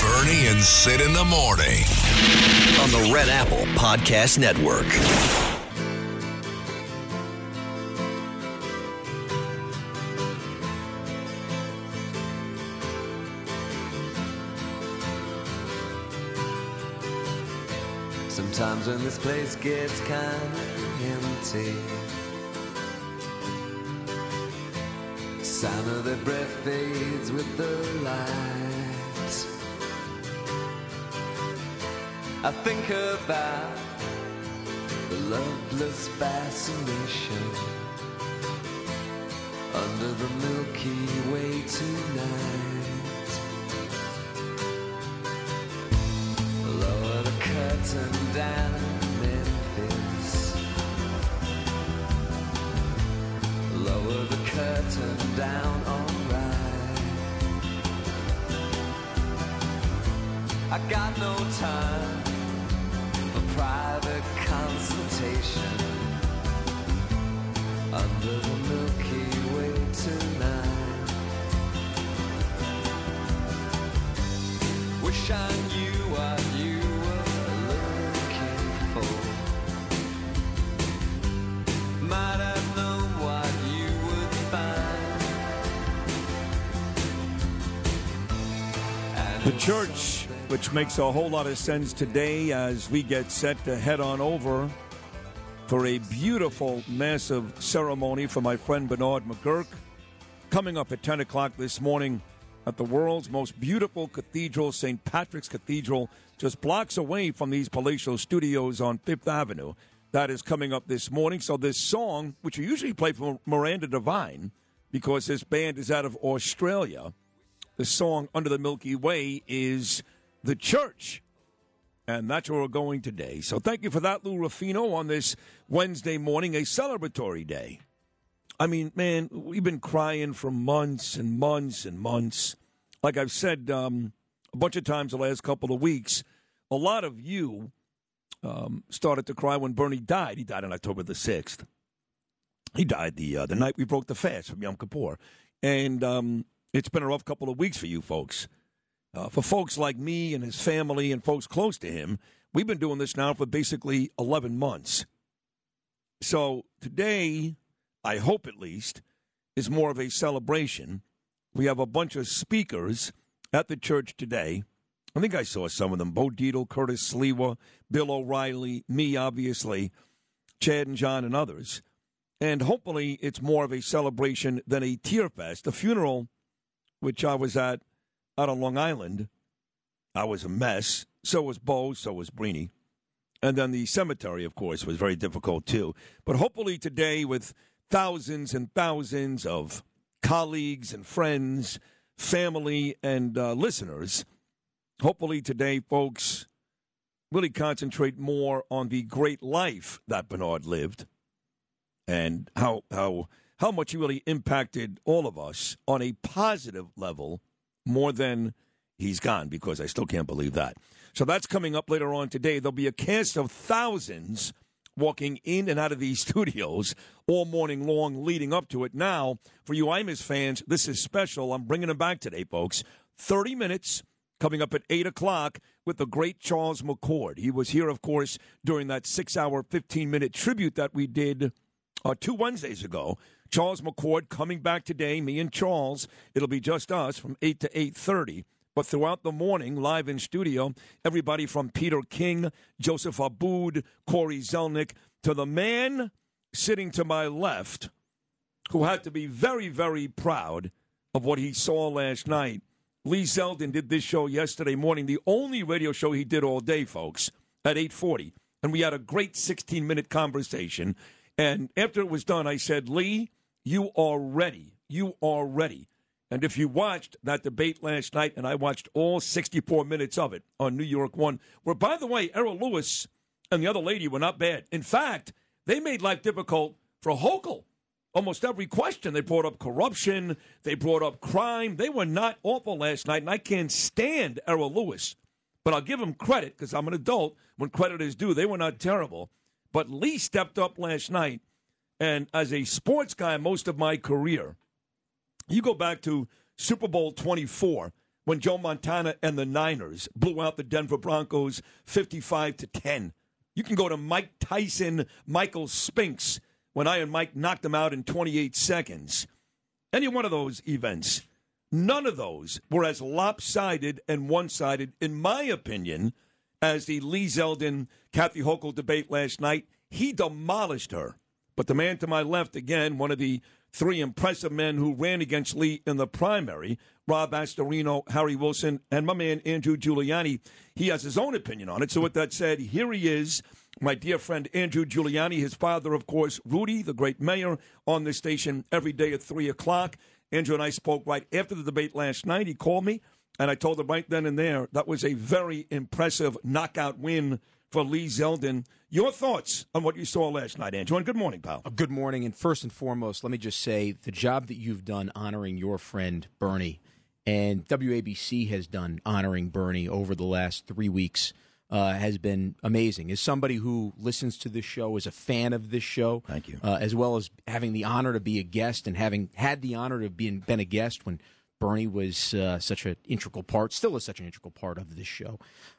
Bernie and Sid in the morning. on the Red Apple Podcast Network. Sometimes when this place gets kinda empty, sound of their breath fades with the light. I think about the loveless fascination under the Milky Way tonight. Lower the curtain down Memphis. Lower the curtain down, alright. I got no time private consultation under the Milky Way tonight. Wish I knew what you were looking for. Might have known what you would find. And The church, which makes a whole lot of sense today as we get set to head on over for a beautiful, massive ceremony for my friend Bernard McGuirk. Coming up at 10 o'clock this morning at the world's most beautiful cathedral, St. Patrick's Cathedral, just blocks away from these palatial studios on Fifth Avenue. That is coming up this morning. So, this song, which we usually play for Miranda Devine, because this band is out of Australia, the song Under the Milky Way is The Church. And that's where we're going today. So thank you for that, Lou Rufino, on this Wednesday morning, a celebratory day. I mean, man, we've been crying for months and months and months. Like I've said um, a bunch of times the last couple of weeks, a lot of you um, started to cry when Bernie died. He died on October the 6th. He died the uh, the night we broke the fast from Yom Kippur. And um, it's been a rough couple of weeks for you folks. Uh, for folks like me and his family and folks close to him, we've been doing this now for basically 11 months. So today, I hope at least, is more of a celebration. We have a bunch of speakers at the church today. I think I saw some of them Bo Dietl, Curtis Sliwa, Bill O'Reilly, me, obviously, Chad and John, and others. And hopefully, it's more of a celebration than a tear fest. The funeral, which I was at out on Long Island, I was a mess. So was Bo, so was Breeny. And then the cemetery, of course, was very difficult too. But hopefully today, with thousands and thousands of colleagues and friends, family, and uh, listeners, hopefully today, folks, really concentrate more on the great life that Bernard lived and how how how much he really impacted all of us on a positive level more than he's gone because I still can't believe that. So that's coming up later on today. There'll be a cast of thousands walking in and out of these studios all morning long leading up to it. Now, for you Imus fans, this is special. I'm bringing them back today, folks. 30 minutes coming up at 8 o'clock with the great Charles McCord. He was here, of course, during that six hour, 15 minute tribute that we did uh, two Wednesdays ago. Charles McCord coming back today. Me and Charles. It'll be just us from eight to eight thirty. But throughout the morning, live in studio, everybody from Peter King, Joseph Abboud, Cory Zelnik, to the man sitting to my left, who had to be very, very proud of what he saw last night. Lee Zeldin did this show yesterday morning, the only radio show he did all day, folks, at 8:40, and we had a great 16-minute conversation. And after it was done, I said, Lee, you are ready. You are ready. And if you watched that debate last night, and I watched all 64 minutes of it on New York One, where, by the way, Errol Louis and the other lady were not bad. In fact, they made life difficult for Hochul. Almost every question, they brought up corruption, they brought up crime. They were not awful last night, and I can't stand Errol Louis. But I'll give him credit because I'm an adult. When credit is due, they were not terrible. But Lee stepped up last night, and as a sports guy, most of my career, you go back to Super Bowl 24 when Joe Montana and the Niners blew out the Denver Broncos 55 to 10. You can go to Mike Tyson, Michael Spinks when I and Mike knocked them out in 28 seconds. Any one of those events. None of those were as lopsided and one sided, in my opinion, as the Lee Zeldin Kathy Hochul debate last night. He demolished her. But the man to my left, again, one of the three impressive men who ran against Lee in the primary, Rob Astorino, Harry Wilson, and my man Andrew Giuliani. He has his own opinion on it. So, with that said, here he is, my dear friend Andrew Giuliani, his father, of course, Rudy, the great mayor, on this station every day at 3 o'clock. Andrew and I spoke right after the debate last night. He called me, and I told him right then and there that was a very impressive knockout win for Lee Zeldin. Your thoughts on what you saw last night, Andrew? And good morning, pal. Good morning. And first and foremost, let me just say the job that you've done honoring your friend Bernie and WABC has done honoring Bernie over the last three weeks uh, has been amazing. As somebody who listens to this show, is a fan of this show, Thank you. uh, as well as having the honor to be a guest and having had the honor to be been a guest when Bernie was uh, such an integral part, still is such an integral part of this show.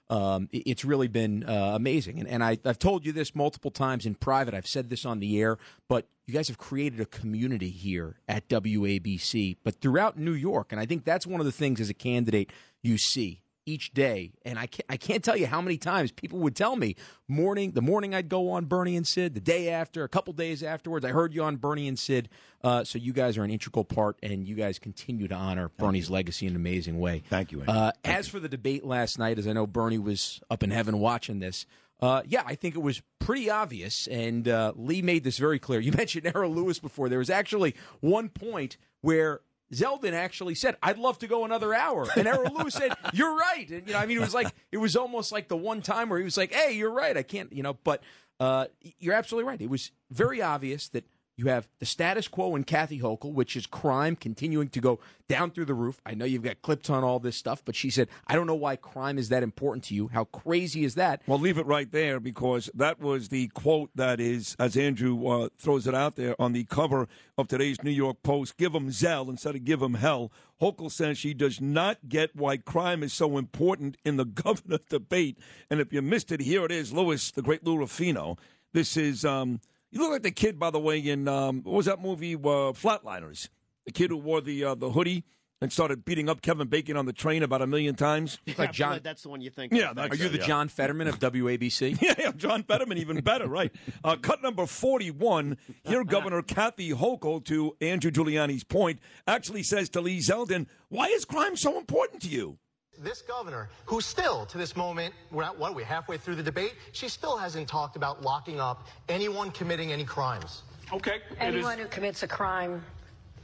Um, it- it's really been uh, amazing. And, and I, I've told you this multiple times in private. I've said this on the air, but you guys have created a community here at WABC, but throughout New York. And I think that's one of the things as a candidate you see each day. And I can't, I can't tell you how many times people would tell me morning, the morning I'd go on Bernie and Sid, the day after, a couple days afterwards, I heard you on Bernie and Sid. Uh, so you guys are an integral part, and you guys continue to honor Bernie's legacy in an amazing way. Thank you. Uh, as for the debate last night, as I know Bernie was up in heaven watching this. Uh, yeah, I think it was pretty obvious, and uh, Lee made this very clear. You mentioned Errol Louis before. There was actually one point where Zeldin actually said, "I'd love to go another hour," and Errol Louis said, "You're right." And you know, I mean, it was like it was almost like the one time where he was like, "Hey, you're right. I can't," you know. But uh, you're absolutely right. It was very obvious that you have the status quo in Kathy Hochul, which is crime continuing to go down through the roof. I know you've got clips on all this stuff, but she said, "I don't know why crime is that important to you. How crazy is that?" Well, leave it right there because that was the quote that is, as Andrew uh, throws it out there on the cover of today's New York Post give them Zell instead of give them hell. Hochul says she does not get why crime is so important in the governor debate. And if you missed it, here it is Lewis, the great Lou Rufino. This is, um, you look like the kid, by the way, in, um, what was that movie, uh, Flatliners? The kid who wore the, uh, the hoodie and started beating up Kevin Bacon on the train about a million times. like John- That's the one you think. Yeah, of. that's Are you the yeah. John Fetterman of WABC? Yeah, yeah, John Fetterman, even better, right? Uh, cut number 41. Here, Governor Kathy Hochul, to Andrew Giuliani's point, actually says to Lee Zeldin, Why is crime so important to you? This governor, who still, to this moment, we're at what are we halfway through the debate? She still hasn't talked about locking up anyone committing any crimes. Okay. it is- Anyone who commits a crime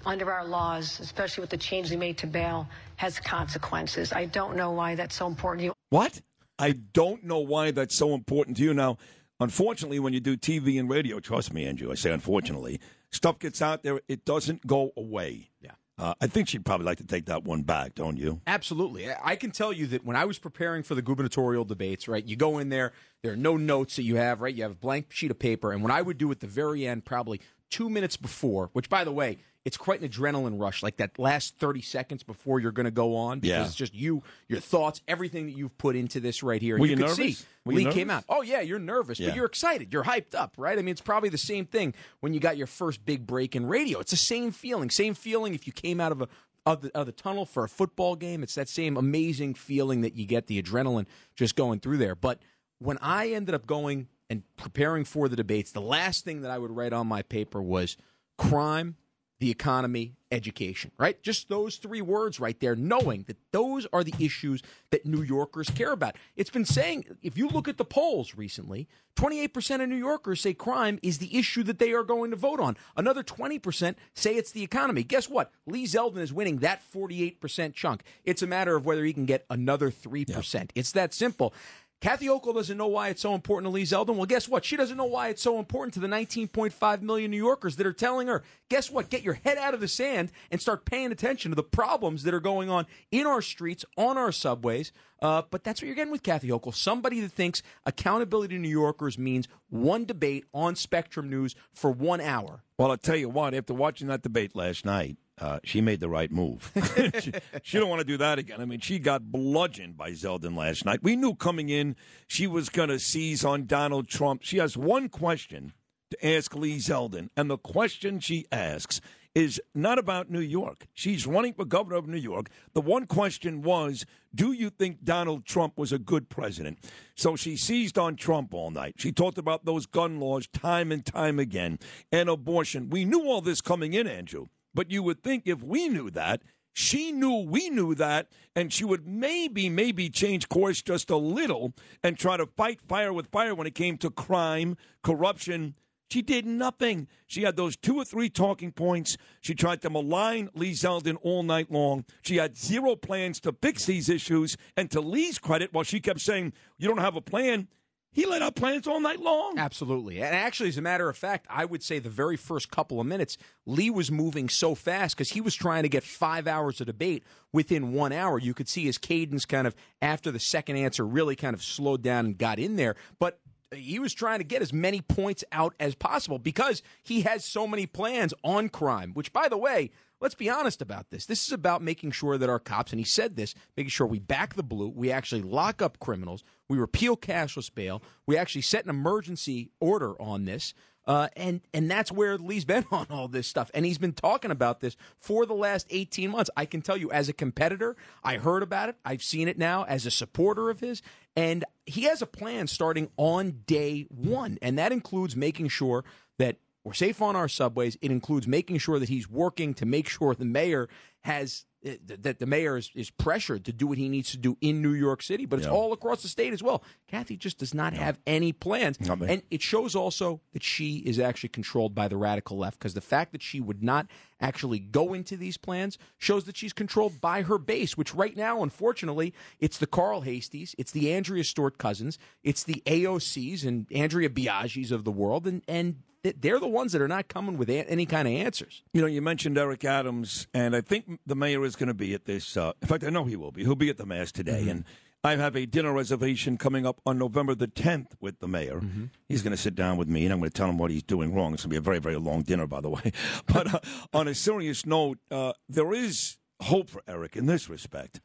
under our laws, especially with the change we made to bail, has consequences. I don't know why that's so important to you. What? I don't know why that's so important to you. Now, unfortunately, when you do TV and radio, trust me, Andrew, I say unfortunately, stuff gets out there, it doesn't go away. Yeah. Uh, I think she'd probably like to take that one back, don't you? Absolutely. I- I can tell you that when I was preparing for the gubernatorial debates, right, you go in there, there are no notes that you have, right? You have a blank sheet of paper. And what I would do at the very end, probably two minutes before, which, by the way, it's quite an adrenaline rush, like that last 30 seconds before you're going to go on, because Yeah. it's just you, your thoughts, everything that you've put into this right here. And Were you you nervous? see Were Lee came out. Oh, yeah, you're nervous, Yeah. but you're excited. You're hyped up, right? I mean, it's probably the same thing when you got your first big break in radio. It's the same feeling. Same feeling if you came out of a of the, of the tunnel for a football game. It's that same amazing feeling that you get the adrenaline just going through there. But when I ended up going and preparing for the debates, the last thing that I would write on my paper was crime the economy, education, right? Just those three words right there, knowing that those are the issues that New Yorkers care about. It's been saying, if you look at the polls recently, 28% of New Yorkers say crime is the issue that they are going to vote on. Another 20% say it's the economy. Guess what? Lee Zeldin is winning that 48% chunk. It's a matter of whether he can get another 3%. It's that simple. Kathy Hochul doesn't know why it's so important to Lee Zeldin. Well, guess what? She doesn't know why it's so important to the 19.5 million New Yorkers that are telling her, guess what? Get your head out of the sand and start paying attention to the problems that are going on in our streets, on our subways. Uh, but that's what you're getting with Kathy Hochul. Somebody that thinks accountability to New Yorkers means one debate on Spectrum News for one hour. Well, I'll tell you what, after watching that debate last night, uh, she made the right move. she, she don't want to do that again. I mean, she got bludgeoned by Zeldin last night. We knew coming in she was going to seize on Donald Trump. She has one question to ask Lee Zeldin, and the question she asks is not about New York. She's running for governor of New York. The one question was, do you think Donald Trump was a good president? So she seized on Trump all night. She talked about those gun laws time and time again and abortion. We knew all this coming in, Andrew. But you would think if we knew that, she knew we knew that, and she would maybe, maybe change course just a little and try to fight fire with fire when it came to crime, corruption. She did nothing. She had those two or three talking points. She tried to malign Lee Zeldin all night long. She had zero plans to fix these issues. And to Lee's credit, while she kept saying, You don't have a plan, he laid out plans all night long. Absolutely. And actually, as a matter of fact, I would say the very first couple of minutes, Lee was moving so fast because he was trying to get five hours of debate within one hour. You could see his cadence kind of after the second answer really kind of slowed down and got in there. But he was trying to get as many points out as possible because he has so many plans on crime, which, by the way, let's be honest about this. This is about making sure that our cops, and he said this, making sure we back the blue, we actually lock up criminals, we repeal cashless bail, we actually set an emergency order on this. Uh, and and that's where Lee's been on all this stuff, and he's been talking about this for the last eighteen months. I can tell you, as a competitor, I heard about it. I've seen it now as a supporter of his, and he has a plan starting on day one, and that includes making sure that we're safe on our subways. It includes making sure that he's working to make sure the mayor has that the mayor is, is pressured to do what he needs to do in New York City, but it's Yeah. all across the state as well. Kathy just does not have any plans, and it shows also that she is actually controlled by the radical left because the fact that she would not actually go into these plans shows that she's controlled by her base, which right now, unfortunately, it's the Carl Heasties, it's the Andrea Stewart-Cousins, it's the AOCs and Andrea Biagis of the world, and and they're the ones that are not coming with any kind of answers. You know, you mentioned Eric Adams, and I think the mayor is going to be at this. Uh, in fact, I know he will be. He'll be at the mass today, and I have a dinner reservation coming up on November the 10th with the mayor. He's going to sit down with me, and I'm going to tell him what he's doing wrong. It's going to be a very, very long dinner, by the way. But uh, on a serious note, uh, there is hope for Eric in this respect.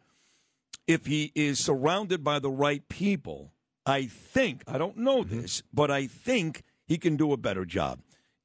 If he is surrounded by the right people, I think, I don't know this, but I think he can do a better job.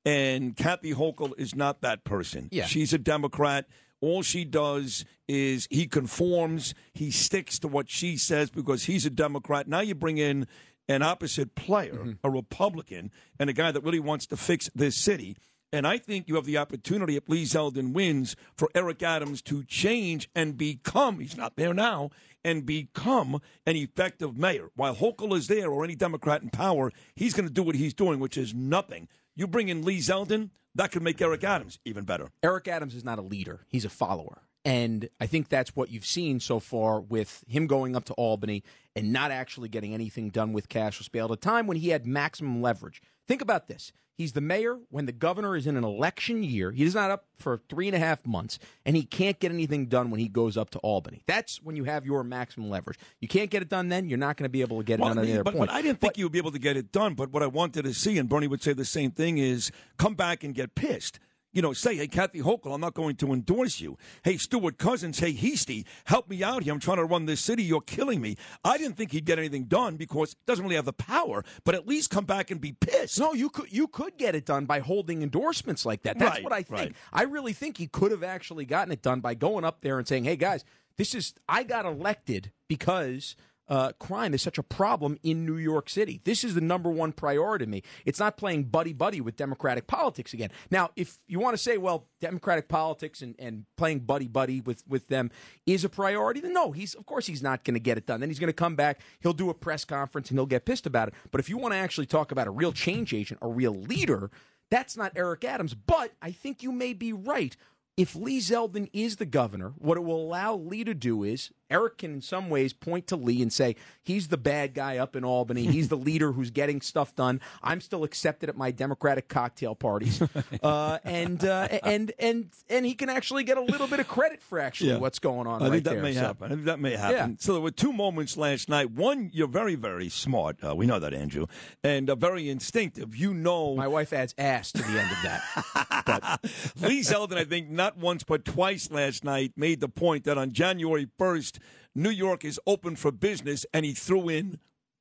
And Kathy Hochul is not that person. Yeah. She's a Democrat. All she does is he conforms, he sticks to what she says because he's a Democrat. Now you bring in an opposite player, mm-hmm. a Republican, and a guy that really wants to fix this city. And I think you have the opportunity, if Lee Zeldin wins, for Eric Adams to change and become, he's not there now, and become an effective mayor. While Hochul is there or any Democrat in power, he's going to do what he's doing, which is nothing. You bring in Lee Zeldin, that could make Eric Adams even better. Eric Adams is not a leader, he's a follower. And I think that's what you've seen so far with him going up to Albany and not actually getting anything done with cashless bail at a time when he had maximum leverage. Think about this. He's the mayor when the governor is in an election year. He's not up for three and a half months, and he can't get anything done when he goes up to Albany. That's when you have your maximum leverage. You can't get it done then, you're not going to be able to get it Well, done I at mean, any other but, point. but I didn't think you would be able to get it done. But what I wanted to see, and Bernie would say the same thing, is come back and get pissed. You know, say, hey, Kathy Hochul, I'm not going to endorse you. Hey, Stewart-Cousins, hey, Heastie, help me out here. I'm trying to run this city. You're killing me. I didn't think he'd get anything done because he doesn't really have the power, but at least come back and be pissed. No, you could you could get it done by holding endorsements like that. That's Right, what I think. right. I really think he could have actually gotten it done by going up there and saying, "Hey guys, this is I got elected because uh, crime is such a problem in New York City. This is the number one priority to me. It's not playing buddy buddy with Democratic politics again. Now, if you want to say, well, Democratic politics and, and playing buddy buddy with, with them is a priority, then no, he's of course he's not going to get it done. Then he's going to come back, he'll do a press conference, and he'll get pissed about it. But if you want to actually talk about a real change agent, a real leader, that's not Eric Adams. But I think you may be right. If Lee Zeldin is the governor, what it will allow Lee to do is Eric can, in some ways, point to Lee and say, he's the bad guy up in Albany. He's the leader who's getting stuff done. I'm still accepted at my Democratic cocktail parties. Uh, and, uh, and, and, and he can actually get a little bit of credit for actually Yeah. what's going on I right think that there. may So- happen. I think that may happen. Yeah. So there were two moments last night. One, you're very, very smart. Uh, we know that, Andrew, and uh, very instinctive. You know, My wife adds ass to the end of that. Lee Zeldin, I think, not once but twice last night, made the point that on January 1st, New York is open for business, and he threw in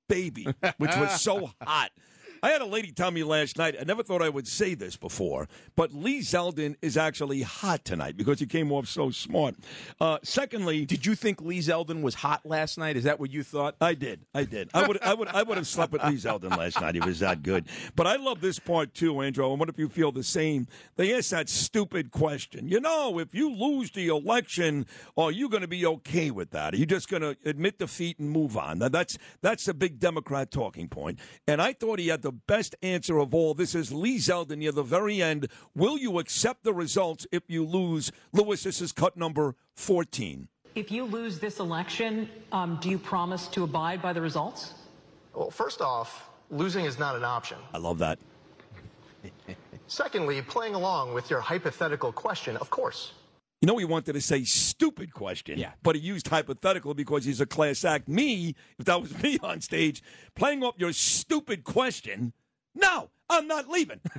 baby, which was so hot. I had a lady tell me last night, I never thought I would say this before, but Lee Zeldin is actually hot tonight because he came off so smart. Uh, secondly, Did you think Lee Zeldin was hot last night? Is that what you thought? I did. I did. I would. I would. I would have slept with Lee Zeldin last night. He was that good. But I love this part too, Andrew. I wonder if you feel the same. They asked that stupid question. You know, if you lose the election, are you going to be okay with that? Are you just going to admit defeat and move on? Now, that's that's a big Democrat talking point. And I thought he had the best answer of all. This is Lee Zeldin near the very end. Will you accept the results if you lose? Lewis, this is cut number fourteen. If you lose this election, um, do you promise to abide by the results? Well, first off, losing is not an option. I love that. Secondly, playing along with your hypothetical question, of course. You know, he wanted to say stupid question, Yeah. but he used hypothetical because he's a class act. Me, if that was me on stage, playing off your stupid question, no, I'm not leaving.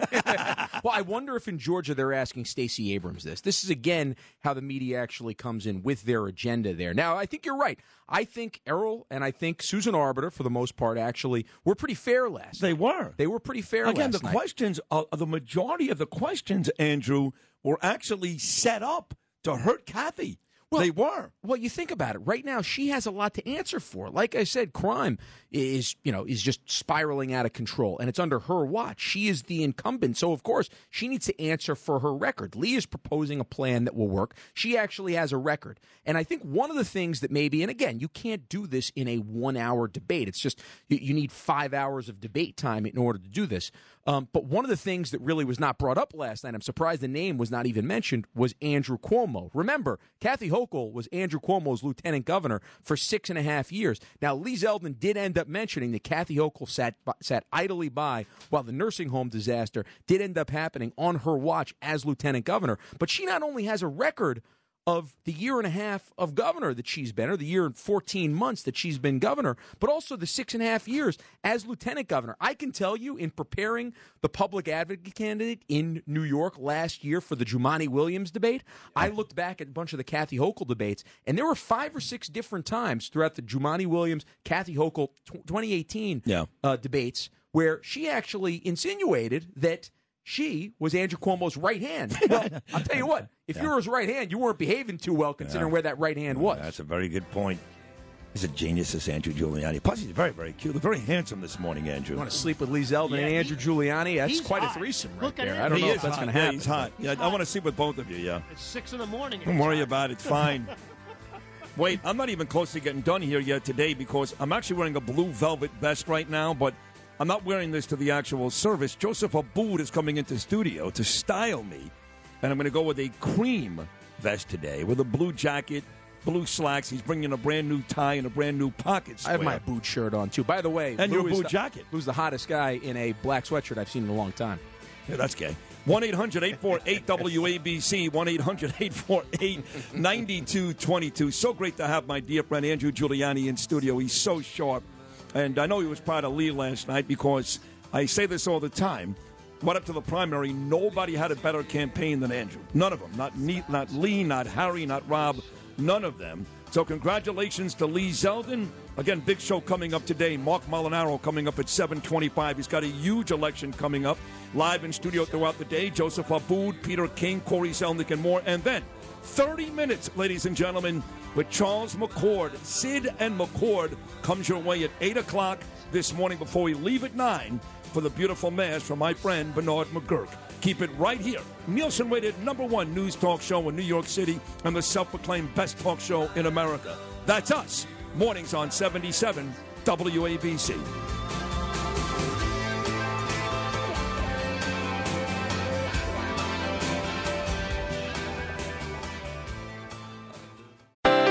Well, I wonder if in Georgia they're asking Stacey Abrams this. This is again how the media actually comes in with their agenda there. Now, I think you're right. I think Errol and I think Susan Arbetter, for the most part, actually were pretty fair last. they night. were. They were pretty fair. Again, last the night. questions, uh, the majority of the questions, Andrew, were actually set up to hurt Kathy. Well- they were. Well, you think about it. Right now, she has a lot to answer for. Like I said, crime is you know is just spiraling out of control, and it's under her watch. She is the incumbent, so of course she needs to answer for her record. Lee is proposing a plan that will work. She actually has a record, and I think one of the things that maybe, and again, you can't do this in a one-hour debate. It's just you, you need five hours of debate time in order to do this. Um, but one of the things that really was not brought up last night, I'm surprised the name was not even mentioned, was Andrew Cuomo. Remember, Kathy Hochul was Andrew Cuomo's lieutenant governor for six and a half years. Now, Lee Zeldin did end up mentioning that Kathy Hochul sat sat idly by while the nursing home disaster did end up happening on her watch as lieutenant governor. But she not only has a record of the year and a half of governor that she's been, or the year and 14 months that she's been governor, but also the six and a half years as lieutenant governor. I can tell you, in preparing the public advocate candidate in New York last year for the Jumaane Williams debate, I looked back at a bunch of the Kathy Hochul debates, and there were five or six different times throughout the Jumaane Williams, Kathy Hochul tw 2018 Yeah. uh, debates where she actually insinuated that she was Andrew Cuomo's right hand. Well, I'll tell you what, if you were his right hand, you weren't behaving too well considering where that right hand was. That's a very good point. He's a genius, this Andrew Giuliani. Plus, he's very, very cute. Very handsome this morning, Andrew. You want to sleep with Lee Zeldin Yeah, and he- Andrew Giuliani? That's he's quite a threesome right Look there. him. I don't he know if that's going to Yeah, happen. he's hot. Yeah, I want to sleep with both of you. Yeah. It's six in the morning. Don't worry about it. It's fine. Wait, I'm not even close to getting done here yet today because I'm actually wearing a blue velvet vest right now, but I'm not wearing this to the actual service. Joseph Abboud is coming into studio to style me, and I'm going to go with a cream vest today with a blue jacket, blue slacks. He's bringing a brand new tie and a brand new pocket square. I have my boot shirt on too. By the way, And your Lou is boot the- jacket. Who's the hottest guy in a black sweatshirt I've seen in a long time. Yeah, that's gay. 1 800 848 WABC, 1 800 848 9222. So great to have my dear friend Andrew Giuliani in studio. He's so sharp. And I know he was proud of Lee last night because I say this all the time. What up to the primary, nobody had a better campaign than Andrew. None of them. Not, Ne- not Lee, not Harry, not Rob. None of them. So congratulations to Lee Zeldin. Again, big show coming up today. Mark Molinaro coming up at 725. He's got a huge election coming up. Live in studio throughout the day. Joseph Abboud, Peter King, Cory Zelnik, and more. And then 30 minutes, ladies and gentlemen, with Charles McCord. Sid and McCord comes your way at 8 o'clock this morning before we leave at 9 for the beautiful mass from my friend Bernard McGuirk. Keep it right here. Nielsen rated number one news talk show in New York City and the self proclaimed best talk show in America. That's us. Mornings on 77 WABC.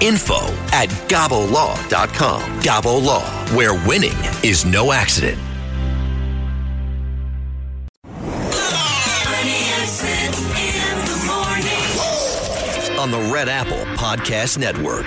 info at gabolaw.com. Gabo Law, where winning is no accident. On the Red Apple Podcast Network.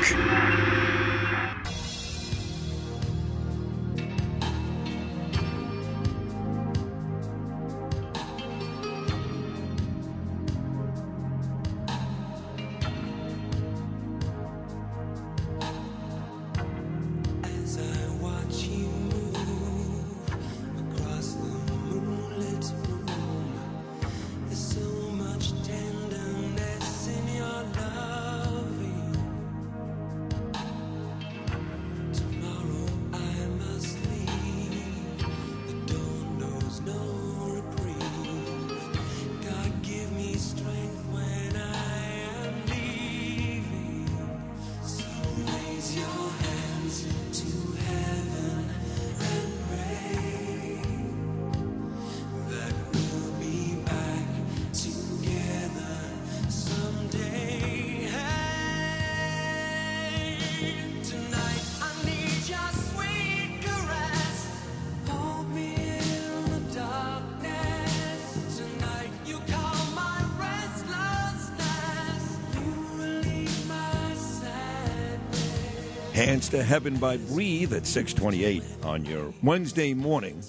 To Heaven by Breathe at 628 on your Wednesday morning.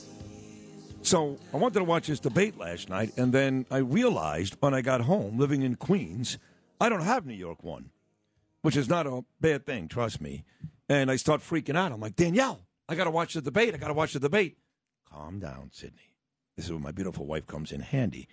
So I wanted to watch this debate last night, and then I realized when I got home, living in Queens, I don't have New York One, which is not a bad thing, trust me. And I start freaking out. I'm like, Danielle, I got to watch the debate. I got to watch the debate. Calm down, Sydney. This is where my beautiful wife comes in handy.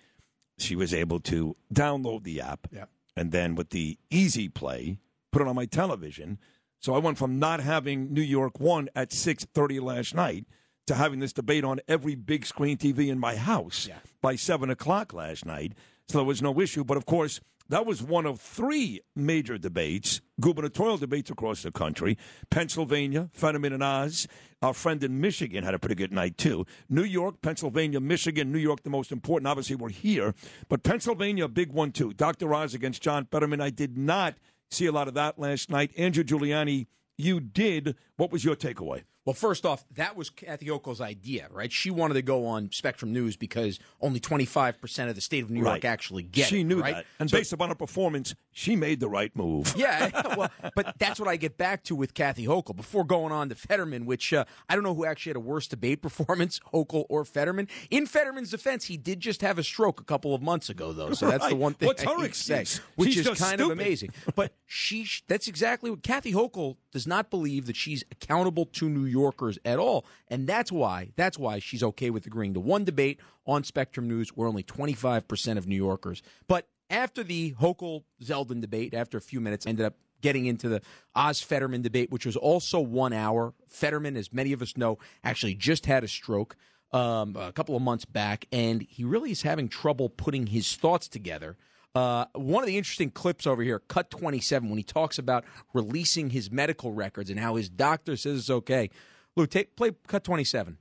She was able to download the app, Yep. and then with the Easy Play, put it on my television. So I went from not having New York One at 6:30 last night to having this debate on every big screen TV in my house Yeah. by seven o'clock last night. So there was no issue. But of course, that was one of three major debates, gubernatorial debates across the country. Pennsylvania, Fetterman and Oz. Our friend in Michigan had a pretty good night too. New York, Pennsylvania, Michigan, New York, the most important. Obviously, we're here, but Pennsylvania, a big one too. Dr. Oz against John Fetterman. I did not see a lot of that last night. Andrew Giuliani, you did. What was your takeaway? Well, first off, that was Kathy Hochul's idea, right? She wanted to go on Spectrum News because only 25% of the state of New York Right. actually get she it. knew right? that, and So- based upon her performance, she made the right move. yeah, well, but that's what I get back to with Kathy Hochul before going on to Fetterman, which uh, I don't know who actually had a worse debate performance, Hochul or Fetterman. In Fetterman's defense, he did just have a stroke a couple of months ago, though, so that's the one thing What's I her can say, excuse? which She's is kind of amazing. But she, that's exactly what Kathy Hochul does not believe that she's accountable to New Yorkers at all, and that's why that's why she's okay with agreeing to one debate on Spectrum News where only 25 percent of New Yorkers. But after the Hochul Zeldin debate, after a few minutes, ended up getting into the Oz Fetterman debate, which was also one hour. Fetterman, as many of us know, actually just had a stroke um, a couple of months back, and he really is having trouble putting his thoughts together. Uh, one of the interesting clips over here, cut 27, when he talks about releasing his medical records and how his doctor says it's okay. Lou, take, play cut 27.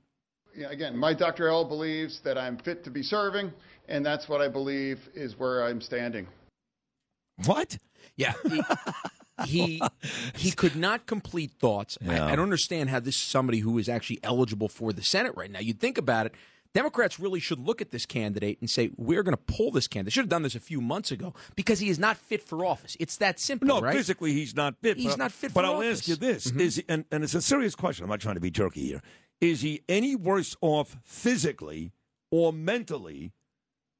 Yeah, again, my Dr. L believes that I'm fit to be serving, and that's what I believe is where I'm standing. What? Yeah. He, he he could not complete thoughts. I, I don't understand how this is somebody who is actually eligible for the Senate right now. You'd think about it. Democrats really should look at this candidate and say, we're going to pull this candidate. They should have done this a few months ago because he is not fit for office. It's that simple, No, right? physically he's not fit. He's but, not fit But I'll office. ask you this: Mhm. Is he, and, and it's a serious question. I'm not trying to be jerky here. Is he any worse off physically or mentally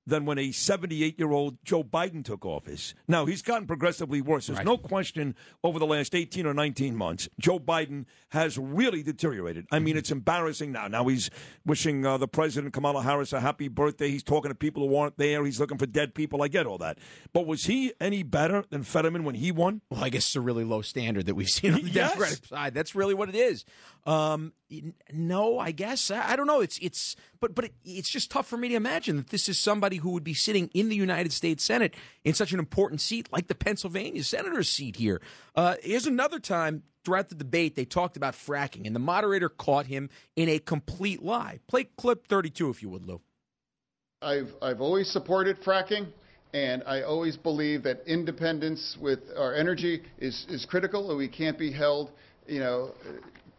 than when a 78 year old Joe Biden took office? Now he's gotten progressively worse. There's no question over the last 18 or 19 months, Joe Biden has really deteriorated. I mean, it's embarrassing now. Now he's wishing uh, the president Kamala Harris a happy birthday. He's talking to people who aren't there. He's looking for dead people. I get all that. But was he any better than Fetterman when he won? Well, I guess it's a really low standard that we've seen on the Yes. Democratic side. That's really what it is. Um, no, I guess I, don't know. It's it's but but it, it's just tough for me to imagine that this is somebody who would be sitting in the United States Senate in such an important seat like the Pennsylvania senator's seat here. Uh, here's another time throughout the debate they talked about fracking, and the moderator caught him in a complete lie. Play clip 32, if you would, Lou. I've, I've always supported fracking, and I always believe that independence with our energy is, is critical, and we can't be held, you know,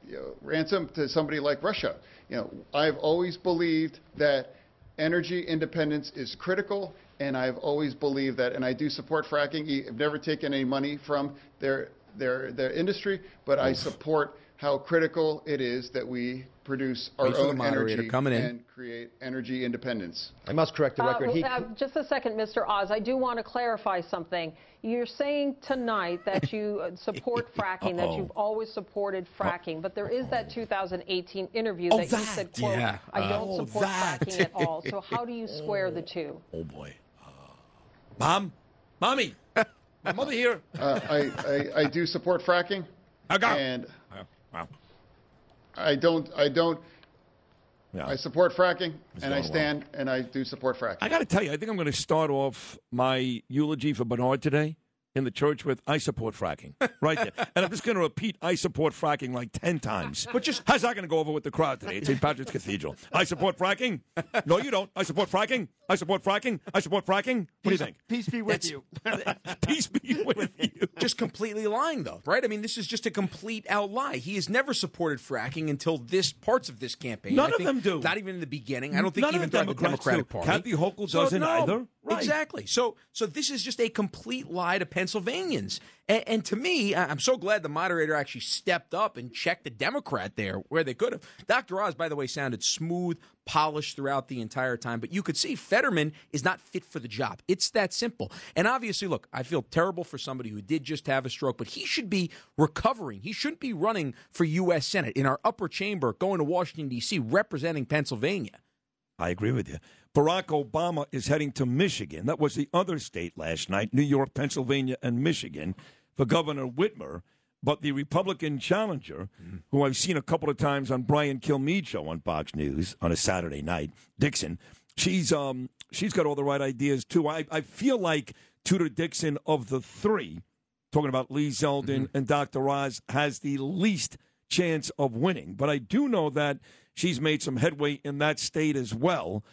you know, ransom to somebody like Russia. You know, I've always believed that energy independence is critical, and I've always believed that, and I do support fracking. I've never taken any money from their their their industry, but I support how critical it is that we produce our Wait for the own moderator energy coming in. and create energy independence. I must correct the Uh, record. He, uh, just a second, Mr. Oz. I do want to clarify something. You're saying tonight that you uh, support fracking, that Uh-oh. you've always supported fracking, but there is that 2018 interview Oh, that, you said, quote, Yeah. I don't Oh, support that. fracking at all. So how do you square the two? Oh boy, mom, mommy, my mother here. Uh, I, I, I do support fracking, I got. and Wow. I don't I don't Yeah. I support fracking, It's and I going well. stand and I do support fracking. I got to tell you, I think I'm going to start off my eulogy for Bernard today in the church with "I support fracking" right there, and I'm just going to repeat "I support fracking" like ten times. But just how's that going to go over with the crowd today at St. Patrick's Cathedral? I support fracking. No, you don't. I support fracking. I support fracking. I support fracking. What do you think? peace be with you. Peace be with you. just completely lying, though, right? I mean, this is just a complete out lie. He has never supported fracking until this parts of this campaign. None I of them do. Not even in the beginning. I don't think None of even the throughout the Democratic do. Party. Kathy Hochul doesn't no, either. Right. Exactly. So, so this is just a complete lie to Pennsylvanians. And, and to me, I'm so glad the moderator actually stepped up and checked the Democrat there where they could have. Dr. Oz, by the way, sounded smooth, polished throughout the entire time, but you could see Fetterman is not fit for the job. It's that simple. And obviously, look, I feel terrible for somebody who did just have a stroke, but he should be recovering. He shouldn't be running for U.S. Senate in our upper chamber, going to Washington, D.C., representing Pennsylvania. I agree with you. Barack Obama is heading to Michigan. That was the other state last night New York, Pennsylvania, and Michigan for Governor Whitmer. But the Republican challenger, who I've seen a couple of times on Brian Kilmeade show on Fox News on a Saturday night, Dixon, she's um she's got all the right ideas too. I, I feel like Tudor Dixon of the three, talking about Lee Zeldin and Dr. Oz, has the least chance of winning. But I do know that she's made some headway in that state as well.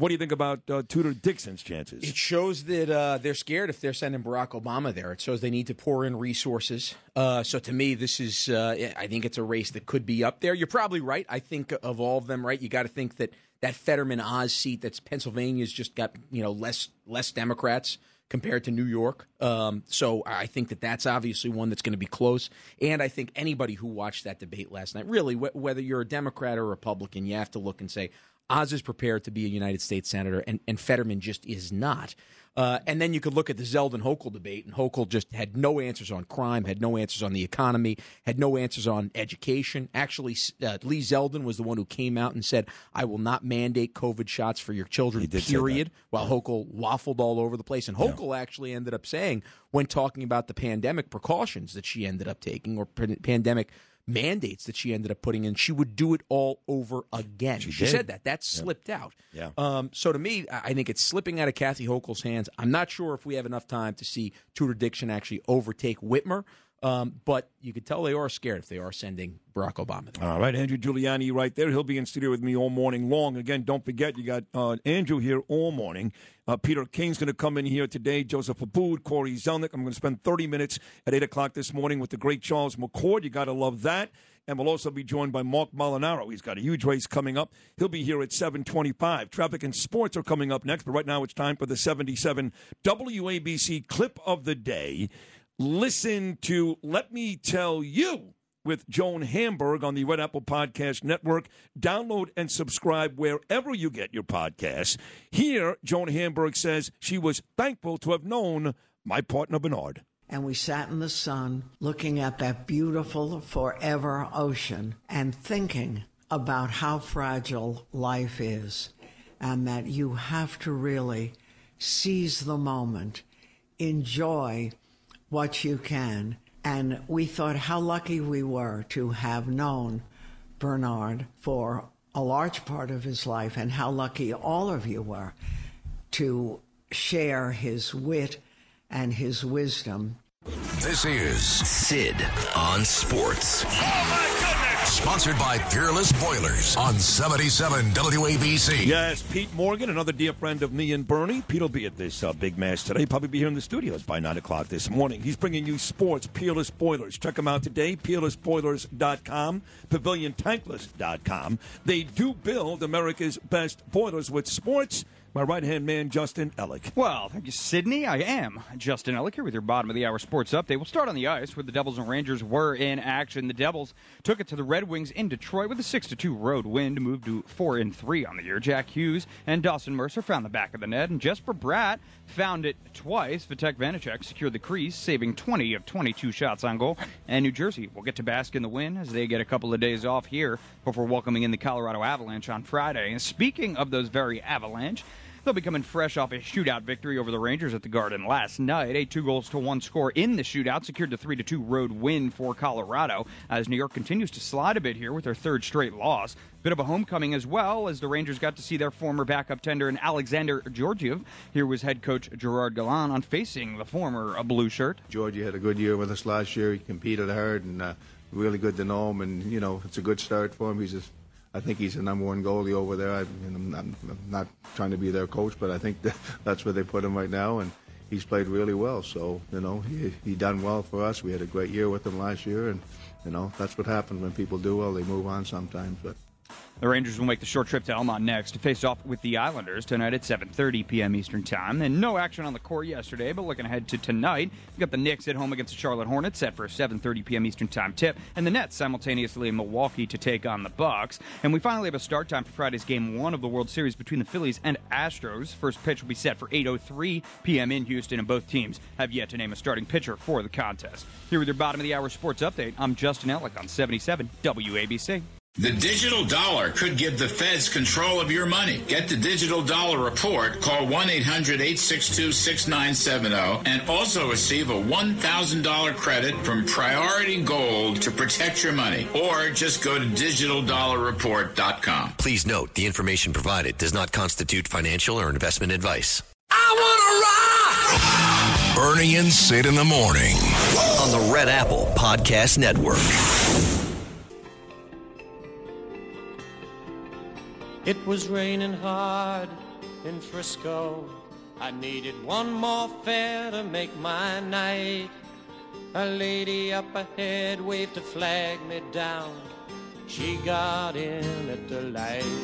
What do you think about uh, Tudor Dixon's chances? It shows that uh, they're scared if they're sending Barack Obama there. It shows they need to pour in resources. Uh, so to me, this is, uh, I think it's a race that could be up there. You're probably right. I think of all of them, right? You got to think that that Fetterman Oz seat, that's Pennsylvania's just got you know less less Democrats compared to New York. Um, so I think that that's obviously one that's going to be close. And I think anybody who watched that debate last night, really, wh- whether you're a Democrat or a Republican, you have to look and say, Oz is prepared to be a United States senator, and, and Fetterman just is not. Uh, and then you could look at the Zeldin Hochul debate, and Hochul just had no answers on crime, had no answers on the economy, had no answers on education. Actually, uh, Lee Zeldin was the one who came out and said, "I will not mandate COVID shots for your children." Period. While Hochul waffled all over the place, and Hochul actually ended up saying, when talking about the pandemic precautions that she ended up taking, or pan- pandemic mandates that she ended up putting in, she would do it all over again. She, did. said that. That slipped out. Yeah. Um, so to me, I I think it's slipping out of Kathy Hochul's hands. I'm not sure if we have enough time to see Tudor Dixon actually overtake Whitmer. Um, but you could tell they are scared if they are sending Barack Obama. there. All right, Andrew Giuliani right there. He'll be in studio with me all morning long. Again, don't forget, you got uh, Andrew here all morning. Uh, Peter King's going to come in here today. Joseph Abboud, Cory Zelnik. I'm going to spend 30 minutes at 8 o'clock this morning with the great Charles McCord. You got to love that. And we'll also be joined by Mark Molinaro. He's got a huge race coming up. He'll be here at 725. Traffic and sports are coming up next, but right now it's time for the 77 WABC clip of the day. Listen to Let Me Tell You with Joan Hamburg on the Red Apple Podcast Network. Download and subscribe wherever you get your podcasts. Here, Joan Hamburg says she was thankful to have known my partner Bernard. and we sat in the sun looking at that beautiful forever ocean and thinking about how fragile life is and that you have to really seize the moment, enjoy what you can. And we thought how lucky we were to have known Bernard for a large part of his life and how lucky all of you were to share his wit and his wisdom. This is Sid on Sports. Oh, sponsored by Peerless Boilers on 77 WABC. Yes, Pete Morgan, another dear friend of me and Bernie. Pete will be at this uh, big match today. Probably be here in the studios by 9 o'clock this morning. He's bringing you sports, Peerless Boilers. Check them out today, peerlessboilers.com, paviliontankless.com. They do build America's best boilers with sports. My right hand man, Justin Ellick. Well, thank you, Sydney. I am Justin Ellick here with your bottom of the hour sports update. We'll start on the ice where the Devils and Rangers were in action. The Devils took it to the Red Wings in Detroit with a 6 2 road win to move to 4 and 3 on the year. Jack Hughes and Dawson Mercer found the back of the net, and Jesper Bratt found it twice. Vitek Vanecek secured the crease, saving 20 of 22 shots on goal. And New Jersey will get to bask in the win as they get a couple of days off here before welcoming in the Colorado Avalanche on Friday. And speaking of those very Avalanche, They'll be coming fresh off a shootout victory over the Rangers at the Garden last night. A two goals to one score in the shootout secured the three to two road win for Colorado as New York continues to slide a bit here with their third straight loss. Bit of a homecoming as well as the Rangers got to see their former backup tender in Alexander Georgiev. Here was head coach Gerard Gallant on facing the former blue shirt. Georgie had a good year with us last year. He competed hard and uh, really good to know him. And you know, it's a good start for him. He's just, I think he's the number one goalie over there. I, I'm, not, not trying to be their coach, but I think that that's where they put him right now. And he's played really well. So you know, he he done well for us. We had a great year with him last year, and you know, that's what happens when people do well. They move on sometimes, but. The Rangers will make the short trip to Elmont next to face off with the Islanders tonight at 7:30 p.m. Eastern Time. And no action on the court yesterday, but looking ahead to tonight, we got the Knicks at home against the Charlotte Hornets set for a 7:30 p.m. Eastern Time tip, and the Nets simultaneously in Milwaukee to take on the Bucks. And we finally have a start time for Friday's Game One of the World Series between the Phillies and Astros. First pitch will be set for 8:03 p.m. in Houston, and both teams have yet to name a starting pitcher for the contest. Here with your bottom of the hour sports update, I'm Justin Ellick on 77 WABC. The digital dollar could give the feds control of your money. Get the digital dollar report. Call 1 800 862 6970 and also receive a $1,000 credit from Priority Gold to protect your money. Or just go to digitaldollarreport.com. Please note the information provided does not constitute financial or investment advice. I want to rock! Bernie and Sid in the morning. On the Red Apple Podcast Network. It was raining hard in Frisco. I needed one more fare to make my night. A lady up ahead waved to flag me down. She got in at the light.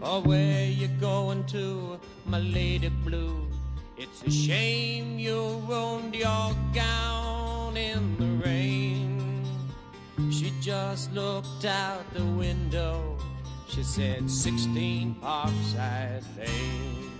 Oh, where you going to, my lady blue? It's a shame you ruined your gown in the just looked out the window. She said, 16 Parkside Lane.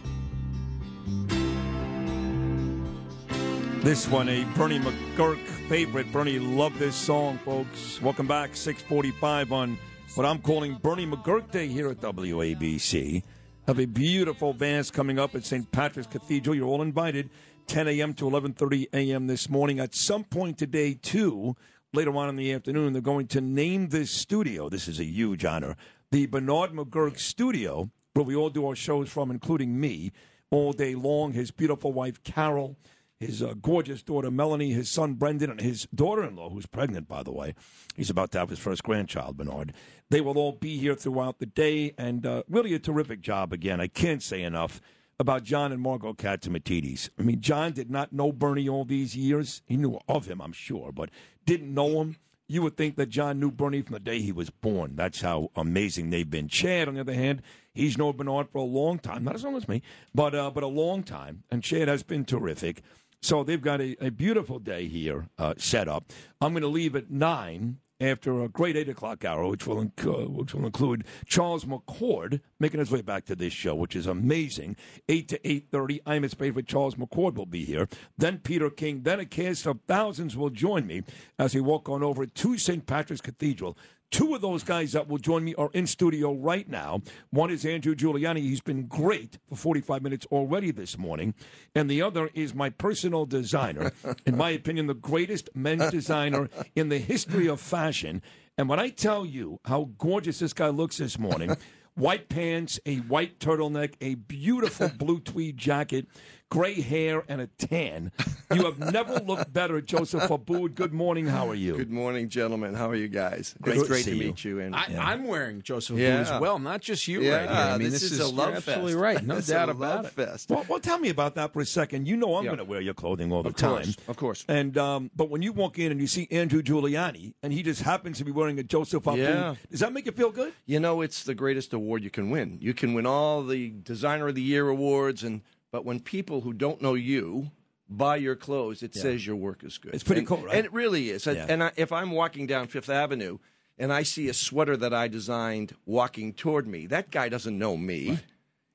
This one, a Bernie McGuirk favorite. Bernie loved this song, folks. Welcome back, 645 on what I'm calling Bernie McGuirk Day here at WABC. Have a beautiful Mass coming up at St. Patrick's Cathedral. You're all invited, 10 a.m. to 11.30 a.m. this morning. At some point today, too, later on in the afternoon, they're going to name this studio. This is a huge honor. The Bernard McGuirk Studio, where we all do our shows from, including me, all day long. His beautiful wife, Carol, his uh, gorgeous daughter Melanie, his son Brendan, and his daughter-in-law, who's pregnant, by the way. He's about to have his first grandchild, Bernard. They will all be here throughout the day, and uh, really a terrific job again. I can't say enough about John and Margot Catsimatidis. I mean, John did not know Bernie all these years. He knew of him, I'm sure, but didn't know him. You would think that John knew Bernie from the day he was born. That's how amazing they've been. Chad, on the other hand, he's known Bernard for a long time, not as long as me, but uh, but a long time. And Chad has been terrific. So they've got a, a beautiful day here uh, set up. I'm going to leave at nine after a great eight o'clock hour, which will, inc- uh, which will include Charles McCord making his way back to this show, which is amazing. Eight to eight thirty, I'm his favorite. Charles McCord will be here. Then Peter King. Then a cast of thousands will join me as we walk on over to St. Patrick's Cathedral. Two of those guys that will join me are in studio right now. One is Andrew Giuliani. He's been great for 45 minutes already this morning. And the other is my personal designer. in my opinion, the greatest men's designer in the history of fashion. And when I tell you how gorgeous this guy looks this morning, white pants, a white turtleneck, a beautiful blue tweed jacket, gray hair, and a tan. You have never looked better, Joseph Abboud. Good morning. How are you? Good morning, gentlemen. How are you guys? Great it's to great see to you. meet you. And I, I'm wearing Joseph Abboud Yeah. as well, not just you Yeah, right here. I mean, this this, is a love you're absolutely fest. right. No It's doubt a about love it. fest. Well, well, tell me about that for a second. You know I'm Yeah. going to wear your clothing all the Of course, time. of course. And um, but when you walk in and you see Andrew Giuliani and he just happens to be wearing a Joseph Abboud, Yeah. does that make you feel good? You know, it's the greatest award you can win. You can win all the Designer of the Year awards, and but when people who don't know you buy your clothes, it Yeah. says your work is good. It's pretty And- cool, right? And it really is. And- Yeah. And I, if I'm walking down Fifth Avenue and I see a sweater that I designed walking toward me, that guy doesn't know me.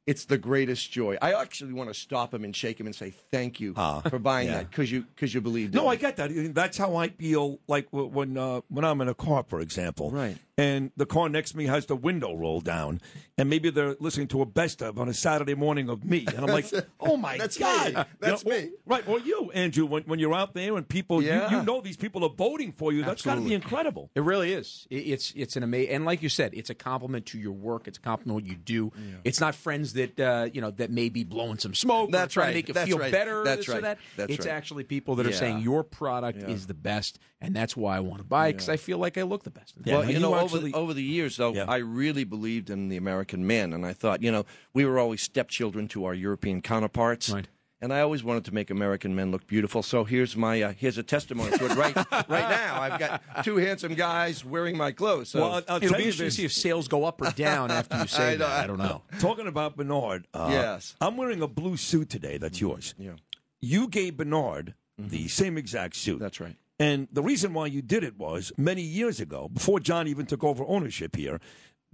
It's the greatest joy. I actually want to stop him and shake him and say thank you for buying Ah, yeah. that because you because you believed No, it. I get that. That's how I feel like when uh, when I'm in a car, for example. Right. And the car next to me has the window rolled down, and maybe they're listening to a best of on a Saturday morning of me, and I'm like, "Oh my That's god!" me. That's You know, me. Or, right? Or you, Andrew, when, when you're out there and people, Yeah. you, you know, these people are voting for you. That's got to be incredible. It really is. It- It's it's an amazing, and like you said, it's a compliment to your work. It's a compliment to what you do. It's not friends that uh, you know that may be blowing some smoke. That's or trying right. to make you That's feel right. better. That's this or right. that. That's it's right. actually people that are saying your product Yeah. is the best, and that's why I want to buy it because I feel like I look the best. well, you you know, over, actually- the, over the years, though, I really believed in the American man, and I thought, you know, we were always stepchildren to our European counterparts. Right. And I always wanted to make American men look beautiful. So here's my uh, here's a testimony to it right right now. I've got two handsome guys wearing my clothes. So Well, I'll- I'll It'll tell be you interesting to this. see if sales go up or down after you say I that. I don't know. Talking about Bernard. Uh, Yes. I'm wearing a blue suit today. That's yours. Yeah. You gave Bernard the same exact suit. That's right. And the reason why you did it was many years ago, before John even took over ownership here,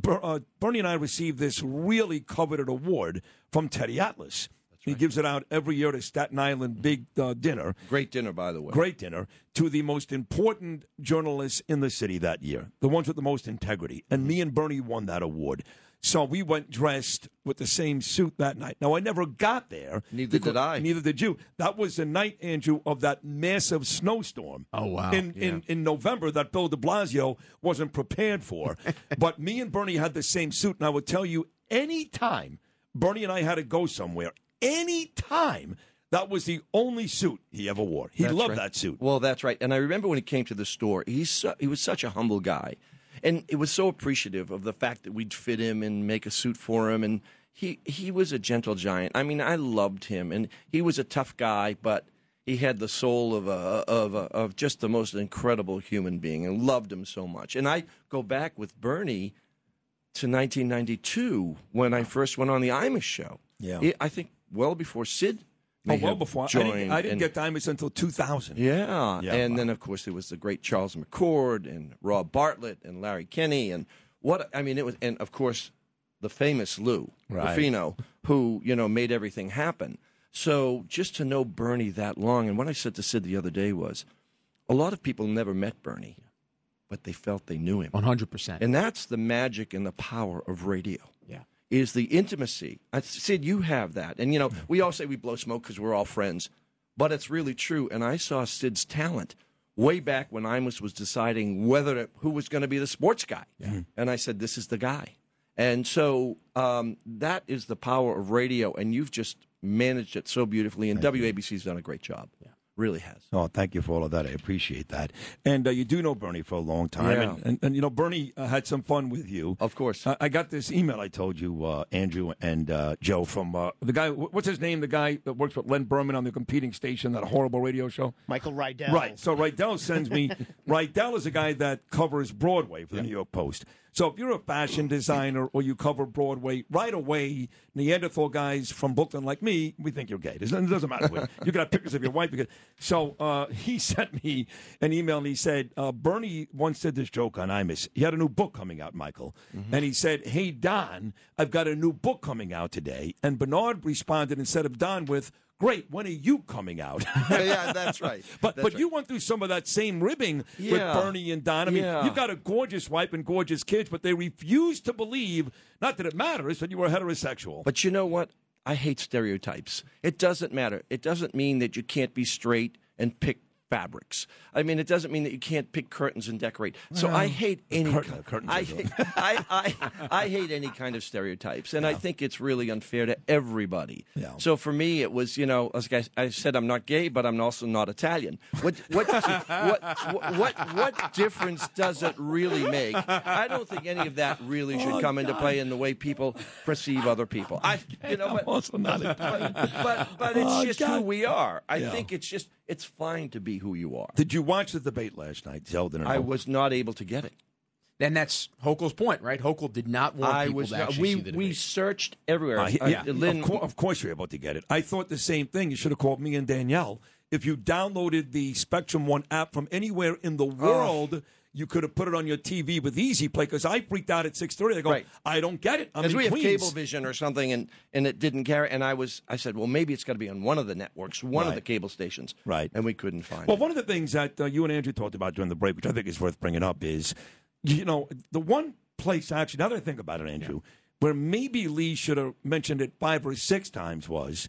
uh, Bernie and I received this really coveted award from Teddy Atlas. He gives it out every year at a Staten Island big uh, dinner. Great dinner, by the way. Great dinner to the most important journalists in the city that year, the ones with the most integrity. And me and Bernie won that award. So we went dressed with the same suit that night. Now I never got there. Neither did I. Neither did you. That was the night, Andrew, of that massive snowstorm. Oh, wow. In in, in November that Bill De Blasio wasn't prepared for. but me and Bernie had the same suit, and I would tell you, any time Bernie and I had to go somewhere, any time. That was the only suit he ever wore. He That's loved right. that suit. Well, that's right. And I remember when he came to the store, he's su- he was such a humble guy, and it was so appreciative of the fact that we'd fit him and make a suit for him. And he he was a gentle giant. I mean, I loved him, and he was a tough guy, but he had the soul of a of a, of just the most incredible human being, and loved him so much. And I go back with Bernie to 1992 when I first went on the Imus show. Yeah. I think well before Sid. Oh, well before I didn't, I didn't and- get Diamonds until 2000. yeah. Yeah, and wow. then, of course, there was the great Charles McCord and Rob Bartlett and Larry Kenney. And what, I mean, it was, and of course, the famous Lou Right. Ruffino, who, you know, made everything happen. So just to know Bernie that long, and what I said to Sid the other day was a lot of people never met Bernie, but they felt they knew him. One hundred percent. And that's the magic and the power of radio. Yeah. Is the intimacy. I, Sid, you have that. And, you know, we all say we blow smoke because we're all friends, but it's really true. And I saw Sid's talent way back when Imus was deciding whether to, who was going to be the sports guy. And I said, this is the guy. And so um, that is the power of radio. And you've just managed it so beautifully, and WABC's done a great job. Yeah. Really has. Oh, thank you for all of that. I appreciate that. And uh, you do know Bernie for a long time. Yeah. And, and, and, you know, Bernie uh, had some fun with you. Of course. I, I got this email I told you, uh, Andrew and uh, Joe, from uh, the guy, what's his name? The guy that works with Len Berman on the competing station, that horrible radio show? Michael Riedel. Right. So Riedel sends me. Riedel is a guy that covers Broadway for the New York Post. So if you're a fashion designer or you cover Broadway, right away, Neanderthal guys from Brooklyn like me, we think you're gay. It doesn't, matter. what- you got pictures of your wife. Because, so uh, he sent me an email and he said, uh, Bernie once did this joke on Imus. He had a new book coming out, Michael. And he said, Hey, Don, I've got a new book coming out today. And Bernard responded instead of Don with, Great, when are you coming out? yeah, that's right. But That's but right. you went through some of that same ribbing with Bernie and Don. I mean, Yeah. you've got a gorgeous wife and gorgeous kids, but they refuse to believe not that it matters that you were heterosexual. But you know what? I hate stereotypes. It doesn't matter. It doesn't mean that you can't be straight and pick fabrics. I mean, it doesn't mean that you can't pick curtains and decorate. So I hate any. curtain- curtains I, hate- I, I, I hate any kind of stereotypes, and I think it's really unfair to everybody. Yeah. So for me, it was you know, as I I said, I'm not gay, but I'm also not Italian. What what what what what difference does it really make? I don't think any of that really should Oh, come into play in the way people perceive other people. I you know, but, also not but, but but it's Oh, just God. who we are. I Yeah. think it's just it's fine to be who you are. Did you watch the debate last night, Zeldin? and I Hope? was not able to get it. And that's Hochul's point, right? Hochul did not want I people was to not- actually we see the we searched everywhere. Uh, I- yeah, Lynn, of, cour- of course you're able to get it. I thought the same thing. You should have called me and Danielle. If you downloaded the Spectrum One app from anywhere in the world, you could have put it on your TV with Easy Play. Because I freaked out at six thirty. I go, Right. I don't get it. I'm because we have Queens. Cablevision or something, and, and it didn't carry. And I was, I said, well, maybe it's got to be on one of the networks, one of the cable stations, Right. And we couldn't find it. Well, it. one of the things that uh, you and Andrew talked about during the break, which I think is worth bringing up, is you know the one place actually. Now that I think about it, Andrew, where maybe Lee should have mentioned it five or six times was.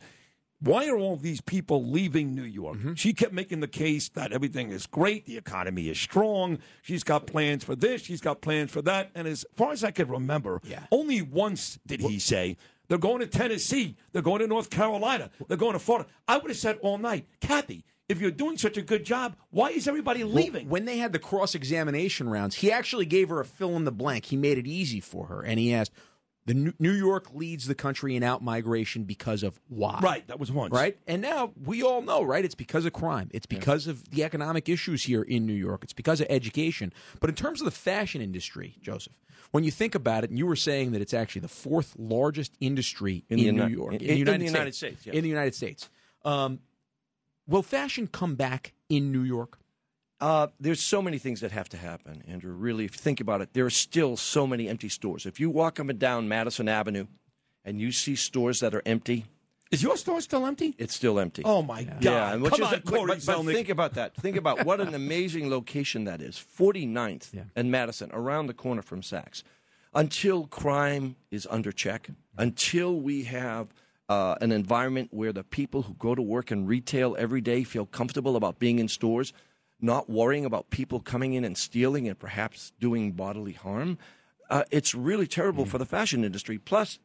Why are all these people leaving New York? Mm-hmm. She kept making the case that everything is great, the economy is strong, she's got plans for this, she's got plans for that. And as far as I can remember, only once did he say, they're going to Tennessee, they're going to North Carolina, they're going to Florida. I would have said all night, Kathy, if you're doing such a good job, why is everybody Well, leaving? when they had the cross examination rounds, he actually gave her a fill in the blank. He made it easy for her, and he asked, "The New York leads the country in out migration because of why?" Right, that was once. Right, and now we all know, right? It's because of crime. It's because of the economic issues here in New York. It's because of education. But in terms of the fashion industry, Joseph, when you think about it, and you were saying that it's actually the fourth largest industry In in, the New Uni- York, in- in, in the United the United States, States, yes. in the United States. Um, will fashion come back in New York? Uh, there's so many things that have to happen, Andrew. Really, if you think about it, there are still so many empty stores. If you walk up and down Madison Avenue and you see stores that are empty, is your store still empty? It's still empty. Oh, my God. Yeah, and which Come is on, but- Cory but, but Zelnik. think about that. Think about what an amazing location that is. 49th and Madison, around the corner from Saks. Until crime is under check, until we have uh, an environment where the people who go to work in retail every day feel comfortable about being in stores, not worrying about people coming in and stealing and perhaps doing bodily harm, uh, it's really terrible for the fashion industry. Plus,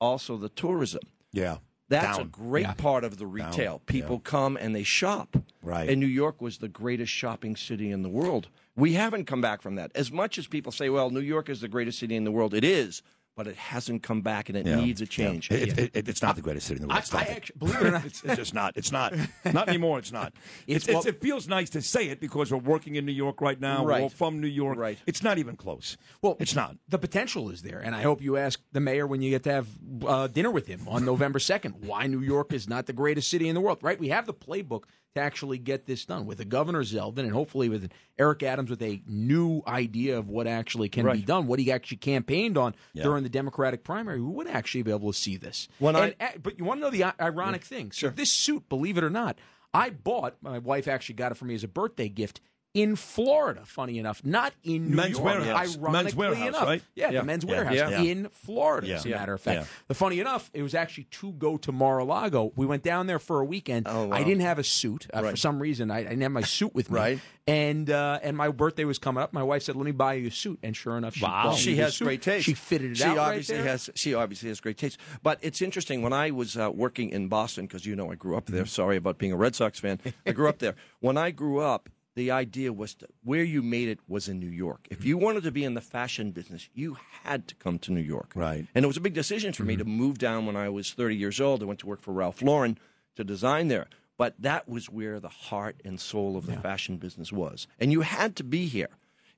also the tourism. Yeah. That's Down. a great Yeah. part of the retail. Down. People come and they shop. Right. And New York was the greatest shopping city in the world. We haven't come back from that. As much as people say, well, New York is the greatest city in the world, it is, but it hasn't come back and it Yeah. needs a change. Yeah. It- it- it's not the greatest city in the world. I- Stop I actually- believe it or not- it's, it's just not. It's not. Not anymore. It's not. It's, It's- it's, well- it feels nice to say it because we're working in New York right now. We're from New York. Right. It's not even close. Well, it's not. The potential is there, and I hope you ask the mayor when you get to have uh, dinner with him on November second why New York is not the greatest city in the world. Right? We have the playbook to actually get this done with the governor Zeldin, and hopefully with Eric Adams with a new idea of what actually can be done, what he actually campaigned on Yeah. during the Democratic primary. We would actually be able to see this. When And, uh, but you want to know the i- ironic thing? So Sure. this suit, believe it or not, I bought. My wife actually got it for me as a birthday gift in Florida. Funny enough, not in New Men's York. Wearhouse. Ironically Men's Wearhouse, enough, right? Yeah, Yeah. the Men's Yeah. Wearhouse Yeah. in Florida. Yeah. As a matter of fact, the funny enough, it was actually to go to Mar-a-Lago. We went down there for a weekend. Oh, wow. I didn't have a suit uh, for some reason. I, I didn't have my suit with me. Right. And uh, and my birthday was coming up. My wife said, "Let me buy you a suit." And sure enough, she bought She has great taste. She fitted it she out right obviously there. has. She obviously has great taste. But it's interesting when I was uh, working in Boston because you know I grew up there. Sorry about being a Red Sox fan. I grew up there. When I grew up, the idea was to, where you made it was in New York. If you wanted to be in the fashion business, you had to come to New York. Right. And it was a big decision for me to mm-hmm. move down when I was 30 years old. I went to work for Ralph Lauren to design there. But that was where the heart and soul of the fashion business was. And you had to be here.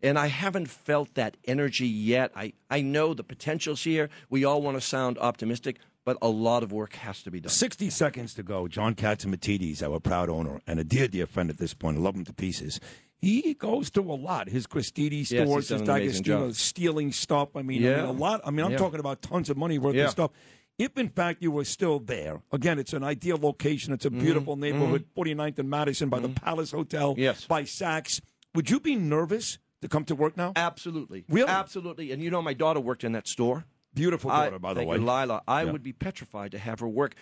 And I haven't felt that energy yet. I, I know the potential's here. We all want to sound optimistic, but a lot of work has to be done. 60 seconds to go. John Catsimatidis, our proud owner, and a dear, dear friend at this point. I love him to pieces. He goes through a lot. His Gristedes stores, done his an amazing D'Agostino, stealing stuff. I mean, I mean, a lot. I mean, I'm Yeah. talking about tons of money worth Yeah. of stuff. If in fact you were still there, again, it's an ideal location. It's a Mm-hmm. beautiful neighborhood, 49th and Madison by the Palace Hotel, Yes. by Saks. Would you be nervous to come to work now? Absolutely. Really? Absolutely. And you know, my daughter worked in that store. Beautiful I- daughter, by the thank way. you, Lila. I Yeah. would be petrified to have her work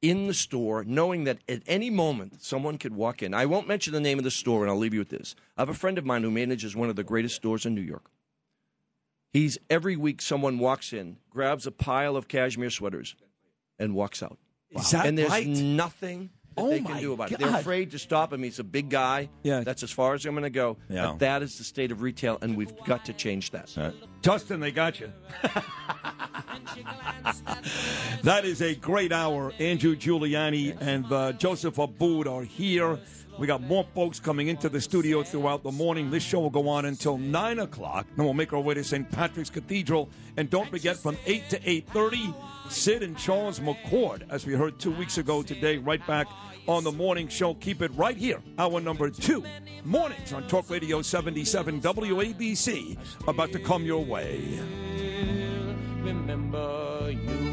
in the store, knowing that at any moment someone could walk in. I won't mention the name of the store, and I'll leave you with this. I have a friend of mine who manages one of the greatest stores in New York. He's every week someone walks in, grabs a pile of cashmere sweaters, and walks out. Is that and there's right? nothing that Oh they can do about it. They're afraid to stop him. He's a big guy. Yeah. That's as far as I'm going to go. Yeah. But that is the state of retail, and we've got to change that. Justin, they got you. that is a great hour. Andrew Giuliani and uh, Joseph Abboud are here. We got more folks coming into the studio throughout the morning. This show will go on until 9 o'clock. Then we'll make our way to St. Patrick's Cathedral. And don't forget, from 8 to 8.30, Sid and Charles McCord, as we heard two weeks ago today, right back on the morning show. Keep it right here. Hour number two, mornings on Talk Radio 77 WABC, about to come your way. remember you.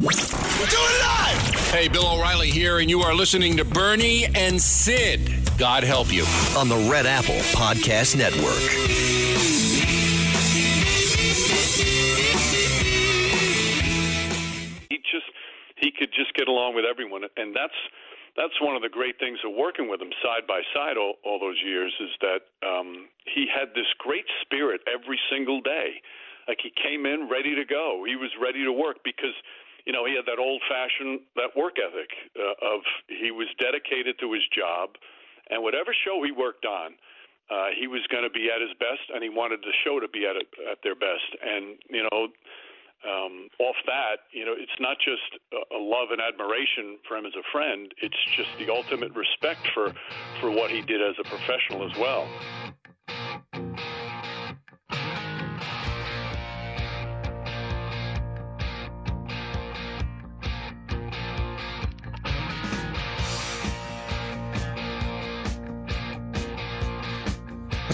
We'll do it live! Hey, Bill O'Reilly here, and you are listening to Bernie and Sid. God help you. On the Red Apple Podcast Network. he just he could just get along with everyone and that's that's one of the great things of working with him side by side all, all those years is that um he had this great spirit every single day like he came in ready to go he was ready to work because you know he had that old fashioned that work ethic uh, of he was dedicated to his job and whatever show he worked on uh, he was going to be at his best, and he wanted the show to be at it, at their best. And you know, um, off that, you know, it's not just a, a love and admiration for him as a friend. It's just the ultimate respect for for what he did as a professional as well.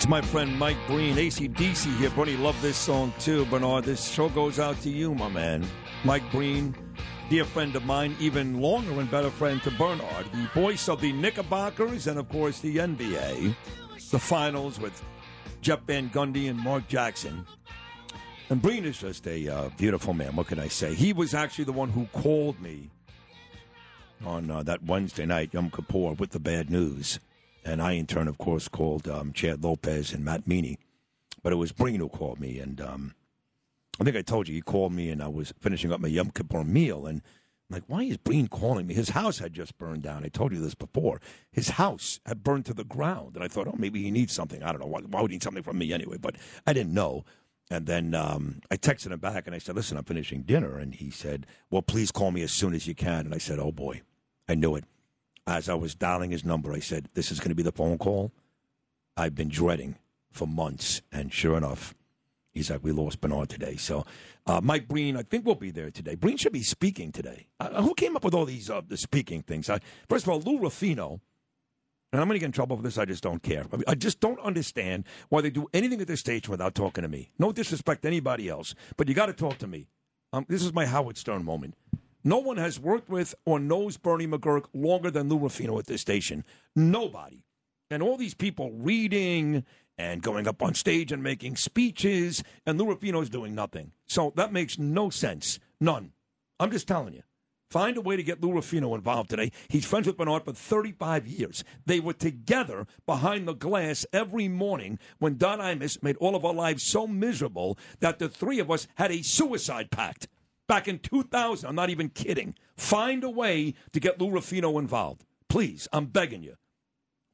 That's my friend Mike Breen, ACDC here. Bernie, love this song too. Bernard, this show goes out to you, my man. Mike Breen, dear friend of mine, even longer and better friend to Bernard, the voice of the Knickerbockers and, of course, the NBA. The finals with Jeff Van Gundy and Mark Jackson. And Breen is just a uh, beautiful man. What can I say? He was actually the one who called me on uh, that Wednesday night, Yom Kippur, with the bad news. And I, in turn, of course, called um, Chad Lopez and Matt Meany. But it was Breen who called me. And um, I think I told you, he called me and I was finishing up my Yom Kippur meal. And I'm like, why is Breen calling me? His house had just burned down. I told you this before. His house had burned to the ground. And I thought, oh, maybe he needs something. I don't know. Why, why would he need something from me anyway? But I didn't know. And then um, I texted him back and I said, listen, I'm finishing dinner. And he said, well, please call me as soon as you can. And I said, oh, boy, I knew it. As I was dialing his number, I said, this is going to be the phone call I've been dreading for months. And sure enough, he's like, we lost Bernard today. So uh, Mike Breen, I think we'll be there today. Breen should be speaking today. Uh, who came up with all these uh, the speaking things? First of all, Lou Ruffino, and I'm going to get in trouble for this. I just don't care. I, mean, I just don't understand why they do anything at this stage without talking to me. No disrespect to anybody else, but you got to talk to me. Um, this is my Howard Stern moment. No one has worked with or knows Bernie McGuirk longer than Lou Ruffino at this station. Nobody. And all these people reading and going up on stage and making speeches, and Lou Ruffino's doing nothing. So that makes no sense. None. I'm just telling you. Find a way to get Lou Ruffino involved today. He's friends with Bernard for 35 years. They were together behind the glass every morning when Don Imus made all of our lives so miserable that the three of us had a suicide pact back in 2000. I'm not even kidding. Find a way to get Lou Ruffino involved. Please, I'm begging you.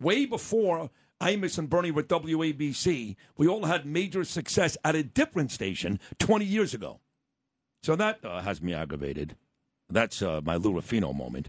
Way before Imus and Bernie were WABC, we all had major success at a different station 20 years ago. So that uh, has me aggravated. That's uh, my Lou Ruffino moment.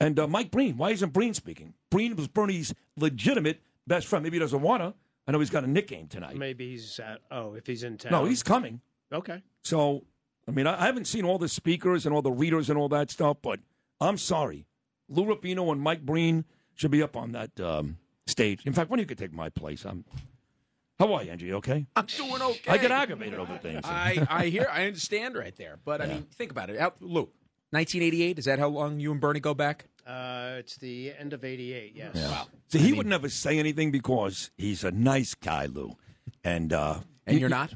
And uh, Mike Breen, why isn't Breen speaking? Breen was Bernie's legitimate best friend. Maybe he doesn't want to. I know he's got a nickname tonight. Maybe he's at, oh, if he's in town. No, he's coming. Okay. So, I mean, I I haven't seen all the speakers and all the readers and all that stuff, but I'm sorry. Lou Ruffino and Mike Breen should be up on that um, stage. In fact, one of you could take my place. I'm. How are you, Angie? Okay. I'm doing okay. I get aggravated over things. I, I hear, I understand right there. But I mean, think about it. Out, Lou, 1988, is that how long you and Bernie go back? Uh, it's the end of 88, yes. Yeah. So he would never say anything because he's a nice guy, Lou. And uh, And you- you're not?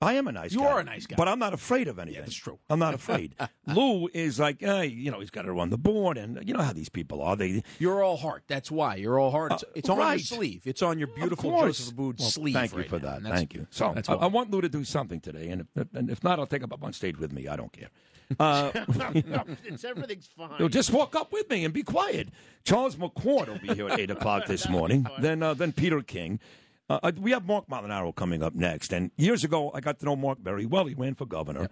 I am a nice You guy. You are a nice guy. But I'm not afraid of anything. Yeah, that's true. I'm not afraid. Lou is like, eh, you know, he's got to run the board. And you know how these people are. They You're all heart. That's why. You're all heart. It's, Uh, it's on your sleeve. It's on your beautiful. Joseph Abboud Well, sleeve. Thank you right for now, that. Thank you. So I. I want Lou to do something today, and if, and if not, I'll take him up on stage with me. I don't care. Uh, it's, everything's fine. You'll just walk up with me and be quiet. Charles McCord will be here at eight o'clock this morning. Then, uh, then Peter King. Uh, uh, we have Mark Molinaro coming up next. And years ago, I got to know Mark very well. He ran for governor.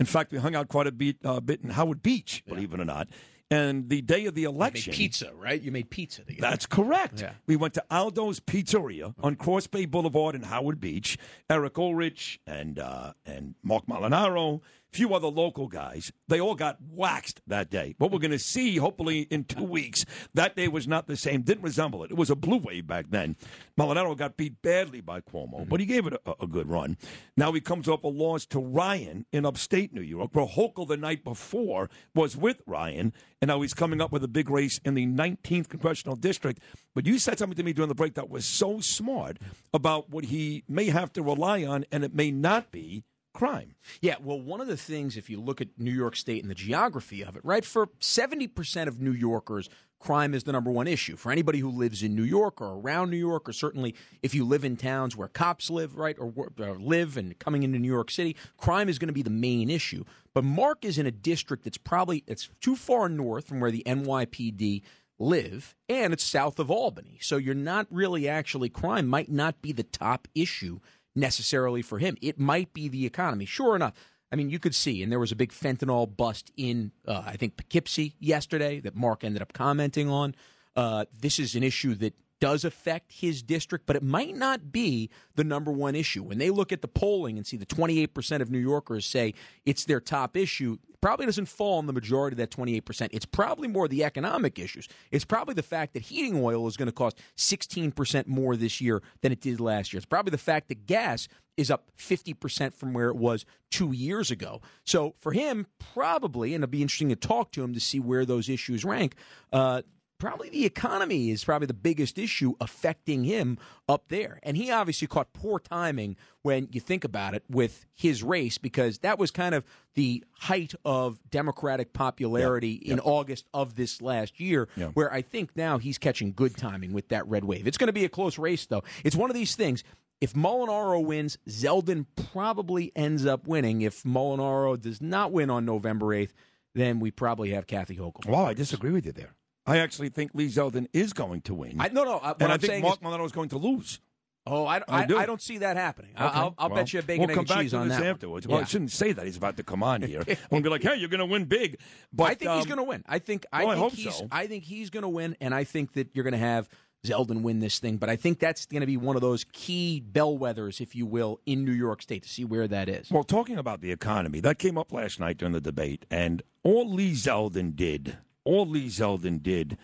In fact, we hung out quite a bit, uh, bit in Howard Beach, believe it or not. And the day of the You made election, pizza, right? You made pizza together. that's correct. Yeah. We went to Aldo's Pizzeria on Cross Bay Boulevard in Howard Beach. Eric Ulrich and uh, and Mark Molinaro, few other local guys. They all got waxed that day. What we're going to see, hopefully in two weeks, that day was not the same. Didn't resemble it. It was a blue wave back then. Molinaro got beat badly by Cuomo, but he gave it a, a good run. Now he comes off a loss to Ryan in upstate New York, where Hochul the night before was with Ryan, and now he's coming up with a big race in the 19th congressional district. But you said something to me during the break that was so smart about what he may have to rely on, and it may not be crime. Yeah, well, one of the things, if you look at New York State and the geography of it, right, for 70% of New Yorkers, crime is the number one issue. For anybody who lives in New York or around New York, or certainly if you live in towns where cops live, right, or, or live and coming into New York City, crime is going to be the main issue. But Mark is in a district that's probably it's too far north from where the NYPD live and it's south of Albany. So you're not really actually crime might not be the top issue necessarily for him. It might be the economy. Sure enough. I mean, you could see, and there was a big fentanyl bust in, uh, I think, Poughkeepsie yesterday that Mark ended up commenting on. Uh, this is an issue that does affect his district, but it might not be the number one issue. When they look at the polling and see the 28% of New Yorkers say it's their top issue, probably doesn't fall on the majority of that 28%. It's probably more the economic issues. It's probably the fact that heating oil is going to cost 16% more this year than it did last year. It's probably the fact that gas is up 50% from where it was two years ago. So for him, probably, and it'll be interesting to talk to him to see where those issues rank. Uh, probably the economy is probably the biggest issue affecting him up there. And he obviously caught poor timing when you think about it with his race because that was kind of the height of Democratic popularity in August of this last year, Yeah. where I think now he's catching good timing with that red wave. It's going to be a close race, though. It's one of these things. If Molinaro wins, Zeldin probably ends up winning. If Molinaro does not win on November 8th, then we probably have Kathy Hochul. Wow, I disagree with you there. I actually think Lee Zeldin is going to win. I, no, no. What and I I'm think Mark is, Molinaro is going to lose. oh, I, I I, do. I don't see that happening. Okay, I'll, I'll well, bet you a bacon, we'll egg, and cheese on that. afterwards. Well, I shouldn't say that. He's about to come on here. I'm going to be like, hey, you're going to win big. But I think he's um, going to win. I think. I well, I think hope he's. so. I think he's going to win, and I think that you're going to have Zeldin win this thing. But I think that's going to be one of those key bellwethers, if you will, in New York State to see where that is. Well, talking about the economy, that came up last night during the debate, and all Lee Zeldin did, all Lee Zeldin did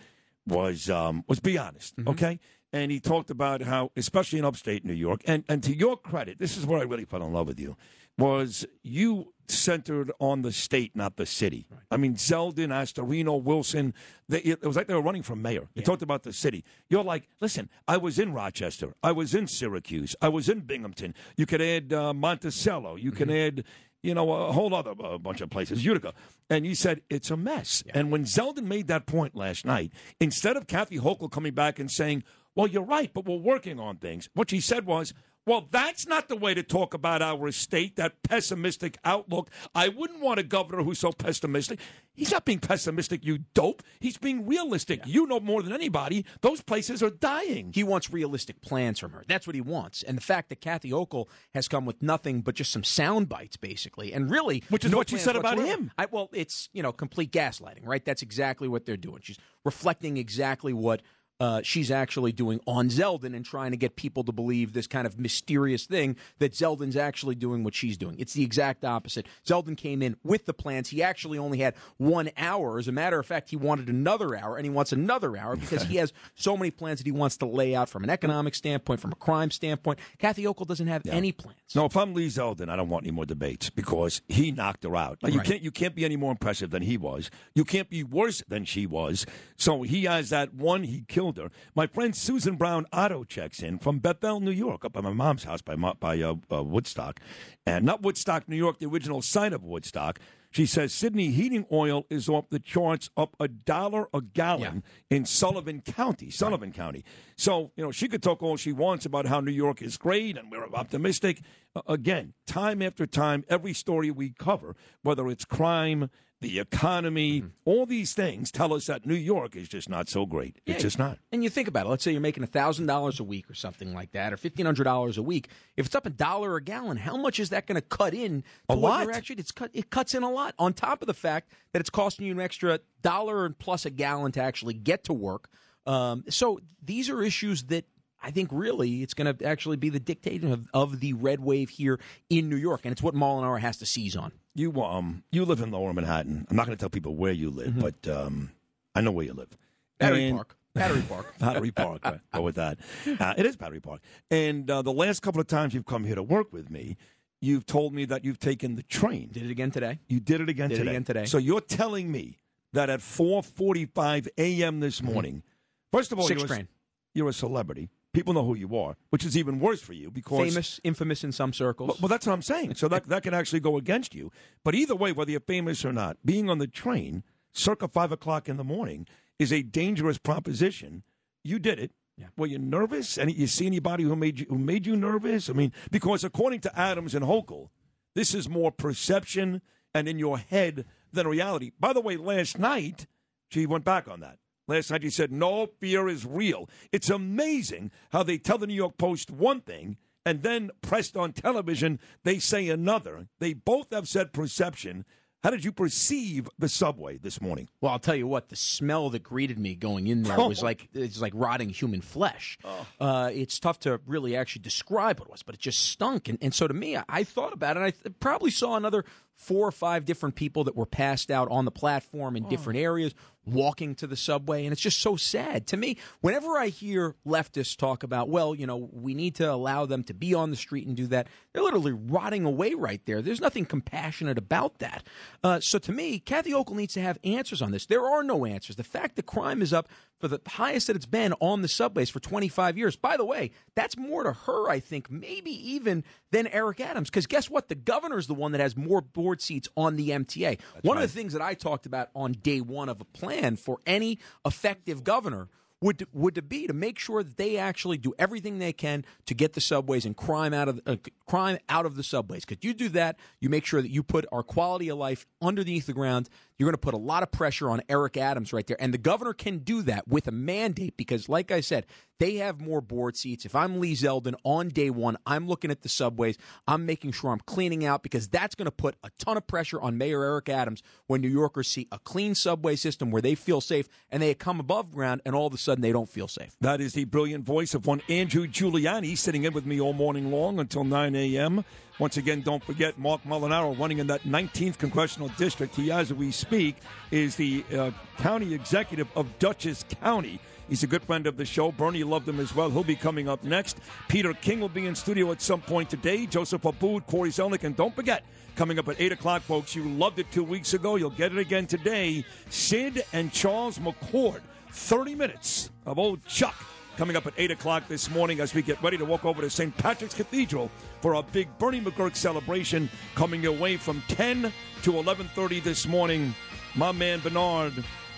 was um, was be honest, Mm-hmm. okay? and he talked about how, especially in upstate New York, and, and to your credit, this is where I really fell in love with you, was you centered on the state, not the city. I mean, Zeldin, Astorino, Wilson, they, it was like they were running for mayor. They talked about the city. You're like, listen, I was in Rochester, I was in Syracuse, I was in Binghamton. You could add uh, Monticello, you can add you know, a whole other uh, bunch of places, Utica. And you said it's a mess. And when Zeldin made that point last night, instead of Kathy Hochul coming back and saying, well, you're right, but we're working on things, what she said was, well, that's not the way to talk about our state, that pessimistic outlook. I wouldn't want a governor who's so pessimistic. He's not being pessimistic, you dope. He's being realistic. You know more than anybody, those places are dying. He wants realistic plans from her. That's what he wants. And the fact that Kathy Hochul has come with nothing but just some sound bites, basically, and really, Which is no what she plans said about whatsoever. him. I, well, it's you know complete gaslighting, right? That's exactly what they're doing. She's reflecting exactly what. Uh, she's actually doing on Zeldin and trying to get people to believe this kind of mysterious thing that Zeldin's actually doing what she's doing. It's the exact opposite. Zeldin came in with the plans. He actually only had one hour. As a matter of fact, he wanted another hour, and he wants another hour because he has so many plans that he wants to lay out from an economic standpoint, from a crime standpoint. Kathy Hochul doesn't have any plans. No, if I'm Lee Zeldin, I don't want any more debates because he knocked her out. You Right. can't you can't be any more impressive than he was. You can't be worse than she was. So he has that one. He killed My friend Susan Brown Otto checks in from Bethel, New York, up at my mom's house by by uh, uh, Woodstock, and not Woodstock, New York, the original site of Woodstock. She says Sydney heating oil is off the charts, up a dollar a gallon in Sullivan County. Sullivan County. So you know she could talk all she wants about how New York is great and we're optimistic. Uh, again, time after time, every story we cover, whether it's crime, the economy, Mm-hmm. all these things tell us that New York is just not so great. It's just not. And you think about it. Let's say you're making thousand dollars a week or something like that, or fifteen hundred dollars a week. If it's up a dollar a gallon, how much is that going to cut in? To A what lot. you're Actually, it's cut. It cuts in a lot. On top of the fact that it's costing you an extra dollar and plus a gallon to actually get to work. Um, so these are issues that. I think really it's going to actually be the dictating of, of the red wave here in New York, and it's what Molinaro has to seize on. You um you live in Lower Manhattan. I'm not going to tell people where you live, but um I know where you live. Mm-hmm. Battery And- Park. Battery Park. Battery Park. right. Go with that. Uh, it is Battery Park. And uh, the last couple of times you've come here to work with me, you've told me that you've taken the train. Did it again today. You did it again Did it today. again today. So you're telling me that at 4:45 a.m. this morning, first of all, Mm-hmm. Six you're a, train. you're a celebrity. People know who you are, which is even worse for you because Famous, infamous in some circles. well, well, that's what I'm saying. So that that can actually go against you. But either way, whether you're famous or not, being on the train circa five o'clock in the morning is a dangerous proposition. You did it. Yeah. Were you nervous? And you see anybody who made you who made you nervous? I mean, because according to Adams and Hochul, this is more perception and in your head than reality. By the way, last night she went back on that. Last night she said no fear is real. It's amazing how they tell the New York Post one thing and then pressed on television they say another. They both have said perception. How did you perceive the subway this morning? Well, I'll tell you what. The smell that greeted me going in there Oh. was like it's like rotting human flesh. Uh, it's tough to really actually describe what it was, but it just stunk. And, and so to me, I, I thought about it. I th- probably saw another four or five different people that were passed out on the platform in different areas, walking to the subway, and it's just so sad to me. Whenever I hear leftists talk about, well, you know, we need to allow them to be on the street and do that, they're literally rotting away right there. There's nothing compassionate about that. Uh, so to me, Kathy Hochul needs to have answers on this. There are no answers. The fact that crime is up for the highest that it's been on the subways for 25 years. By the way, that's more to her, I think, maybe even than Eric Adams. Because guess what? The governor's the one that has more board seats on the MTA. one of the things that I talked about on day one of a plan for any effective governor would would be to make sure that they actually do everything they can to get the subways and crime out of uh, crime out of the subways. Because you do that, you make sure that you put our quality of life underneath the ground. You're going to put a lot of pressure on Eric Adams right there, and the governor can do that with a mandate. Because, like I said, they have more board seats. If I'm Lee Zeldin on day one, I'm looking at the subways. I'm making sure I'm cleaning out because that's going to put a ton of pressure on Mayor Eric Adams when New Yorkers see a clean subway system where they feel safe and they come above ground, and all of a sudden they don't feel safe. That is the brilliant voice of one Andrew Giuliani sitting in with me all morning long until 9 a.m. Once again, don't forget Mark Molinaro running in that 19th congressional district. He, as we speak, is the uh, county executive of Dutchess County. He's a good friend of the show. Bernie loved him as well. He'll be coming up next. Peter King will be in studio at some point today. Joseph Abboud, Cory Zelnik, and don't forget, coming up at 8 o'clock, folks, you loved it two weeks ago. You'll get it again today. Sid and Charles McCord. 30 minutes of old Chuck coming up at 8 o'clock this morning as we get ready to walk over to St. Patrick's Cathedral for our big Bernie McGuirk celebration coming your way from 10 to 11.30 this morning. My man Bernard,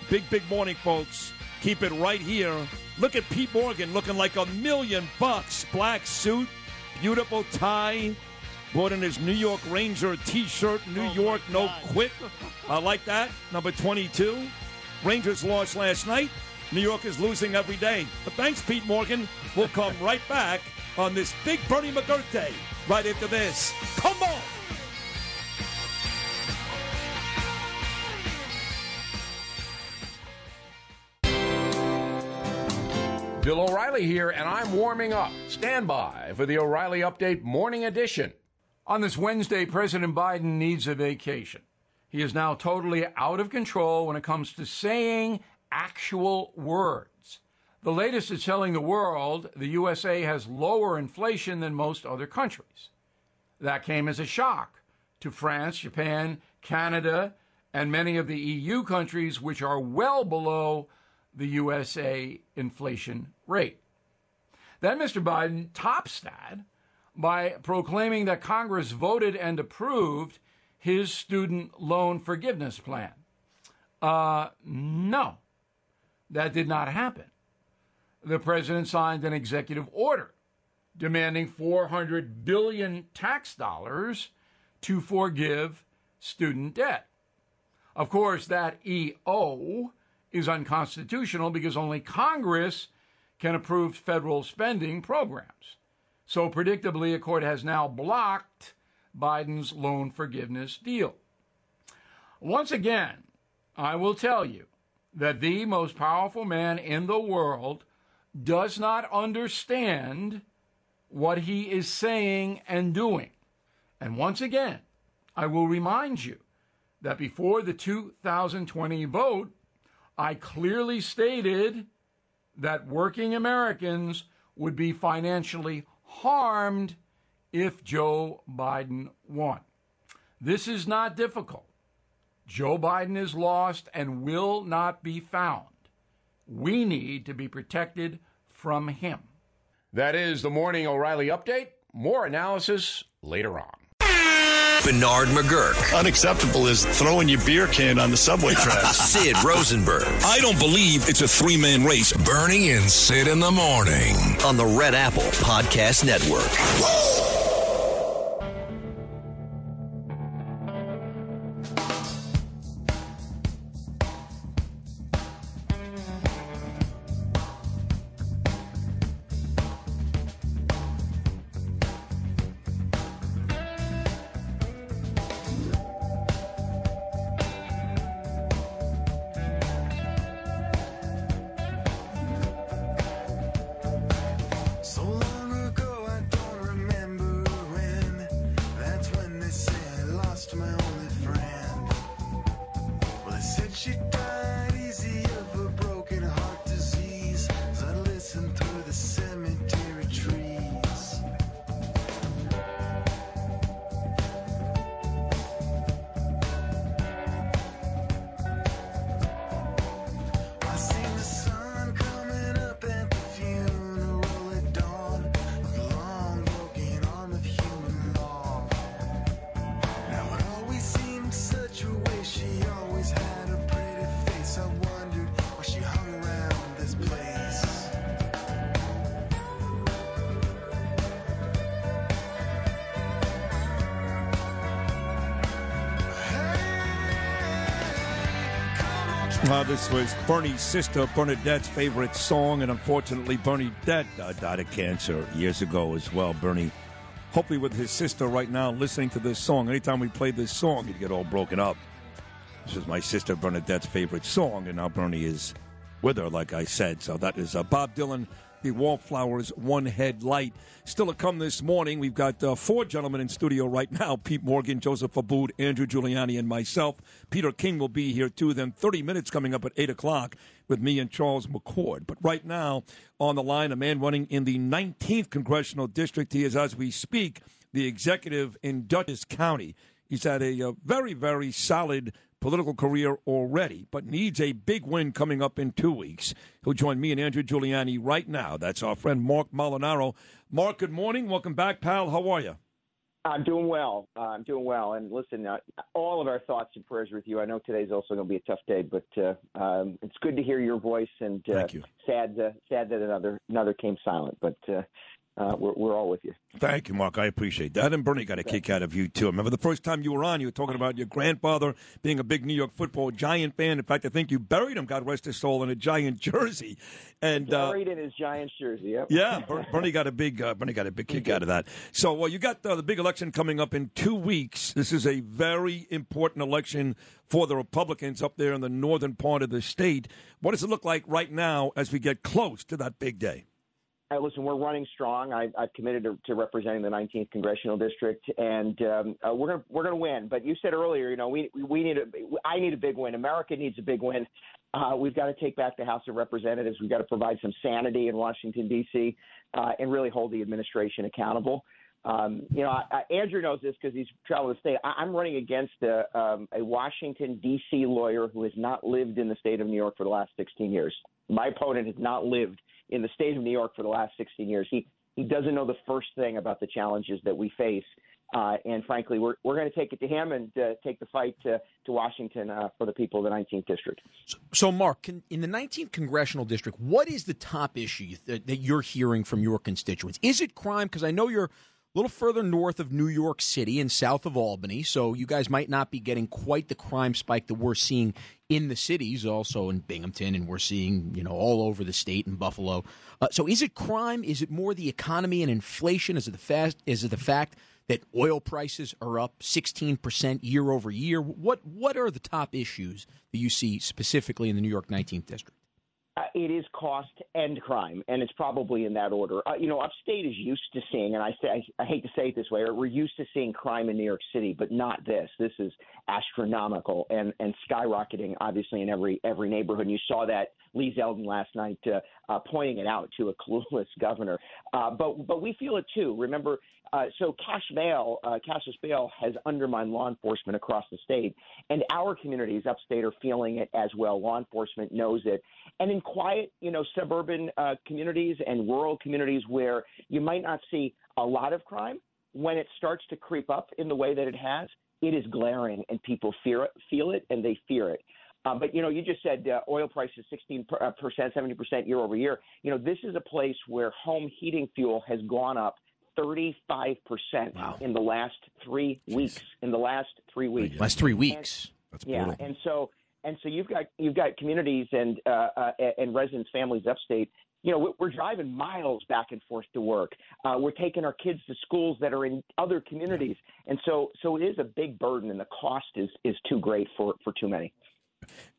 big, big morning, folks. Keep it right here. Look at Pete Morgan looking like a million bucks. Black suit, beautiful tie, brought in his New York Ranger t-shirt, New oh York, no quit. I like that. Number 22. Rangers lost last night. New York is losing every day. But thanks, Pete Morgan. We'll come right back on this big Bernie McGuirk Day right after this. Come on! Bill O'Reilly here, and I'm warming up. Stand by for the O'Reilly Update Morning Edition. On this Wednesday, President Biden needs a vacation. He is now totally out of control when it comes to saying actual words. The latest is telling the world the USA has lower inflation than most other countries. That came as a shock to France, Japan, Canada, and many of the EU countries, which are well below the USA inflation rate. Then Mr. Biden tops that by proclaiming that Congress voted and approved his student loan forgiveness plan. Uh, no, that did not happen. The president signed an executive order demanding 400 billion tax dollars to forgive student debt. Of course, that EO is unconstitutional because only Congress can approve federal spending programs. So, predictably, a court has now blocked Biden's loan forgiveness deal. Once again, I will tell you that the most powerful man in the world does not understand what he is saying and doing. And once again, I will remind you that before the 2020 vote, I clearly stated that working Americans would be financially harmed if Joe Biden won. This is not difficult. Joe Biden is lost and will not be found. We need to be protected from him. That is the Morning O'Reilly Update. More analysis later on. Bernard McGuirk. Unacceptable is throwing your beer can on the subway tracks. Sid Rosenberg. I don't believe it's a three man race. Bernie and Sid in the morning on the Red Apple Podcast Network. Uh, this was Bernie's sister Bernadette's favorite song, and unfortunately, Bernadette uh, died of cancer years ago as well. Bernie, hopefully, with his sister right now listening to this song. Anytime we play this song, he'd get all broken up. This is my sister Bernadette's favorite song, and now Bernie is with her, like I said. So that is uh, Bob Dylan the Wallflowers One Head Light. Still to come this morning, we've got uh, four gentlemen in studio right now Pete Morgan, Joseph Abboud, Andrew Giuliani, and myself. Peter King will be here too. Then 30 minutes coming up at 8 o'clock with me and Charles McCord. But right now, on the line, a man running in the 19th Congressional District. He is, as we speak, the executive in Dutchess County. He's had a, uh very, very solid political career already, but needs a big win coming up in two weeks. He'll join me and Andrew Giuliani right now. That's our friend Mark Molinaro. Mark, good morning. Welcome back, pal. How are you? I'm doing well. Uh, I'm doing well. And listen, uh, all of our thoughts and prayers with you. I know today's also going to be a tough day, but uh, um, it's good to hear your voice. And uh, Thank you. sad, uh, sad that another another came silent. But uh, uh, we're, we're all with you. Thank you, Mark. I appreciate that. And Bernie got a kick out of you, too. Remember the first time you were on, you were talking about your grandfather being a big New York football giant fan. In fact, I think you buried him, God rest his soul, in a giant jersey. And uh, Buried in his Giants jersey. Yep. Yeah, Ber- Bernie got a big uh, Bernie got a big kick out of that. So, well, you got uh, the big election coming up in two weeks. This is a very important election for the Republicans up there in the northern part of the state. What does it look like right now as we get close to that big day? Uh, listen, we're running strong. I, I've committed to, to representing the 19th congressional district, and um, uh, we're gonna we're gonna win. But you said earlier, you know, we we need a I need a big win. America needs a big win. Uh, we've got to take back the House of Representatives. We've got to provide some sanity in Washington D.C. Uh, and really hold the administration accountable. Um, you know, I, I, Andrew knows this because he's traveled the state. I, I'm running against a, um, a Washington D.C. lawyer who has not lived in the state of New York for the last 16 years. My opponent has not lived in the state of New York for the last 16 years. He he doesn't know the first thing about the challenges that we face. Uh, and frankly, we're, we're going to take it to him and uh, take the fight to, to Washington uh, for the people of the 19th district. So, Mark, can, in the 19th congressional district, what is the top issue that, that you're hearing from your constituents? Is it crime? Because I know you're little further north of New York City and south of Albany, so you guys might not be getting quite the crime spike that we're seeing in the cities, also in Binghamton, and we're seeing you know all over the state in Buffalo. Uh, so, is it crime? Is it more the economy and inflation? Is it the fast? Is it the fact that oil prices are up 16% year over year? What what are the top issues that you see specifically in the New York 19th district? It is cost and crime, and it's probably in that order. Uh, you know, upstate is used to seeing, and I say I, I hate to say it this way, we're used to seeing crime in New York City, but not this. This is astronomical and and skyrocketing, obviously in every every neighborhood. And you saw that Lee Zeldin last night uh, uh, pointing it out to a clueless governor. Uh, but but we feel it too. Remember, uh, so cash bail, uh, cashless bail has undermined law enforcement across the state, and our communities upstate are feeling it as well. Law enforcement knows it, and in quiet, you know, suburban uh, communities and rural communities where you might not see a lot of crime, when it starts to creep up in the way that it has, it is glaring, and people fear it, feel it, and they fear it. Um, but you know, you just said uh, oil prices 16 per- uh, percent, 70 percent year over year. You know, this is a place where home heating fuel has gone up 35 percent in the last three weeks. In the last three weeks. Last three weeks. That's yeah, and so and so you've got you've got communities and uh, uh, and residents, families upstate. You know, we're- driving miles back and forth to work. Uh, we're taking our kids to schools that are in other communities, and so so it is a big burden, and the cost is is too great for for too many.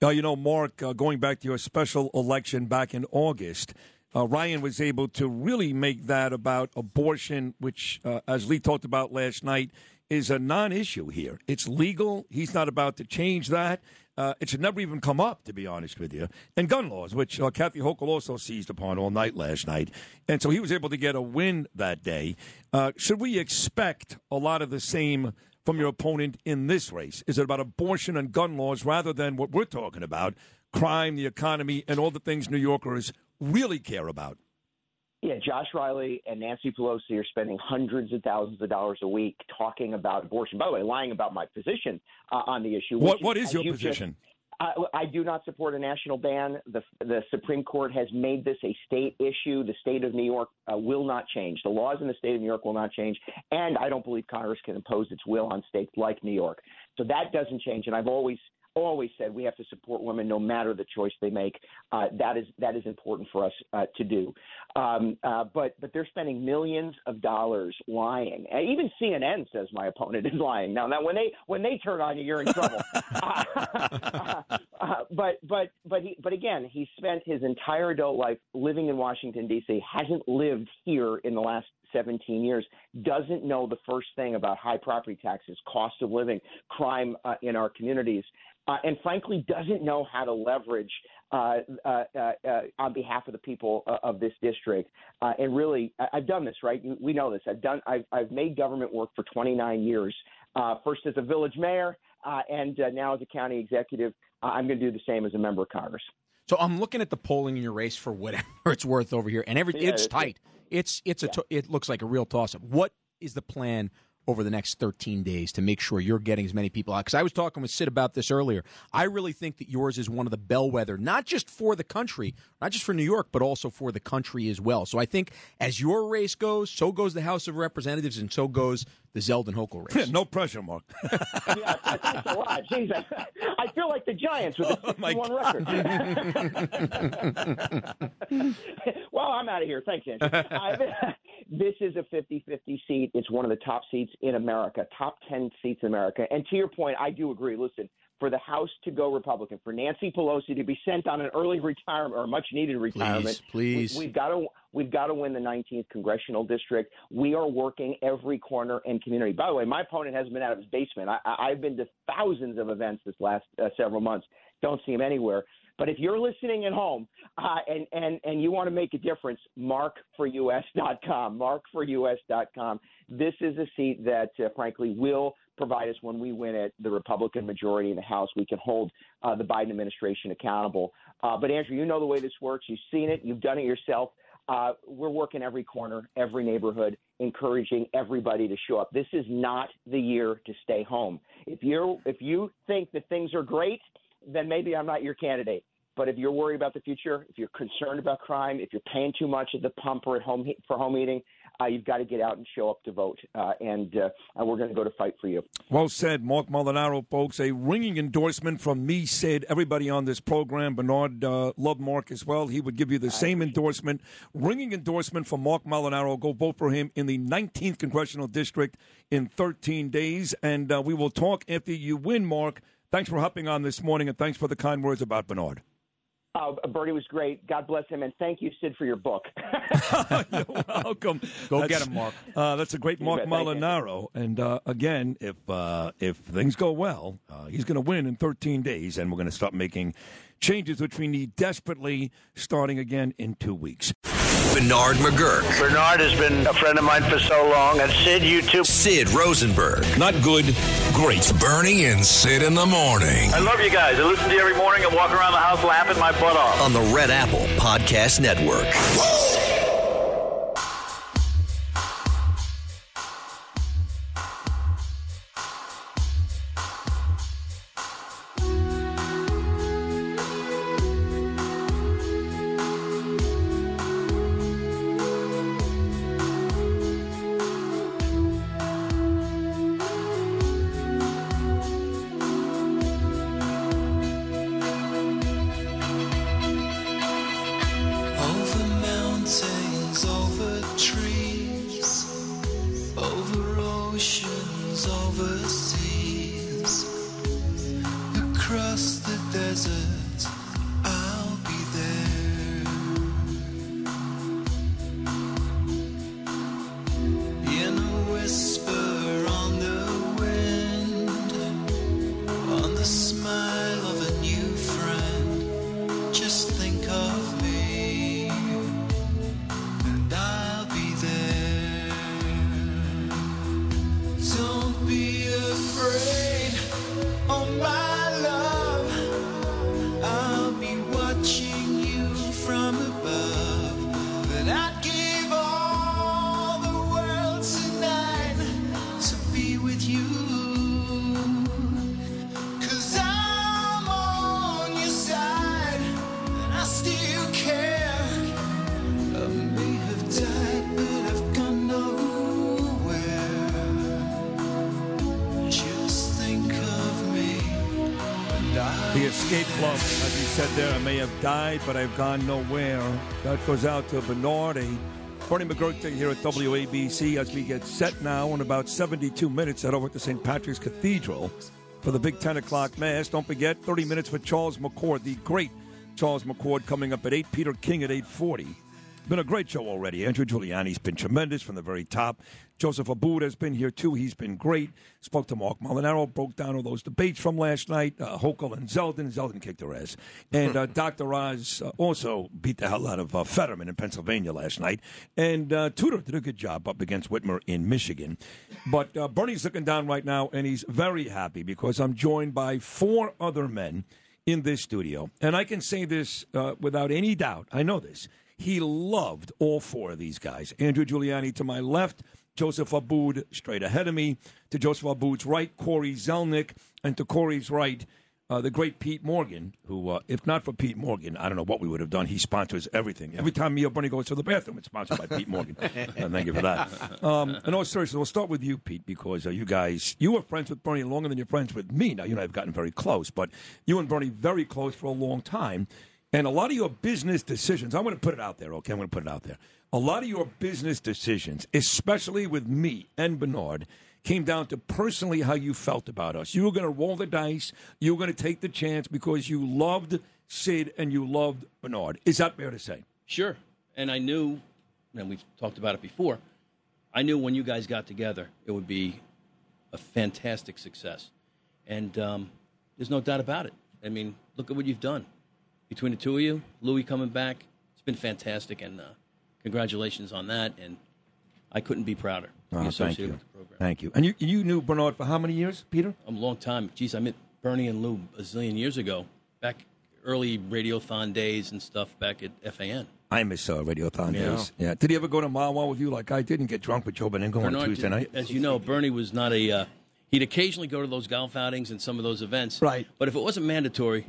Uh, you know, Mark, uh, going back to your special election back in August, uh, Ryan was able to really make that about abortion, which, uh, as Lee talked about last night, is a non issue here. It's legal. He's not about to change that. Uh, it should never even come up, to be honest with you. And gun laws, which uh, Kathy Hochul also seized upon all night last night. And so he was able to get a win that day. Uh, should we expect a lot of the same from your opponent in this race? Is it about abortion and gun laws rather than what we're talking about crime, the economy, and all the things New Yorkers really care about? Yeah, Josh Riley and Nancy Pelosi are spending hundreds of thousands of dollars a week talking about abortion. By the way, lying about my position uh, on the issue. What, what is, your you just- position? I, I do not support a national ban. The, the Supreme Court has made this a state issue. The state of New York uh, will not change. The laws in the state of New York will not change. And I don't believe Congress can impose its will on states like New York. So that doesn't change. And I've always always said we have to support women no matter the choice they make. Uh, that is that is important for us uh, to do. Um, uh, but but they're spending millions of dollars lying. And even CNN says my opponent is lying. Now now when they when they turn on you, you're in trouble. uh, but but but he, but again, he spent his entire adult life living in Washington D.C. Hasn't lived here in the last 17 years, doesn't know the first thing about high property taxes, cost of living, crime uh, in our communities, uh, and frankly doesn't know how to leverage uh, uh, uh, uh, on behalf of the people of this district. And really, I- I've done this, right? We know this. I've done. I've, I've made government work for 29 years. First as a village mayor, and now as a county executive. I'm going to do the same as a member of Congress. So I'm looking at the polling in your race for whatever it's worth over here, and every Yeah, it's it's- tight. It's it's a to- it looks like a real toss up. What is the plan over the next 13 days to make sure you're getting as many people out? Because I was talking with Sid about this earlier. I really think that yours is one of the bellwether, not just for the country, not just for New York, but also for the country as well. So I think as your race goes, so goes the House of Representatives, and so goes the Zeldin Hochul race. no pressure, Mark. yeah, thanks a lot. Jeez, I, I feel like the Giants with oh a 61 record. well, I'm out of here. Thanks, Andrew. This is a 50-50 seat. It's one of the top seats in America, top 10 seats in America. And to your point, I do agree. Listen, for the House to go Republican, for Nancy Pelosi to be sent on an early retirement or a much needed retirement, please. please. We, have got to we've got to win the 19th congressional district. We are working every corner and community. By the way, my opponent hasn't been out of his basement. I, I- I've been to thousands of events this last uh, several months. Don't see him anywhere. But if you're listening at home uh, and, and, and you want to make a difference, markforus.com. Markforus.com. This is a seat that, uh, frankly, will provide us when we win it the Republican majority in the House. We can hold uh, the Biden administration accountable. Uh, but, Andrew, you know the way this works. You've seen it, you've done it yourself. Uh, we're working every corner, every neighborhood, encouraging everybody to show up. This is not the year to stay home. If you're if you think that things are great, then maybe I'm not your candidate. But if you're worried about the future, if you're concerned about crime, if you're paying too much at the pump or at home for home eating, uh, you've got to get out and show up to vote. Uh, and uh, and we're going to go to fight for you. Well said, Mark Molinaro, folks. A ringing endorsement from me, Sid, everybody on this program. Bernard uh, loved Mark as well. He would give you the same endorsement. Ringing endorsement from Mark Molinaro. Go vote for him in the 19th Congressional District in 13 days. And uh, we will talk after you win, Mark. Thanks for hopping on this morning, and thanks for the kind words about Bernard. Uh, Bernie was great. God bless him, and thank you, Sid, for your book. You're welcome. Go That's- get him, Mark. Uh, that's a great Mark bet. Molinaro. And uh, again, if uh, if things go well, uh, he's going to win in 13 days, and we're going to start making changes, which we need desperately, starting again in two weeks. Bernard McGuirk. Bernard has been a friend of mine for so long, and Sid, you too. Sid Rosenberg. Not good, great. Bernie and Sid in the morning. I love you guys. I listen to you every morning and walk around the house laughing my butt off. On the Red Apple Podcast Network. But I've gone nowhere. That goes out to Bernardi. Bernie McGuirk here at WABC as we get set now in about 72 minutes head over to St. Patrick's Cathedral for the big 10 o'clock Mass. Don't forget, 30 minutes for Charles McCord, the great Charles McCord coming up at 8, Peter King at 840. Been a great show already. Andrew Giuliani's been tremendous from the very top. Joseph Abboud has been here too. He's been great. Spoke to Mark Molinaro, broke down all those debates from last night. Uh, Hochul and Zeldin. Zeldin kicked their ass. And uh, Dr. Oz uh, also beat the hell out of uh, Fetterman in Pennsylvania last night. And uh, Tudor did a good job up against Whitmer in Michigan. But uh, Bernie's looking down right now, and he's very happy because I'm joined by four other men in this studio. And I can say this uh, without any doubt. I know this. He loved all four of these guys. Andrew Giuliani to my left, Joseph Abboud straight ahead of me, to Joseph Abboud's right, Cory Zelnik, and to Cory's right, uh, the great Pete Morgan, who, uh, if not for Pete Morgan, I don't know what we would have done. He sponsors everything. Every time me or Bernie goes to the bathroom, it's sponsored by Pete Morgan. Uh, thank you for that. Um, and all seriously, we'll start with you, Pete, because uh, you guys, you were friends with Bernie longer than you're friends with me. Now, you and I have gotten very close, but you and Bernie very close for a long time. And a lot of your business decisions, I'm going to put it out there, okay? I'm going to put it out there. A lot of your business decisions, especially with me and Bernard, came down to personally how you felt about us. You were going to roll the dice, you were going to take the chance because you loved Sid and you loved Bernard. Is that fair to say? Sure. And I knew, and we've talked about it before, I knew when you guys got together, it would be a fantastic success. And um, there's no doubt about it. I mean, look at what you've done. Between the two of you, Louis coming back, it's been fantastic. And uh, congratulations on that. And I couldn't be prouder to be thank you. with the program. Thank you. And you, you knew Bernard for how many years, Peter? A long time. Geez, I met Bernie and Lou a zillion years ago, back early Radiothon days and stuff back at FAN. I miss uh, Radiothon Yeah. days. Yeah. Did he ever go to Mahwah with you like I did and get drunk with Joe Benigno on Tuesday did- night? As you know, Bernie was not a. Uh, he'd occasionally go to those golf outings and some of those events. Right. But if it wasn't mandatory,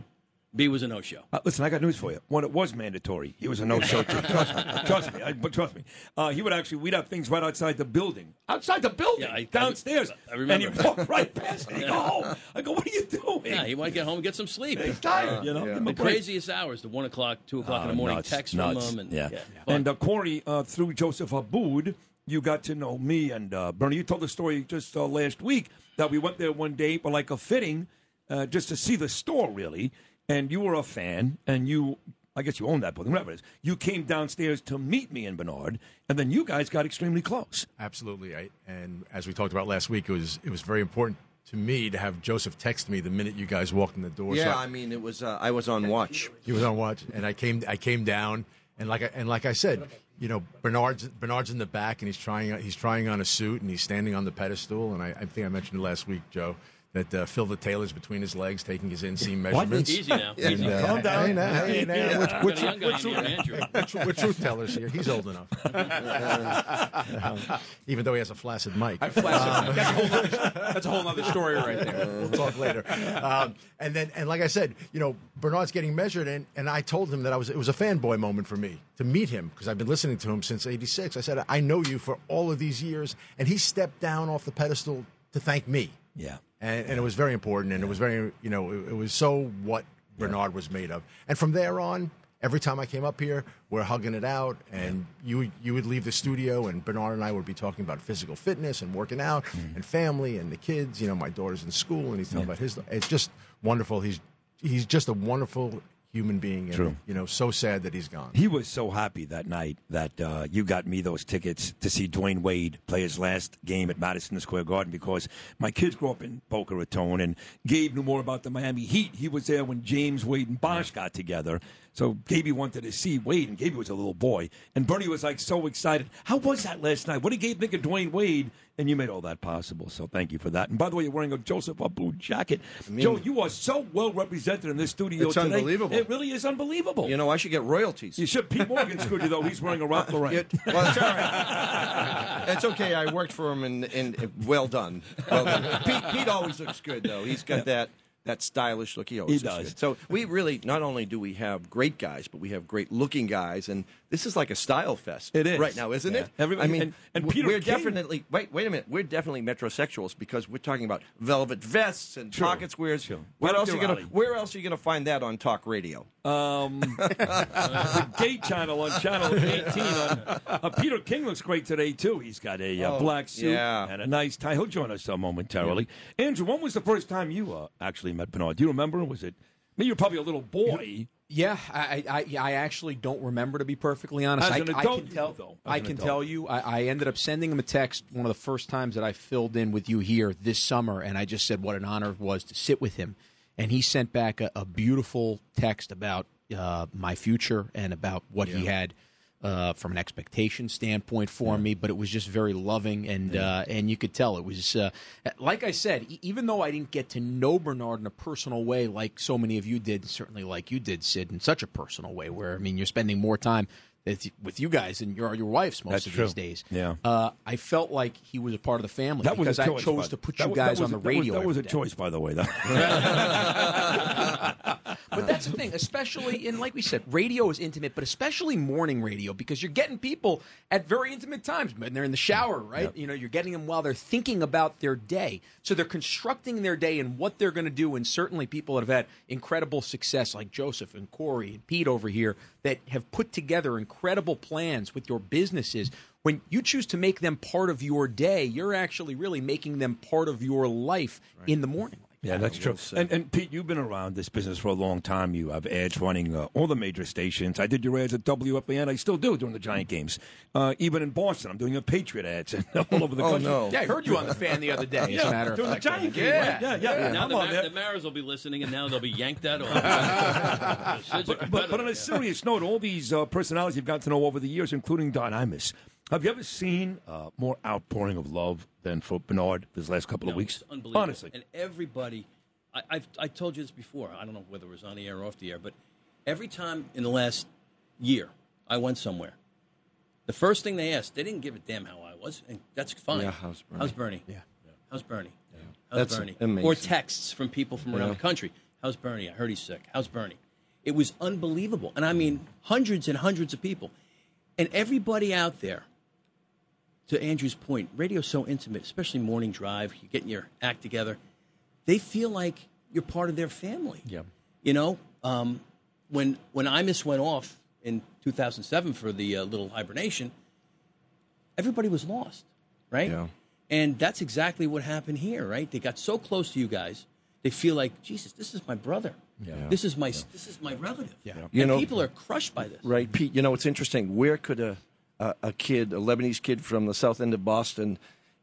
B was a no-show. Uh, listen, I got news for you. When it was mandatory, he was a no-show too. Trust me, trust me, I, but trust me. Uh, he would actually we'd have things right outside the building, outside the building, Yeah, I- downstairs, I remember. and he walked right past me. Oh, I go, what are you doing? Yeah, he to get home and get some sleep. He's tired, you know. A The craziest hours, the one o'clock, two o'clock in the morning, nuts, text nuts. from him, and yeah. fun. and uh, Cory, uh, through Joseph Abboud, you got to know me and uh, Bernie. You told the story just uh, last week that we went there one day for like a fitting, uh, just to see the store really. And you were a fan, and you, I guess you own that building, whatever it is. You came downstairs to meet me and Bernard, and then you guys got extremely close. Absolutely. I, and as we talked about last week, it was it was very important to me to have Joseph text me the minute you guys walked in the door. So Yeah, I- I mean, it was. Uh, I was on watch. He was on watch, and I came. I came down, and like I, and like I said, you know, Bernard's Bernard's in the back, and he's trying he's trying on a suit, and he's standing on the pedestal, and I, I think I mentioned it last week, Joe. That uh, Phil the tailor's between his legs, taking his inseam What? measurements. Easy now. And, Easy. uh, Calm down. Hey, now, hey, now. Yeah. We're- we're a young guy tru- in here, Andrew. we're tru- We're truth tellers here. He's old enough, Um, even though he has a flaccid mic. A flaccid mic. That's a whole other- that's a whole other story right there. We'll talk later. Um, and then, and like I said, you know, Bernard's getting measured, and, and I told him that I was it was a fanboy moment for me to meet him because I've been listening to him since '86. I said I know you for all of these years, and he stepped down off the pedestal to thank me. Yeah. And, and it was very important, and it was very, you know, it, it was so what Bernard was made of. And from there on, every time I came up here, we're hugging it out, and you would- you would leave the studio, and Bernard and I would be talking about physical fitness and working out Mm-hmm. and family and the kids. You know, my daughter's in school, and he's telling about his. It's just wonderful. He's he's just a wonderful human being. And, True. You know, so sad that he's gone. He was so happy that night that uh, you got me those tickets to see Dwyane Wade play his last game at Madison Square Garden because my kids grew up in Boca Raton and Gabe knew more about the Miami Heat. He was there when James Wade and Bosh got together. So Gabe wanted to see Wade, and Gabe was a little boy. And Bernie was like so excited. How was that last night? What did Gabe think of Dwyane Wade? And you made all that possible. So thank you for that. And by the way, you're wearing a Joseph Abboud jacket. mean- Joe, you are so well represented in this studio It's today. unbelievable. It really is unbelievable. You know, I should get royalties. You should. Pete Morgan screwed you though. He's wearing a Ralph Lauren. Well, it's all right. it's okay. I worked for him, and, and well done. Well done. Pete, Pete always looks good, though. He's got that that stylish look. He He always does. Good. So we really not only do we have great guys, but we have great looking guys, and this is like a style fest. It is. right now, isn't Yeah. it? Everybody- I mean, and- and Peter we're King- definitely wait. Wait a minute. We're definitely metrosexuals because we're talking about velvet vests and Sure. pocket squares. Sure. What else are you gonna? Where else are you gonna find that on talk radio? Um, the gay channel on channel 18. On, uh, Peter King looks great today too. He's got a uh, Oh, black suit yeah. and a nice tie. He'll join us uh, momentarily. Andrew, when was the first time you uh, Bernard? Do you remember? Was it? I mean, you're probably a little boy. Yeah, I, I, I actually don't remember to be perfectly honest. As I, an I adult, can tell. though. I can adult. tell you. I, I ended up sending him a text one of the first times that I filled in with you here this summer, and I just said what an honor it was to sit with him, and he sent back a, a beautiful text about uh, my future and about what he had. Uh, from an expectation standpoint for me, but it was just very loving, and uh, and you could tell it was uh, like I said. E- even though I didn't get to know Bernard in a personal way, like so many of you did, certainly like you did, Sid, in such a personal way, where I mean, you're spending more time with you guys and your your wives most That's of true. these days. Yeah. uh, I felt like he was a part of the family That because I choice, chose to put you guys was on the that was- radio. That was, a day. choice, by the way. But that's the thing, especially in like we said, radio is intimate, but especially morning radio because you're getting people at very intimate times. When they're in the shower, right? You know, you're getting them while they're thinking about their day. So they're constructing their day and what they're going to do. And certainly, people that have had incredible success, like Joseph and Cory and Pete over here, that have put together incredible plans with your businesses. When you choose to make them part of your day, you're actually really making them part of your life in the morning. Yeah, that's true. well said. And, and Pete, you've been around this business for a long time. You have ads running uh, all the major stations. I did your ads at WFAN. I still do during the Giant games. Uh, even in Boston, I'm doing your Patriot ads all over the Oh, country. no. Yeah, I heard you on the fan the other day. As Yeah, a matter of during the. Giant game, yeah. right? Yeah, yeah. Now I'm the, on Mar- the Maras will be listening, and now they'll be yanked that off. Sid's a But, but, but on a serious note, all these uh, personalities you've gotten to know over the years, including Don Imus, have you ever seen uh, more outpouring of love than for Bernard this last couple of weeks? it's unbelievable. Honestly. And everybody, I, I've I told you this before. I don't know whether it was on the air or off the air, but every time in the last year I went somewhere, the first thing they asked, they didn't give a damn how I was, and that's fine. Yeah, how's Bernie? How's Bernie? Yeah. How's Bernie? How's That's Bernie? amazing. Or texts from people from around Yeah. the country. How's Bernie? I heard he's sick. How's Bernie? It was unbelievable, and I mean hundreds and hundreds of people, and everybody out there to Andrew's point, radio's so intimate, especially morning drive, you're getting your act together. They feel like you're part of their family. Yeah. You know, um, when when Imus went off in 2007 for the uh, little hibernation, everybody was lost, right? Yeah. And that's exactly what happened here, right? They got so close to you guys, they feel like, Jesus, this is my brother. Yeah. This is my this is my relative. Yeah. You and know- people are crushed by this. Right, Pete. You know, it's interesting. Where could a, a kid, a Lebanese kid from the south end of Boston,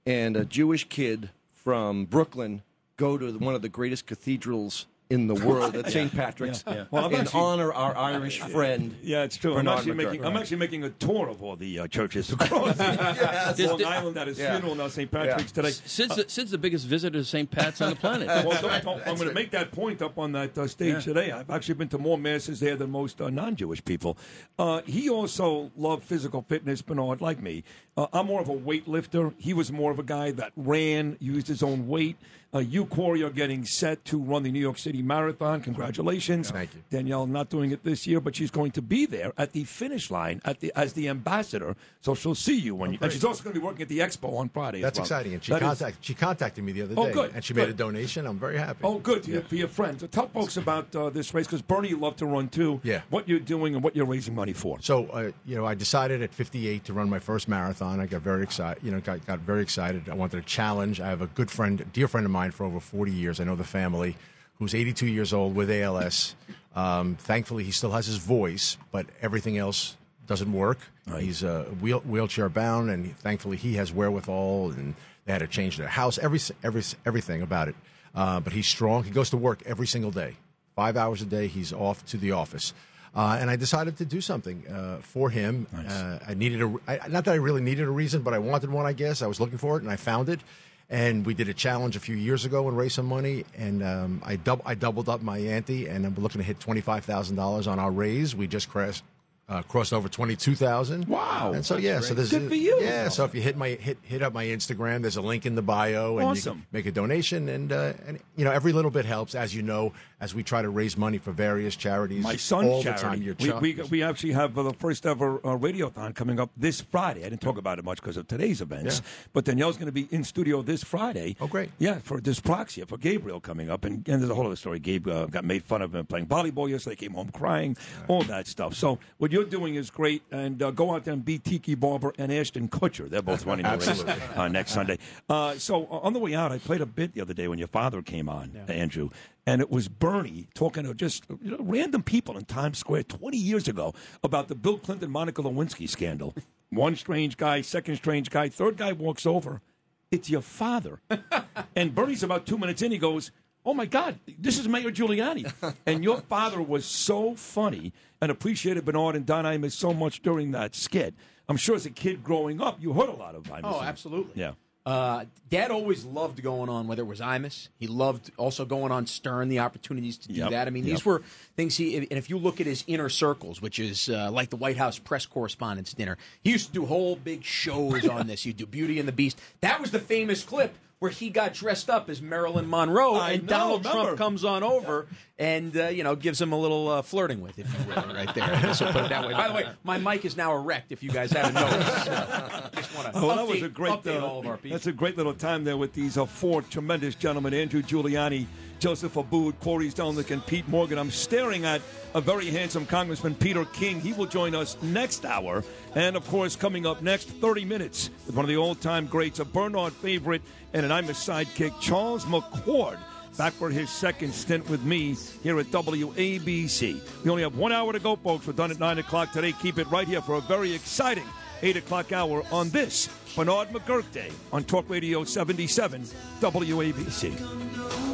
and a Jewish kid from Brooklyn go to one of the greatest cathedrals in the world at St. Patrick's Yeah. Well, I'm and actually- honor our Irish friend? Yeah, it's true. I'm actually, McGuirk. making, I'm actually making a tour of all the uh, churches across Yes. Long Island at his Yeah. funeral now, St. Patrick's today. Sid's, the, Sid's the biggest visitor to St. Pat's on the planet. Well, don't- don't- I'm going to make that point up on that uh, stage Yeah. today. I've actually been to more masses there than most uh, non-Jewish people. Uh, he also loved physical fitness, Bernard, like me. Uh, I'm more of a weightlifter. He was more of a guy that ran, used his own weight. Uh, you, Cory, are getting set to run the New York City Marathon. Congratulations. Thank you. Danielle not doing it this year, but she's going to be there at the finish line at the as the ambassador. So she'll see you when you. And she's also going to be working at the expo on Friday. That's well. exciting. And she That is- contacted she contacted me the other day, Oh, good, and she made a donation. I'm very happy. Oh, good you, for your friends. So tell folks about uh, this race because Bernie, you love to run too. Yeah. What you're doing and what you're raising money for. So, uh, you know, I decided at 58 to run my first marathon. I got very excited. You know, got, got very excited. I wanted a challenge. I have a good friend, dear friend of mine for over 40 years. I know the family, who's 82 years old with ALS. Um, thankfully, he still has his voice, but everything else doesn't work. He's uh, wheel, wheelchair bound, and thankfully, he has wherewithal. And they had to change their house, every, every, everything about it. Uh, but he's strong. He goes to work every single day, five hours a day. He's off to the office. Uh, and I decided to do something uh, for him. Uh, I needed a, I, not that I really needed a reason, but I wanted one, I guess. I was looking for it, and I found it. And we did a challenge a few years ago and raised some money, and um, I, dub- I doubled up my ante, and I'm looking to hit $25,000 on our raise. We just crossed, Uh, crossed over twenty two thousand. Wow! And so yeah, so there's Good for you. Yeah, so if you hit my hit hit up my Instagram, there's a link in the bio, and you Awesome. can make a donation, and uh, and you know every little bit helps, as you know, as we try to raise money for various charities. My son's all charity. the time. Your we, we, we actually have the first ever uh, radiothon coming up this Friday. I didn't talk about it much because of today's events, Yeah. but Danielle's going to be in studio this Friday. Oh, great! Yeah, for Dyspraxia for Gabriel coming up, and, and there's a whole other story. Gabe uh, got made fun of him playing volleyball yesterday. Came home crying, all that stuff. So what you're doing is great, and uh, go out there and beat Tiki Barber and Ashton Kutcher. They're both running the race uh, next Sunday. Uh, so uh, on the way out, I played a bit the other day when your father came on, Andrew, and it was Bernie talking to just you know, random people in Times Square 20 years ago about the Bill Clinton Monica Lewinsky scandal. One strange guy, second strange guy, third guy walks over. It's your father. and Bernie's about two minutes in. He goes, Oh my God, this is Mayor Giuliani. and your father was so funny and appreciated Bernard and Don Imus so much during that skit. I'm sure as a kid growing up, you heard a lot of Imus. Oh, absolutely. Yeah. Uh, Dad always loved going on, whether it was Imus. He loved also going on Stern, the opportunities to do Yep, that. I mean, these were things he, and if you look at his inner circles, which is uh, like the White House press correspondence dinner, he used to do whole big shows on this. He'd do Beauty and the Beast. That was the famous clip where he got dressed up as Marilyn Monroe, I and know, Donald remember. Trump comes on over and, uh, you know, gives him a little uh, flirting with, if you will, right there. I guess I'll put it that way. By the way, my mic is now erect, if you guys haven't noticed. So, just want to Oh, well, that was a great. update uh, all of our people. that's a great little time there with these uh, four tremendous gentlemen: Andrew Giuliani, Joseph Abboud, Cory Zelnik, and Pete Morgan. I'm staring at a very handsome Congressman Peter King. He will join us next hour, and of course, coming up next, 30 minutes with one of the all-time greats, a Bernard favorite, and an I'm a sidekick, Charles McCord. Back for his second stint with me here at WABC. We only have one hour to go, folks. We're done at 9 o'clock today. Keep it right here for a very exciting 8 o'clock hour on this Bernard McGuirk Day on Talk Radio 77 WABC.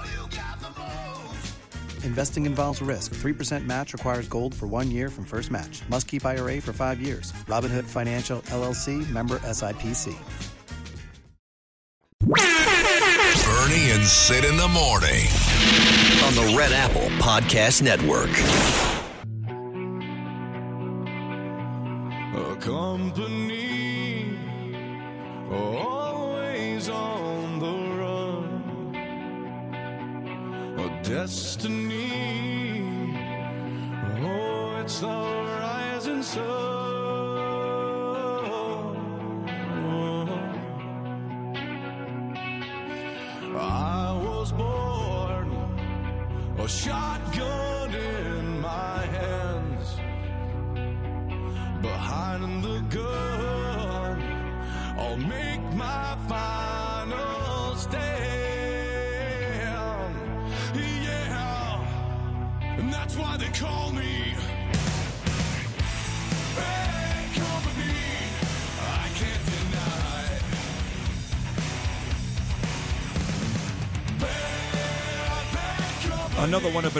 Investing involves risk. 3% match requires gold for one year from first match. Must keep IRA for five years. Robinhood Financial LLC member SIPC. Bernie and Sid in the morning. on the Red Apple Podcast Network.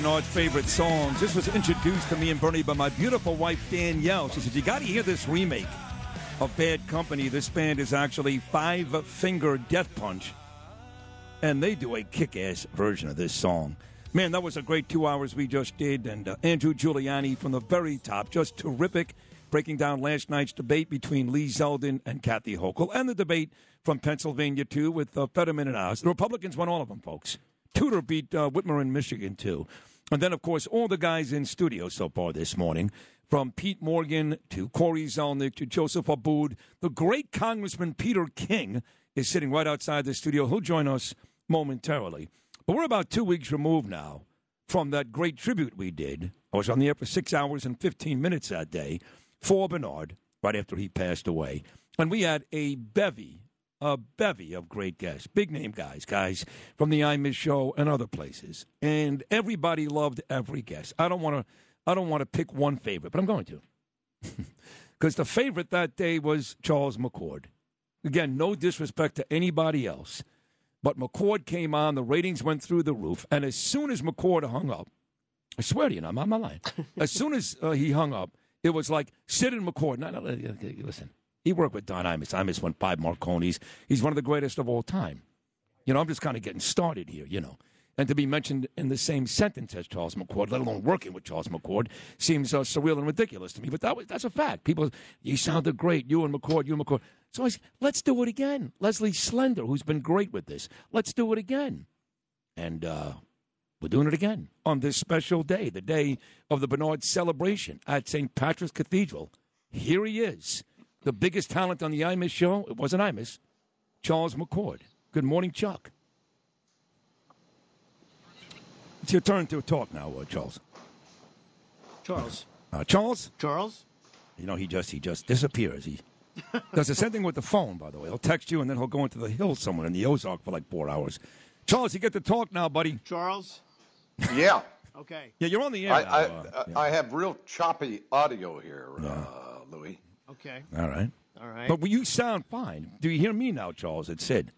Bernard's favorite songs. This was introduced to me and Bernie by my beautiful wife, Danielle. She said, You got to hear this remake of Bad Company. This band is actually Five Finger Death Punch, and they do a kick ass version of this song. Man, that was a great two hours we just did. And uh, Andrew Giuliani from the very top, just terrific, breaking down last night's debate between Lee Zeldin and Kathy Hochul, and the debate from Pennsylvania, too, with uh, Fetterman and Oz. The Republicans won all of them, folks. Tudor beat uh, Whitmer in Michigan, too. And then, of course, all the guys in studio so far this morning, from Pete Morgan to Cory Zelnik to Joseph Abboud. The great Congressman Peter King is sitting right outside the studio. He'll join us momentarily. But we're about two weeks removed now from that great tribute we did. I was on the air for six hours and 15 minutes that day for Bernard, right after he passed away. And we had a bevy a bevy of great guests, big name guys, guys from the Imus show and other places, and everybody loved every guest. I don't want to, I don't want to pick one favorite, but I'm going to, because the favorite that day was Charles McCord. Again, no disrespect to anybody else, but McCord came on. The ratings went through the roof, and as soon as McCord hung up, I swear to you, I'm my line. as soon as uh, he hung up, it was like Sid and McCord. No, no, listen. He worked with Don Imus. Imus won five Marconis. He's one of the greatest of all time. You know, I'm just kind of getting started here, you know. And to be mentioned in the same sentence as Charles McCord, let alone working with Charles McCord, seems uh, surreal and ridiculous to me. But that was, that's a fact. People, you sounded great. You and McCord, you and McCord. So I said, let's do it again. Leslie Slender, who's been great with this, let's do it again. And uh, we're doing it again on this special day, the day of the Bernard celebration at St. Patrick's Cathedral. Here he is, the biggest talent on the Imus show. It wasn't Imus, Charles McCord. Good morning, Chuck. It's your turn to talk now, uh, Charles. Charles. Uh, Charles. Charles. You know, he just he just disappears. He does the same thing with the phone, by the way. He'll text you and then he'll go into the hills somewhere in the Ozark for like four hours. Charles, you get to talk now, buddy. Charles. Yeah. Okay. Yeah, you're on the air. I, now, I, uh, I have real choppy audio here, uh, Louis. Okay. All right. All right. But you sound fine. Do you hear me now, Charles? It's Sid.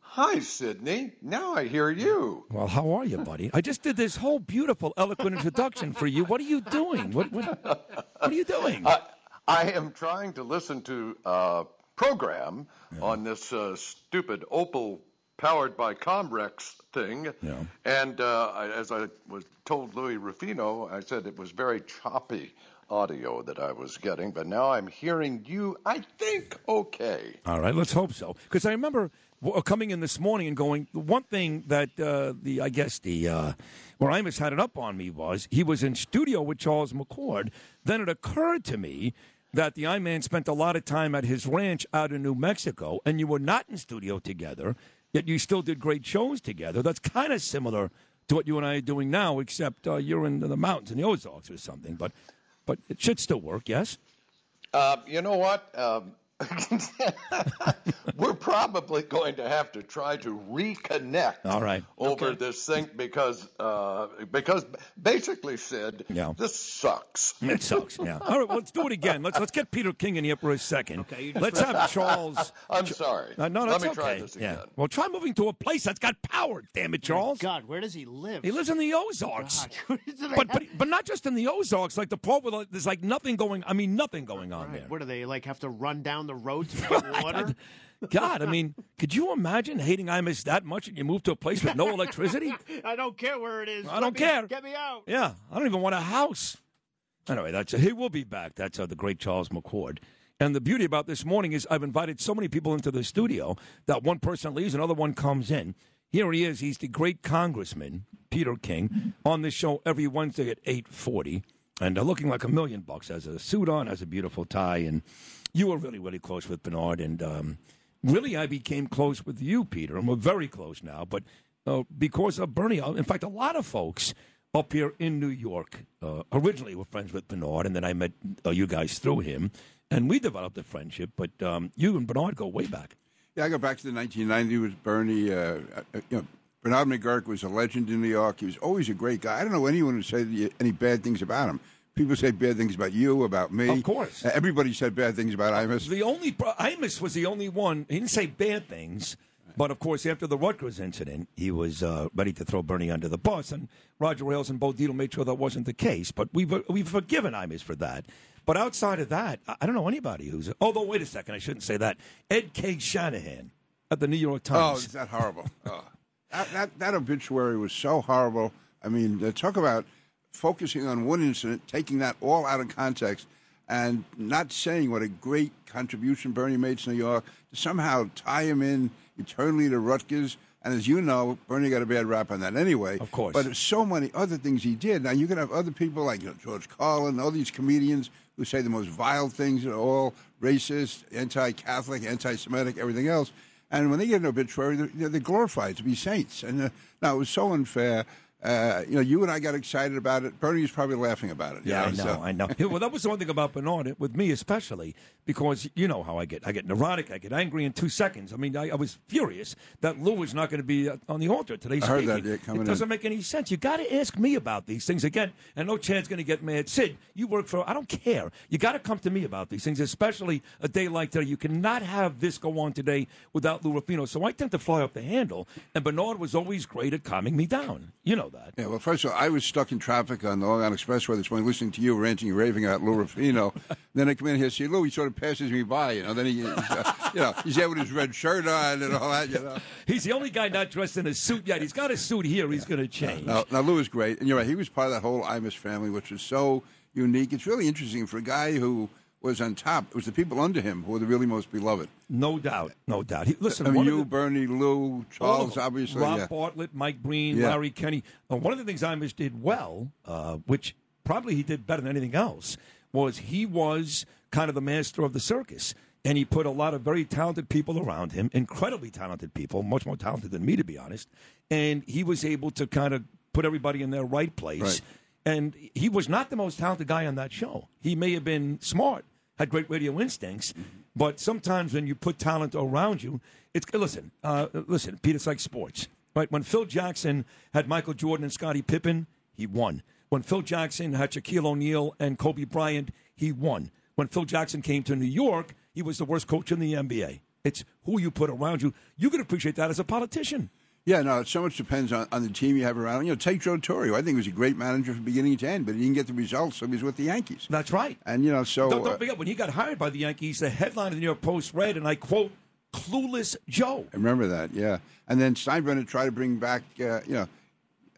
Hi, Sydney. Now I hear you. Well, how are you, buddy? I just did this whole beautiful, eloquent introduction for you. What are you doing? What what, what are you doing? I, I am trying to listen to a program on this uh, stupid Opal powered by Comrex thing. Yeah. And uh, I, as I was told Louis Ruffino, I said it was very choppy audio that I was getting, but now I'm hearing you, I think, okay. All right, let's hope so. Because I remember uh, coming in this morning and going. The one thing that uh, the I guess the uh, where Imus had it up on me was he was in studio with Charles McCord. Then it occurred to me that the I-Man spent a lot of time at his ranch out in New Mexico, and you were not in studio together. Yet you still did great shows together. That's kind of similar to what you and I are doing now, except uh, you're in the mountains in the Ozarks or something. But but it should still work. Yes. Uh, you know what? Um, we're probably going to have to try to reconnect All right. over this thing because uh, because basically, Sid, Yeah. this sucks. It sucks. Yeah. All right. Well, let's do it again. Let's let's get Peter King in here for a second. Okay, you just- let's have Charles. I'm sorry. Uh, no, Let that's me okay. try this Yeah. Well, try moving to a place that's got power. Damn it, Charles. God, where does he live? He lives in the Ozarks. but, but but not just in the Ozarks. Like the part where there's like nothing going. I mean, nothing going on there. What do they like? Have to run down the road to get water? God, I mean, could you imagine hating Imus that much and you move to a place with no electricity? I don't care where it is. I Let don't me- care. Get me out. Yeah, I don't even want a house. Anyway, that's he will be back. That's uh, the great Charles McCord. And the beauty about this morning is I've invited so many people into the studio that one person leaves, another one comes in. Here he is. He's the great Congressman Peter King on this show every Wednesday at eight forty, and uh, looking like a million bucks. Has a suit on, has a beautiful tie, and you were really really close with Bernard, and um, really I became close with you, Peter, and we're very close now. But uh, because of Bernie, uh, in fact, a lot of folks up here in New York uh, originally were friends with Bernard, and then I met uh, you guys through him, and we developed a friendship. But um, you and Bernard go way back. Yeah, I go back to the 1990 with Bernie. Uh, uh, you know, Bernard McGuirk was a legend in New York. He was always a great guy. I don't know anyone who said any bad things about him. People say bad things about you, about me. Of course. Uh, everybody said bad things about Imus. The only Imus was the only one. He didn't say bad things, but of course, after the Rutgers incident, he was uh, ready to throw Bernie under the bus, and Roger Ailes and Bo Dietl made sure that wasn't the case. But we've we've forgiven Imus for that. But outside of that, I I don't know anybody who's. Although, wait a second, I shouldn't say that. Ed K. Shanahan at the New York Times. Oh, is that horrible? oh. that, that, that obituary was so horrible. I mean, uh, talk about focusing on one incident, taking that all out of context, and not saying what a great contribution Bernie made to New York, to somehow tie him in eternally to Rutgers. And as you know, Bernie got a bad rap on that anyway. Of course. But so many other things he did. Now, you can have other people like you know, George Carlin, all these comedians who say the most vile things at all racist, anti Catholic, anti Semitic, everything else. And when they get an obituary, they're, they're glorified to be saints. And uh, now it was so unfair. Uh, you know, you and I got excited about it. Bernie was probably laughing about it. you Yeah, I know, so- I know. Well, that was the one thing about Bernard, with me especially, because you know how I get. I get neurotic. I get angry in two seconds. I mean, I, I was furious that Lou was not going to be uh, on the altar today. I heard that, yeah, coming it doesn't in. make any sense. You got to ask me about these things again. And no chance going to get mad. Sid, you work for. I don't care. You got to come to me about these things, especially a day like today. You cannot have this go on today without Lou Ruffino. So I tend to fly off the handle. And Bernard was always great at calming me down. You know that. Yeah, well, first of all, I was stuck in traffic on the Long Island Expressway this morning, listening to you ranting and raving about Lou Ruffino. then I come in here and see Lou. He sort of passes me by, you know. Then he, he's, uh, you know, he's there with his red shirt on and all that, you know. He's the only guy not dressed in a suit yet. He's got a suit here. He's going to change. No, now Lou is great, and you're right. He was part of that whole Imus family, which was so unique. It's really interesting for a guy who was on top. It was the people under him who were the really most beloved. No doubt, no doubt. He, listen, I mean, you, the- Bernie, Lou, Charles, them. obviously. Rob yeah. Bartlett, Mike Breen, Yeah. Larry Kenney. Uh, one of the things Imus did well, uh, which probably he did better than anything else, was he was kind of the master of the circus. And he put a lot of very talented people around him, incredibly talented people, much more talented than me, to be honest. And he was able to kind of put everybody in their right place. Right. And he was not the most talented guy on that show. He may have been smart, had great radio instincts, but sometimes when you put talent around you, it's listen, uh, listen, Pete. It's like sports, right? When Phil Jackson had Michael Jordan and Scottie Pippen, he won. When Phil Jackson had Shaquille O'Neal and Kobe Bryant, he won. When Phil Jackson came to New York, he was the worst coach in the NBA. It's who you put around you. You can appreciate that as a politician. Yeah, no, it so much depends on, on the team you have around. You know, take Joe Torre. I think he was a great manager from beginning to end, but he didn't get the results, so he was with the Yankees. That's right. And you know, so don't, don't uh, forget when he got hired by the Yankees, the headline of the New York Post read, and I quote, "Clueless Joe." I remember that, yeah. And then Steinbrenner tried to bring back, uh, you know,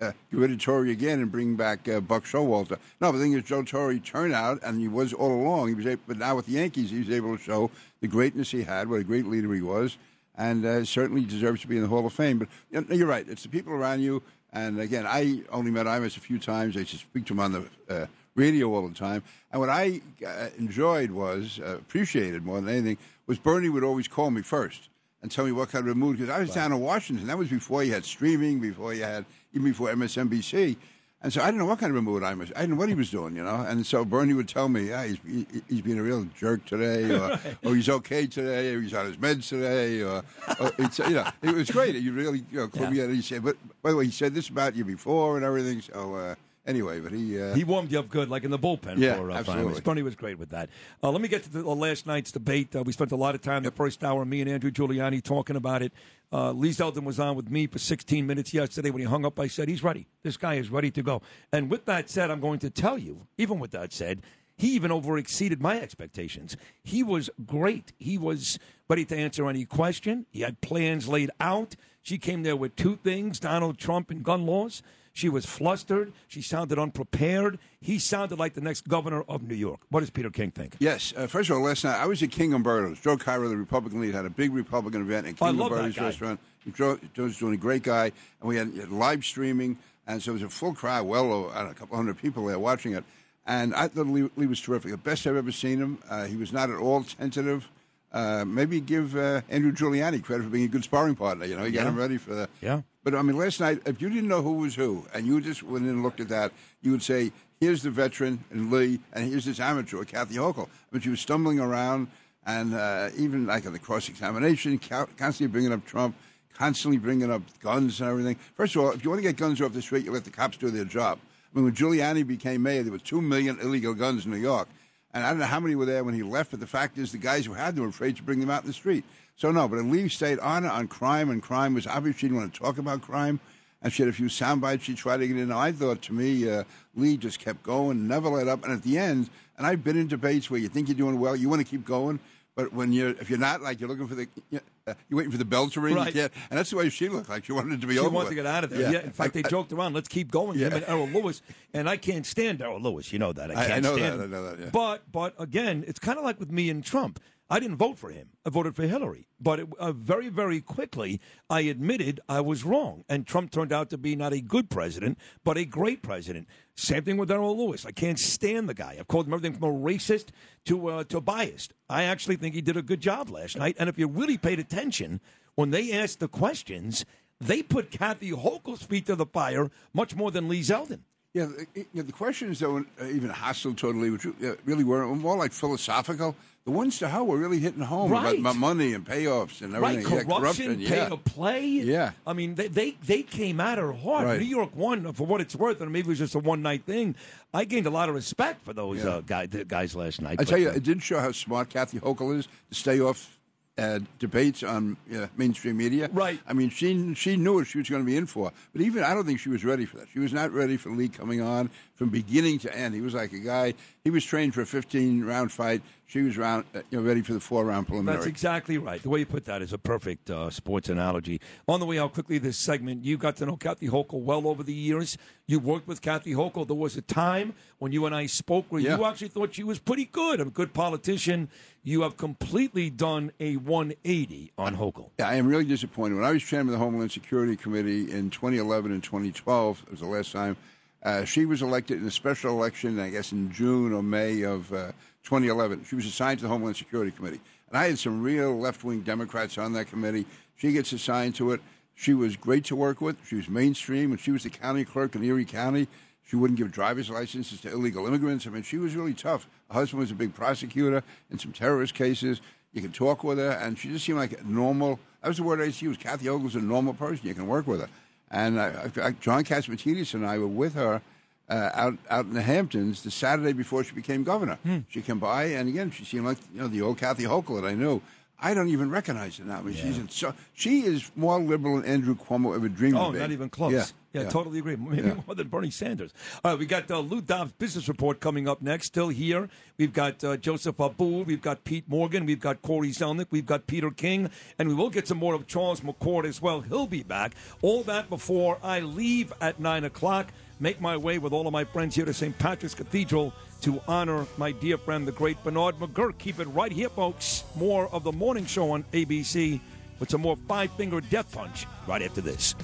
uh, get rid of Torre again and bring back uh, Buck Showalter. No, the thing is, Joe Torre turned out, and he was all along. He was, able, but now with the Yankees, he was able to show the greatness he had, what a great leader he was, and uh, certainly deserves to be in the Hall of Fame. But you know, you're right; it's the people around you. And again, I only met Imus a few times. I to speak to him on the uh, radio all the time. And what I uh, enjoyed was, uh, appreciated more than anything, was Bernie would always call me first and tell me what kind of a mood because I was down in Washington. That was before you had streaming, before you had even before MSNBC. And so I didn't know what kind of a mood I was. I didn't know what he was doing, you know. And so Bernie would tell me, yeah, he's he, he's being a real jerk today, or, or he's okay today, or he's on his meds today, or, or it's you know, it was great. You really you know, clued me in. He said, but by the way, he said this about you before and everything. So uh, anyway, but he uh, He warmed you up good, like in the bullpen. Yeah, for, uh, absolutely. Bernie was great with that. Uh, let me get to the, uh, last night's debate. Uh, we spent a lot of time the first hour, me and Andrew Giuliani talking about it. Uh, Lee Zeldin was on with me for 16 minutes yesterday. When he hung up, I said, he's ready. This guy is ready to go. And with that said, I'm going to tell you, even with that said, he even over exceeded my expectations. He was great. He was ready to answer any question. He had plans laid out. She came there with two things Donald Trump and gun laws. She was flustered. She sounded unprepared. He sounded like the next governor of New York. What does Peter King think? Yes. Uh, first of all, last night I was at King Umberto's. Joe Cairo, the Republican lead, had a big Republican event at I King Umberto's restaurant. Joe, Joe's doing a great guy, and we had, had live streaming, and so it was a full crowd, well over don't know, a couple hundred people there watching it. And I thought Lee, Lee was terrific. The best I've ever seen him. Uh, he was not at all tentative. Uh, maybe give uh, Andrew Giuliani credit for being a good sparring partner. You know, he got him ready for the, Yeah. But I mean, last night, if you didn't know who was who, and you just went in and looked at that, you would say, "Here's the veteran and Lee, and here's this amateur, Kathy Hochul." But she was stumbling around, and uh, even like on the cross examination, constantly bringing up Trump, constantly bringing up guns and everything. First of all, if you want to get guns off the street, you let the cops do their job. I mean, when Giuliani became mayor, there were two million illegal guns in New York. And I don't know how many were there when he left, but the fact is the guys who had them were afraid to bring them out in the street. So, no, but Lee stayed on on crime, and crime was obvious. She didn't want to talk about crime. And she had a few sound bites she tried to get in. I thought, to me, uh, Lee just kept going, never let up. And at the end, and I've been in debates where you think you're doing well, you want to keep going. But when you're, if you're not, like you're looking for the, you uh, you're waiting for the bell to ring. Right. You and that's the way she looked like. She wanted it to be She over. wanted with. to get out of there. Yeah. in fact, they I- joked around. Let's keep going. Him Yeah. and Errol Louis, and I can't stand Errol Louis. You know that. I I- I can't know stand that. him. I know that, yeah. But but again, it's kind of like with me and Trump. I didn't vote for him. I voted for Hillary. But it, uh, very very quickly, I admitted I was wrong, and Trump turned out to be not a good president, but a great president. Same thing with Errol Louis. I can't stand the guy. I've called him everything from a racist to uh, to biased. I actually think he did a good job last night. And if you really paid attention when they asked the questions, they put Kathy Hochul's feet to the fire much more than Lee Zeldin. Yeah, the, you know, the questions that were uh, even hostile totally, which uh, really were more like philosophical. The ones to her were really hitting home about, Right. about money and payoffs and everything. Right, corruption, yeah, pay yeah. to play. Yeah. I mean, they, they they came at her hard. Right. New York won for what it's worth, and maybe it was just a one night thing. I gained a lot of respect for those Yeah. uh, guy, the guys last night. I tell you, uh, it did show how smart Kathy Hochul is to stay off uh, debates on uh, mainstream media. Right. I mean, she she knew what she was going to be in for, but even I don't think she was ready for that. She was not ready for Lee coming on from beginning to end. He was like a guy. He was trained for a 15 round fight. She was round, uh, you know, ready for the four round preliminary. That's exactly right. The way you put that is a perfect uh, sports analogy. On the way out quickly, this segment, you got to know Kathy Hochul well over the years. You worked with Kathy Hochul. There was a time when you and I spoke where you actually thought she was pretty good, a good politician. You have completely done a 180 on Hochul. Yeah, I am really disappointed. When I was chairman of the Homeland Security Committee in 2011 and 2012, it was the last time, uh, she was elected in a special election, I guess in June or May of uh, 2011. She was assigned to the Homeland Security Committee. And I had some real left wing Democrats on that committee. She gets assigned to it. She was great to work with. She was mainstream. and she was the county clerk in Erie County, she wouldn't give driver's licenses to illegal immigrants. I mean, she was really tough. Her husband was a big prosecutor in some terrorist cases. You can talk with her, and she just seemed like a normal. That was the word I used to use. Kathy Hochul's a normal person. You can work with her. And I, I, John Catsimatidis and I were with her uh, out out in the Hamptons the Saturday before she became governor. She came by, and again, she seemed like you know the old Kathy Hochul that I knew. I don't even recognize her now. I mean, she's in so she is more liberal than Andrew Cuomo ever dreamed Oh, of being. not even close. Yeah, Yeah, totally agree. Maybe Yeah. more than Bernie Sanders. All right, we got uh, Lou Dobbs' business report coming up next. Still here. We've got uh, Joseph Abboud. We've got Pete Morgan. We've got Cory Zelnik. We've got Peter King. And we will get some more of Charles McCord as well. He'll be back. All that before I leave at 9 o'clock. Make my way with all of my friends here to St. Patrick's Cathedral to honor my dear friend, the great Bernard McGuirk. Keep it right here, folks. More of the morning show on ABC with some more Five Finger Death Punch right after this.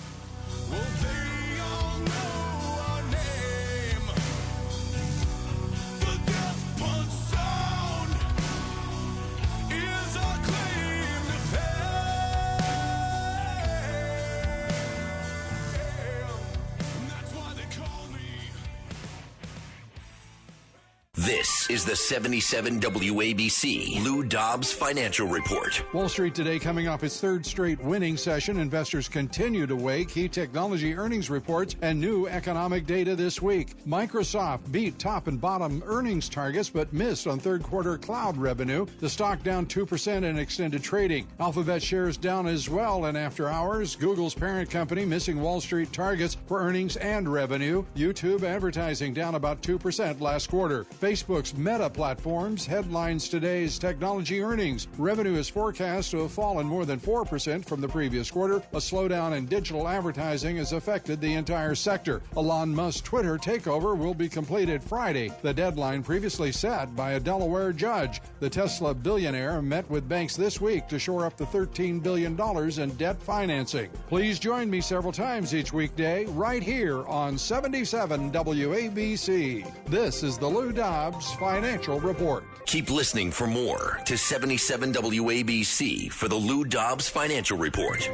This is the 77 WABC Lou Dobbs Financial Report. Wall Street today coming off its third straight winning session. Investors continue to weigh key technology earnings reports and new economic data this week. Microsoft beat top and bottom earnings targets but missed on third quarter cloud revenue. The stock down 2% in extended trading. Alphabet shares down as well in after hours. Google's parent company missing Wall Street targets for earnings and revenue. YouTube advertising down about 2% last quarter. Facebook's Meta platforms headlines today's technology earnings. Revenue is forecast to have fallen more than 4% from the previous quarter. A slowdown in digital advertising has affected the entire sector. Elon Musk's Twitter takeover will be completed Friday, the deadline previously set by a Delaware judge. The Tesla billionaire met with banks this week to shore up the $13 billion in debt financing. Please join me several times each weekday right here on 77 WABC. This is the Lou Dobbs Financial Report. Keep listening for more to 77 WABC for the Lou Dobbs Financial Report.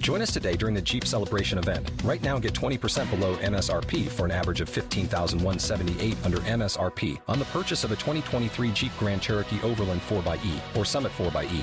Join us today during the Jeep Celebration event. Right now, get 20% below MSRP for an average of 15178 under MSRP on the purchase of a 2023 Jeep Grand Cherokee Overland 4xE or Summit 4xE.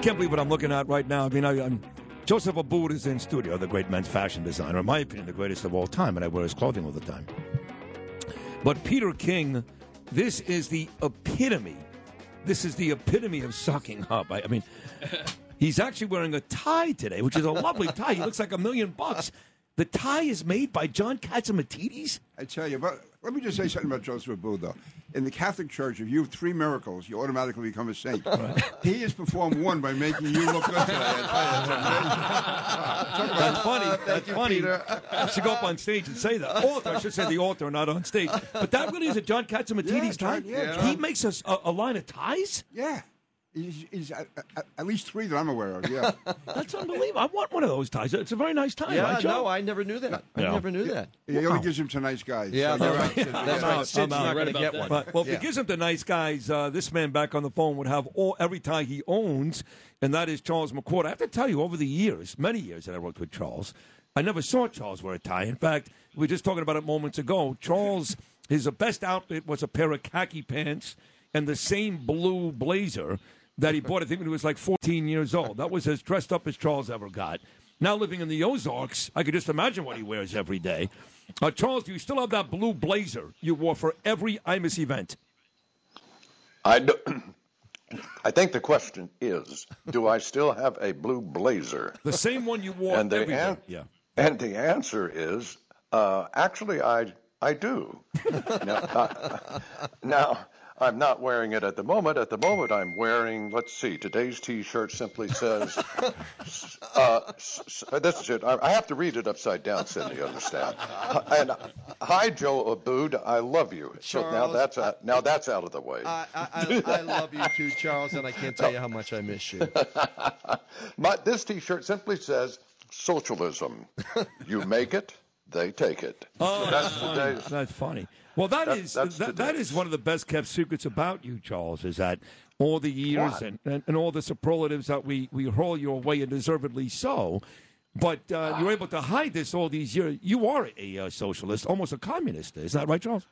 Can't believe what I'm looking at right now. I mean, I, I'm, Joseph Abboud is in studio, the great men's fashion designer. In my opinion, the greatest of all time, and I wear his clothing all the time. But Peter King, this is the epitome. This is the epitome of sucking up. I, I mean, he's actually wearing a tie today, which is a lovely tie. He looks like a million bucks. The tie is made by John Catsimatidis. I tell you, but Let me just say something about Joseph Abboud, though. In the Catholic Church, if you have three miracles, you automatically become a saint. he has performed one by making you look good today. That's funny. That's funny. I should go up on stage and say that. Altar, I should say the altar, not on stage. But that really is a John Catsimatidis tie. yeah, He makes us a, a line of ties. Yeah. He's, he's at, at, at least three that I'm aware of, yeah. That's unbelievable. I want one of those ties. It's a very nice tie, Yeah, right, Joe? no, I never knew that. I Yeah. never knew that. He only gives him to nice guys. Yeah, So that's you're right. Sid. That's Yeah. right. Sid's not going to get one. But, well, if he gives him to nice guys, uh, this man back on the phone would have all every tie he owns, and that is Charles McCord. I have to tell you, over the years, many years that I worked with Charles, I never saw Charles wear a tie. In fact, we were just talking about it moments ago. Charles, his best outfit was a pair of khaki pants and the same blue blazer that he bought, I think, when he was like 14 years old. That was as dressed up as Charles ever got. Now living in the Ozarks, I could just imagine what he wears every day. Uh, Charles, do you still have that blue blazer you wore for every Imus event? I, do, I think the question is, do I still have a blue blazer? The same one you wore And the every day. an- Yeah. And the answer is, uh, actually, I I do. now, uh, now, I'm not wearing it at the moment. At the moment, I'm wearing. Let's see. Today's T-shirt simply says. Uh, s- s- this is it. I, I have to read it upside down, Cindy. You understand? And hi, Joe Abboud. I love you. so now Charles, that's out, now that's out of the way. I, I, I, I love you too, Charles, and I can't tell you how much I miss you. My, this T-shirt simply says socialism. you make it, they take it. Oh, So that's, that's funny. today's. That's funny. Well, that That- is that, that is one of the best kept secrets about you, Charles. Is that all the years and, and, and all the superlatives that we we hurl your way, and deservedly so. But uh, you're able to hide this all these years. You are a uh, socialist, almost a communist. Is that right, Charles?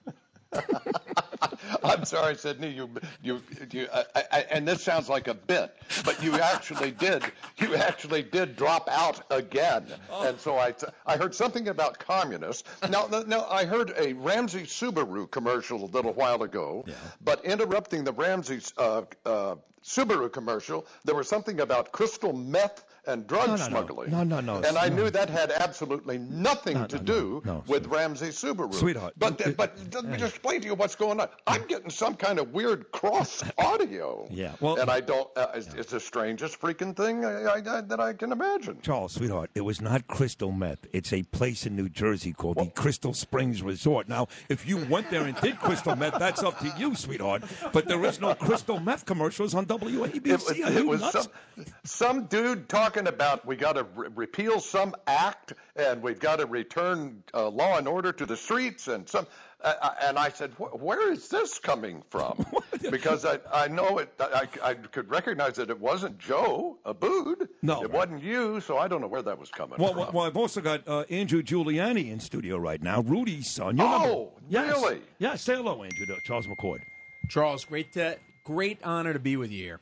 I'm sorry, Sydney. You, you, you I, I, and this sounds like a bit, but you actually did. You actually did drop out again, and so I, I heard something about communists. Now, now I heard a Ramsey Subaru commercial a little while ago, yeah. but interrupting the Ramsey uh, uh, Subaru commercial, there was something about crystal meth and drug No, no, no. smuggling. No, no, no, And I knew that had absolutely nothing to do with Ramsey Subaru. Sweetheart, But it- but let me just explain to you what's going on. I'm getting some kind of weird cross audio. Yeah, well- and I don't. Uh, it's, it's the strangest freaking thing I, I, I, that I can imagine. Charles, sweetheart, it was not crystal meth. It's a place in New Jersey called the Crystal Springs Resort. Now, if you went there and did crystal meth, that's up to you, sweetheart. But there is no crystal meth commercials on WABC. It was, it was some, some dude talking about we got to re- repeal some act and we've got to return uh, law and order to the streets and some. Uh, uh, and I said, where is this coming from? because I, I know it. I, I could recognize that it wasn't Joe Abboud. No. it wasn't you. So I don't know where that was coming Well, from. well, well, I've also got uh, Andrew Giuliani in studio right now, Rudy's son. You remember- Oh, yes. really? Yeah, say hello, Andrew, to Charles McCord. Charles, great, to, great honor to be with you here.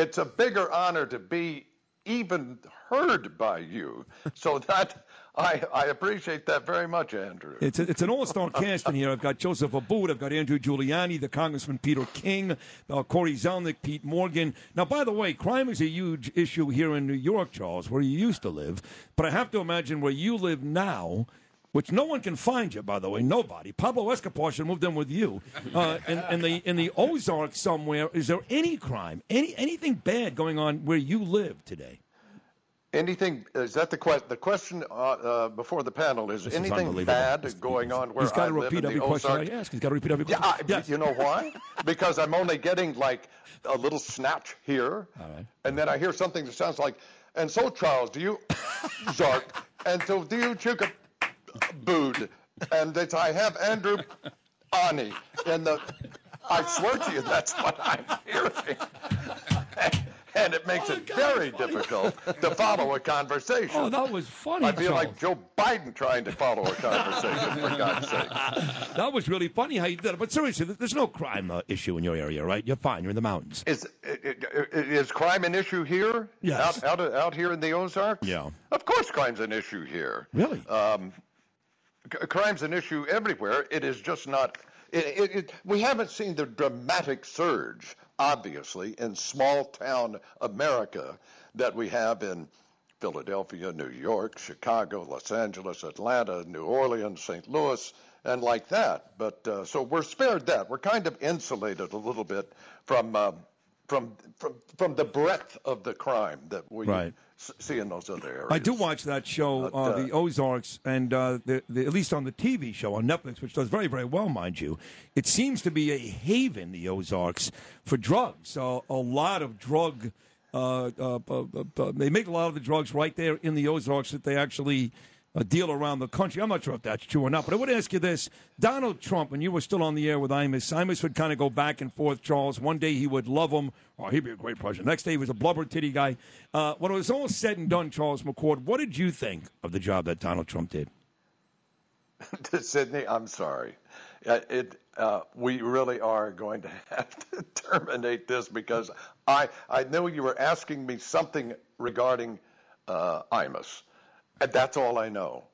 It's a bigger honor to be even heard by you. So that I, I appreciate that very much, Andrew. It's, a, it's an all-star cast in here. I've got Joseph Abboud, I've got Andrew Giuliani, the Congressman Peter King, uh, Cory Zelnik, Pete Morgan. Now, by the way, crime is a huge issue here in New York, Charles, where you used to live. But I have to imagine where you live now, which no one can find you, by the way, nobody. Pablo Escobar should have moved in with you. Uh, in, in the in the Ozarks somewhere, is there any crime, any anything bad going on where you live today? Anything is that the question? The question uh, uh, before the panel is This is anything unbelievable. bad going on where He's got I to repeat every question Ozark? I ask. He's got to repeat every Yeah, question. I, you know why? because I'm only getting like a little snatch here, and then I hear something that sounds like, and so Charles, do you, Zark, and so do you Chuka Bood, and it's, I have Andrew Ani, and the, I swear to you, that's what I'm hearing. And it makes it very difficult to follow a conversation. Oh, that was funny, I feel like Joe Biden trying to follow a conversation, for God's sake. That was really funny how you did it. But seriously, there's no crime uh, issue in your area, right? You're fine. You're in the mountains. Is is crime an issue here? Yes. Out, out, out here in the Ozarks? Yeah. Of course, crime's an issue here. Really? Um, crime's an issue everywhere. It is just not. It, it, it, we haven't seen the dramatic surge, obviously, in small town America that we have in Philadelphia, New York, Chicago, Los Angeles, Atlanta, New Orleans, St. Louis, and like that. But uh, so we're spared that. We're kind of insulated a little bit from uh, from from from the breadth of the crime that we Right. S- see in those other areas. I do watch that show, But, uh, uh, The Ozarks, and uh, the, the, at least on the TV show on Netflix, which does very, very well, mind you. It seems to be a haven, the Ozarks, for drugs. So a lot of drug. Uh, uh, uh, uh, they make a lot of the drugs right there in the Ozarks that they actually uh, deal around the country. I'm not sure if that's true or not, but I would ask you this: Donald Trump, when you were still on the air with Imus, Imus would kind of go back and forth. Charles, one day he would love him, oh, he'd be a great president. Next day he was a blubber titty guy. Uh, when it was all said and done, Charles McCord, what did you think of the job that Donald Trump did? To Sydney, I'm sorry. Uh, it, uh, we really are going to have to terminate this because I, I know you were asking me something regarding uh, Imus. And that's all I know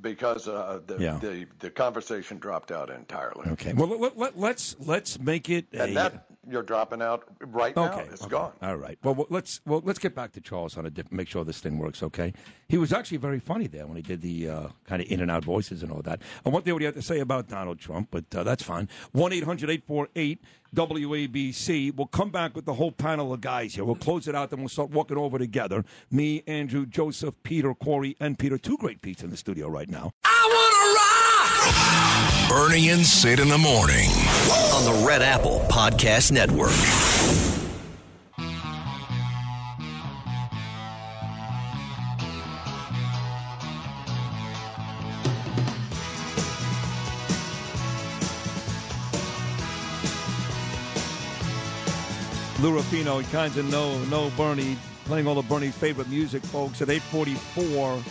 because uh, the, Yeah. the, the conversation dropped out entirely. Okay. Well, let, let, let's let's make it a. And that you're dropping out right now. Okay, It's okay. gone. All right. Well, well, let's well let's get back to Charles on a diff- make sure this thing works. Okay. He was actually very funny there when he did the uh, kind of in and out voices and all that. I want to hear what you have to say about Donald Trump, but uh, that's fine. One 848 WABC. We'll come back with the whole panel of guys here. We'll close it out, then we'll start walking over together. Me, Andrew, Joseph, Peter, Cory, and Peter. Two great Pete's in the studio right now. Bernie and Sid in the morning. on the Red Apple Podcast Network. Lou Ruffino and kinds of No No Bernie playing all of Bernie's favorite music, folks. At eight forty four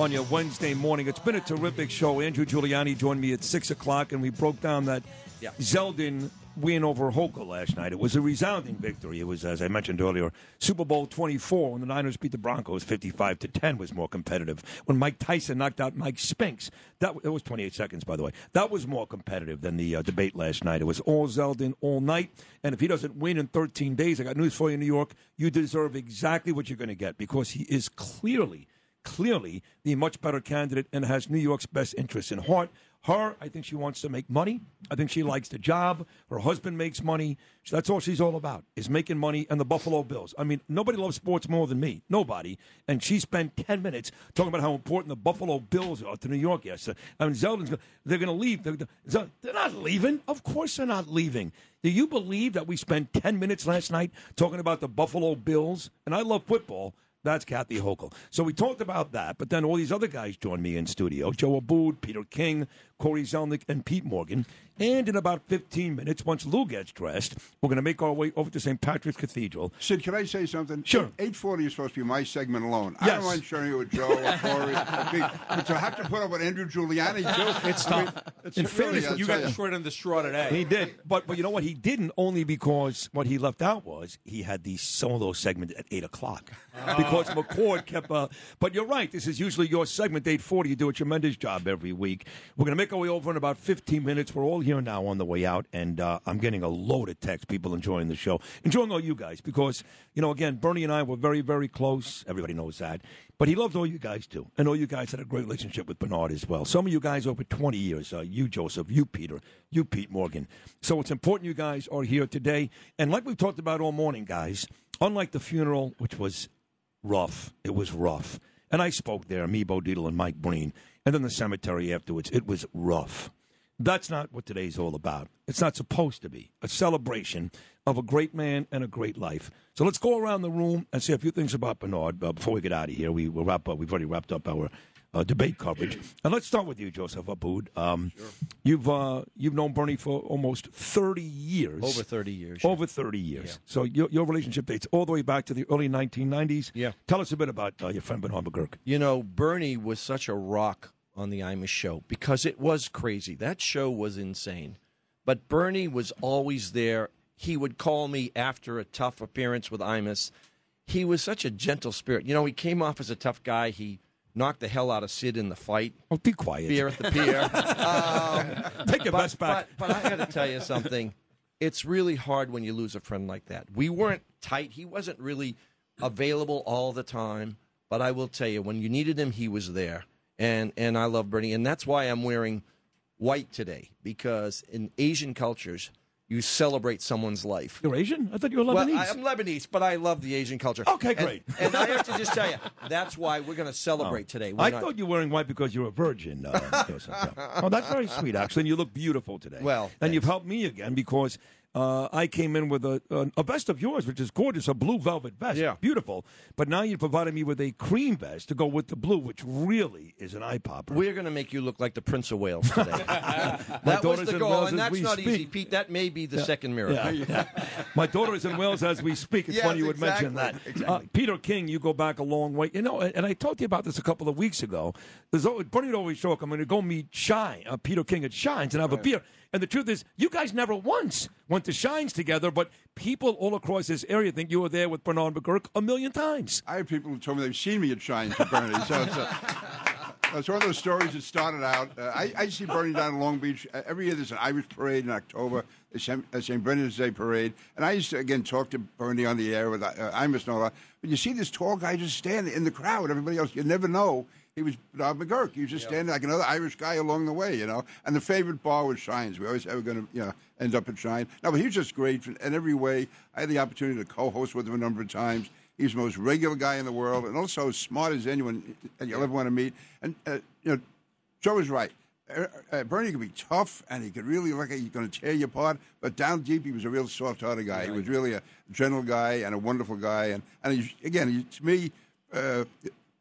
on your Wednesday morning, it's been a terrific show. Andrew Giuliani joined me at six o'clock, and we broke down that Yeah. Zeldin win over Hochul last night. It was a resounding victory. It was, as I mentioned earlier, Super Bowl twenty four when the Niners beat the Broncos fifty five to ten was more competitive. When Mike Tyson knocked out Mike Spinks, that it was twenty eight seconds by the way. That was more competitive than the uh, debate last night. It was all Zeldin all night, and if he doesn't win in thirteen days, I got news for you, in New York. You deserve exactly what you're going to get because he is clearly clearly the much better candidate and has New York's best interests in heart. Her, I think she wants to make money. I think she likes the job. Her husband makes money. So that's all she's all about is making money and the Buffalo Bills. I mean, nobody loves sports more than me. Nobody. And she spent 10 minutes talking about how important the Buffalo Bills are to New York yesterday. I mean, Zeldin's, they're going to leave. They're, they're not leaving. Of course they're not leaving. Do you believe that we spent 10 minutes last night talking about the Buffalo Bills? And I love football. That's Kathy Hochul. So we talked about that, but then all these other guys joined me in studio: Joe Abboud, Peter King, Cory Zelnik, and Pete Morgan. And in about 15 minutes, once Lou gets dressed, we're going to make our way over to St. Patrick's Cathedral. Sid, can I say something? Sure. Eight forty is supposed to be my segment alone. I don't mind sharing it with Joe or Cory, or Pete, but to have to put up with Andrew Giuliani too, It's I mean, tough. it's In fairness, you got the short end of the straw today. He did, but but you know what? He didn't only because what he left out was he had the solo segment at eight o'clock because McCord kept. Uh, but you're right. This is usually your segment, eight forty. You do a tremendous job every week. We're going to make our way over in about fifteen minutes. We're all here now on the way out, and uh, I'm getting a load of text. People enjoying the show, enjoying all you guys because you know again, Bernie and I were very very close. Everybody knows that. But he loved all you guys too, and all you guys had a great relationship with Bernard as well. Some of you guys over 20 years, uh, you Joseph, you Peter, you Pete Morgan. So it's important you guys are here today. And like we've talked about all morning, guys, unlike the funeral, which was rough, it was rough. And I spoke there, me, Bo Dietl, and Mike Breen, and then the cemetery afterwards. It was rough. That's not what today's all about. It's not supposed to be a celebration of a great man and a great life. So let's go around the room and say a few things about Bernard uh, before we get out of here. We will wrap up. We've already wrapped up our uh, debate coverage, and let's start with you, Joseph Abboud. Um, You've uh, you've known Bernie for almost thirty years. Over 30 years. Over thirty years. So your your relationship dates all the way back to the early 1990s. Yeah. Tell us a bit about uh, your friend Bernard McGuirk. You know, Bernie was such a rock on the Imus show because it was crazy. That show was insane. But Bernie was always there. He would call me after a tough appearance with Imus. He was such a gentle spirit. You know, he came off as a tough guy. He knocked the hell out of Sid in the fight. Oh, be quiet. Beer at the pier. um, Take your but, best back. But, but I got to tell you something. It's really hard when you lose a friend like that. We weren't tight. He wasn't really available all the time. but I will tell you, when you needed him, he was there. And and I love Bernie, and that's why I'm wearing white today because in Asian cultures. You celebrate someone's life. You're Asian? I thought you were Well, Lebanese. I, am Lebanese, but I love the Asian culture. Okay, great. And, I have to just tell you, that's why we're going to celebrate today. We're I not- thought you were wearing white because you're a virgin. Uh, oh, that's very sweet, actually. And you look beautiful today. Well, and you've helped me again because uh, I came in with a, a, a vest of yours, which is gorgeous, a blue velvet vest. Yeah. Beautiful. But now you've provided me with a cream vest to go with the blue, which really is an eye popper. We're going to make you look like the Prince of Wales today. that was the goal, Wales and that's not easy. Pete. That may be the Yeah. second miracle. Yeah. My daughter is in Wales as we speak. It's Yes, funny you would mention exactly, that. Uh, Peter King, you go back a long way. You know, and, I talked to you about this a couple of weeks ago. There's always, Bernie would always joke, I'm going to go meet Shine, uh, Peter King at Shines and have a beer. And the truth is, you guys never once went to Shines together, but people all across this area think you were there with Bernard McGuirk a million times. I have people who told me they've seen me at Shines with Bernie. So it's, uh, it's one of those stories that started out. Uh, I, I see Bernie down in Long Beach. Uh, every year there's an Irish parade in October, the St. uh, St. Brendan's Day parade. And I used to, again, talk to Bernie on the air with uh, Imus and all that. But you see this tall guy just standing in the crowd. Everybody else, you never know. He was Bob McGuirk. He was just standing like another Irish guy along the way, you know. And the favorite bar was Shines. We always were going to, you know, end up at Shine. No, but he was just great in every way. I had the opportunity to co-host with him a number of times. He's the most regular guy in the world, and also as smart as anyone you'll ever want to meet. And uh, you know, Joe was right. Uh, uh, Bernie could be tough, and he could really look like he's going to tear you apart. But down deep, he was a real soft-hearted guy. He was really a gentle guy and a wonderful guy. And and again, he, to me, uh,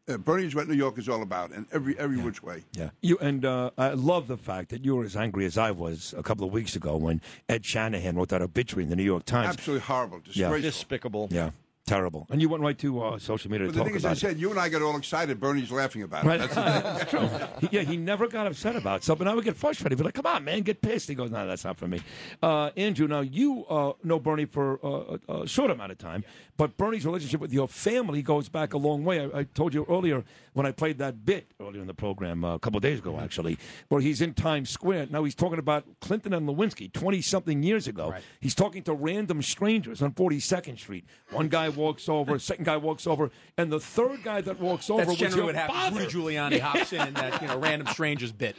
uh, Bernie's what New York is all about, and every every which way. Yeah, you and uh, I love the fact that you were as angry as I was a couple of weeks ago when Ed Shanahan wrote that obituary in the New York Times. Absolutely horrible, Yeah. Despicable. Yeah, terrible. And you went right to uh, social media But to the talk thing is, I about it. said, you and I got all excited. Bernie's laughing about it. Right. That's the thing. It's true. He- yeah, he never got upset about something. I would get frustrated. Be like, "Come on, man, get pissed." He goes, "No, that's not for me." Uh, Andrew, now you uh, know Bernie for uh, a, a short amount of time, but Bernie's relationship with your family goes back a long way. I, I told you earlier when I played that bit earlier in the program uh, a couple of days ago, actually, where he's in Times Square. Now he's talking about Clinton and Lewinsky twenty something years ago. He's talking to random strangers on Forty Second Street. One guy walks over, second guy walks over, and the third guy that walks over That's was generally what happens. father. Rudy Giuliani hops in that you know random strangers bit.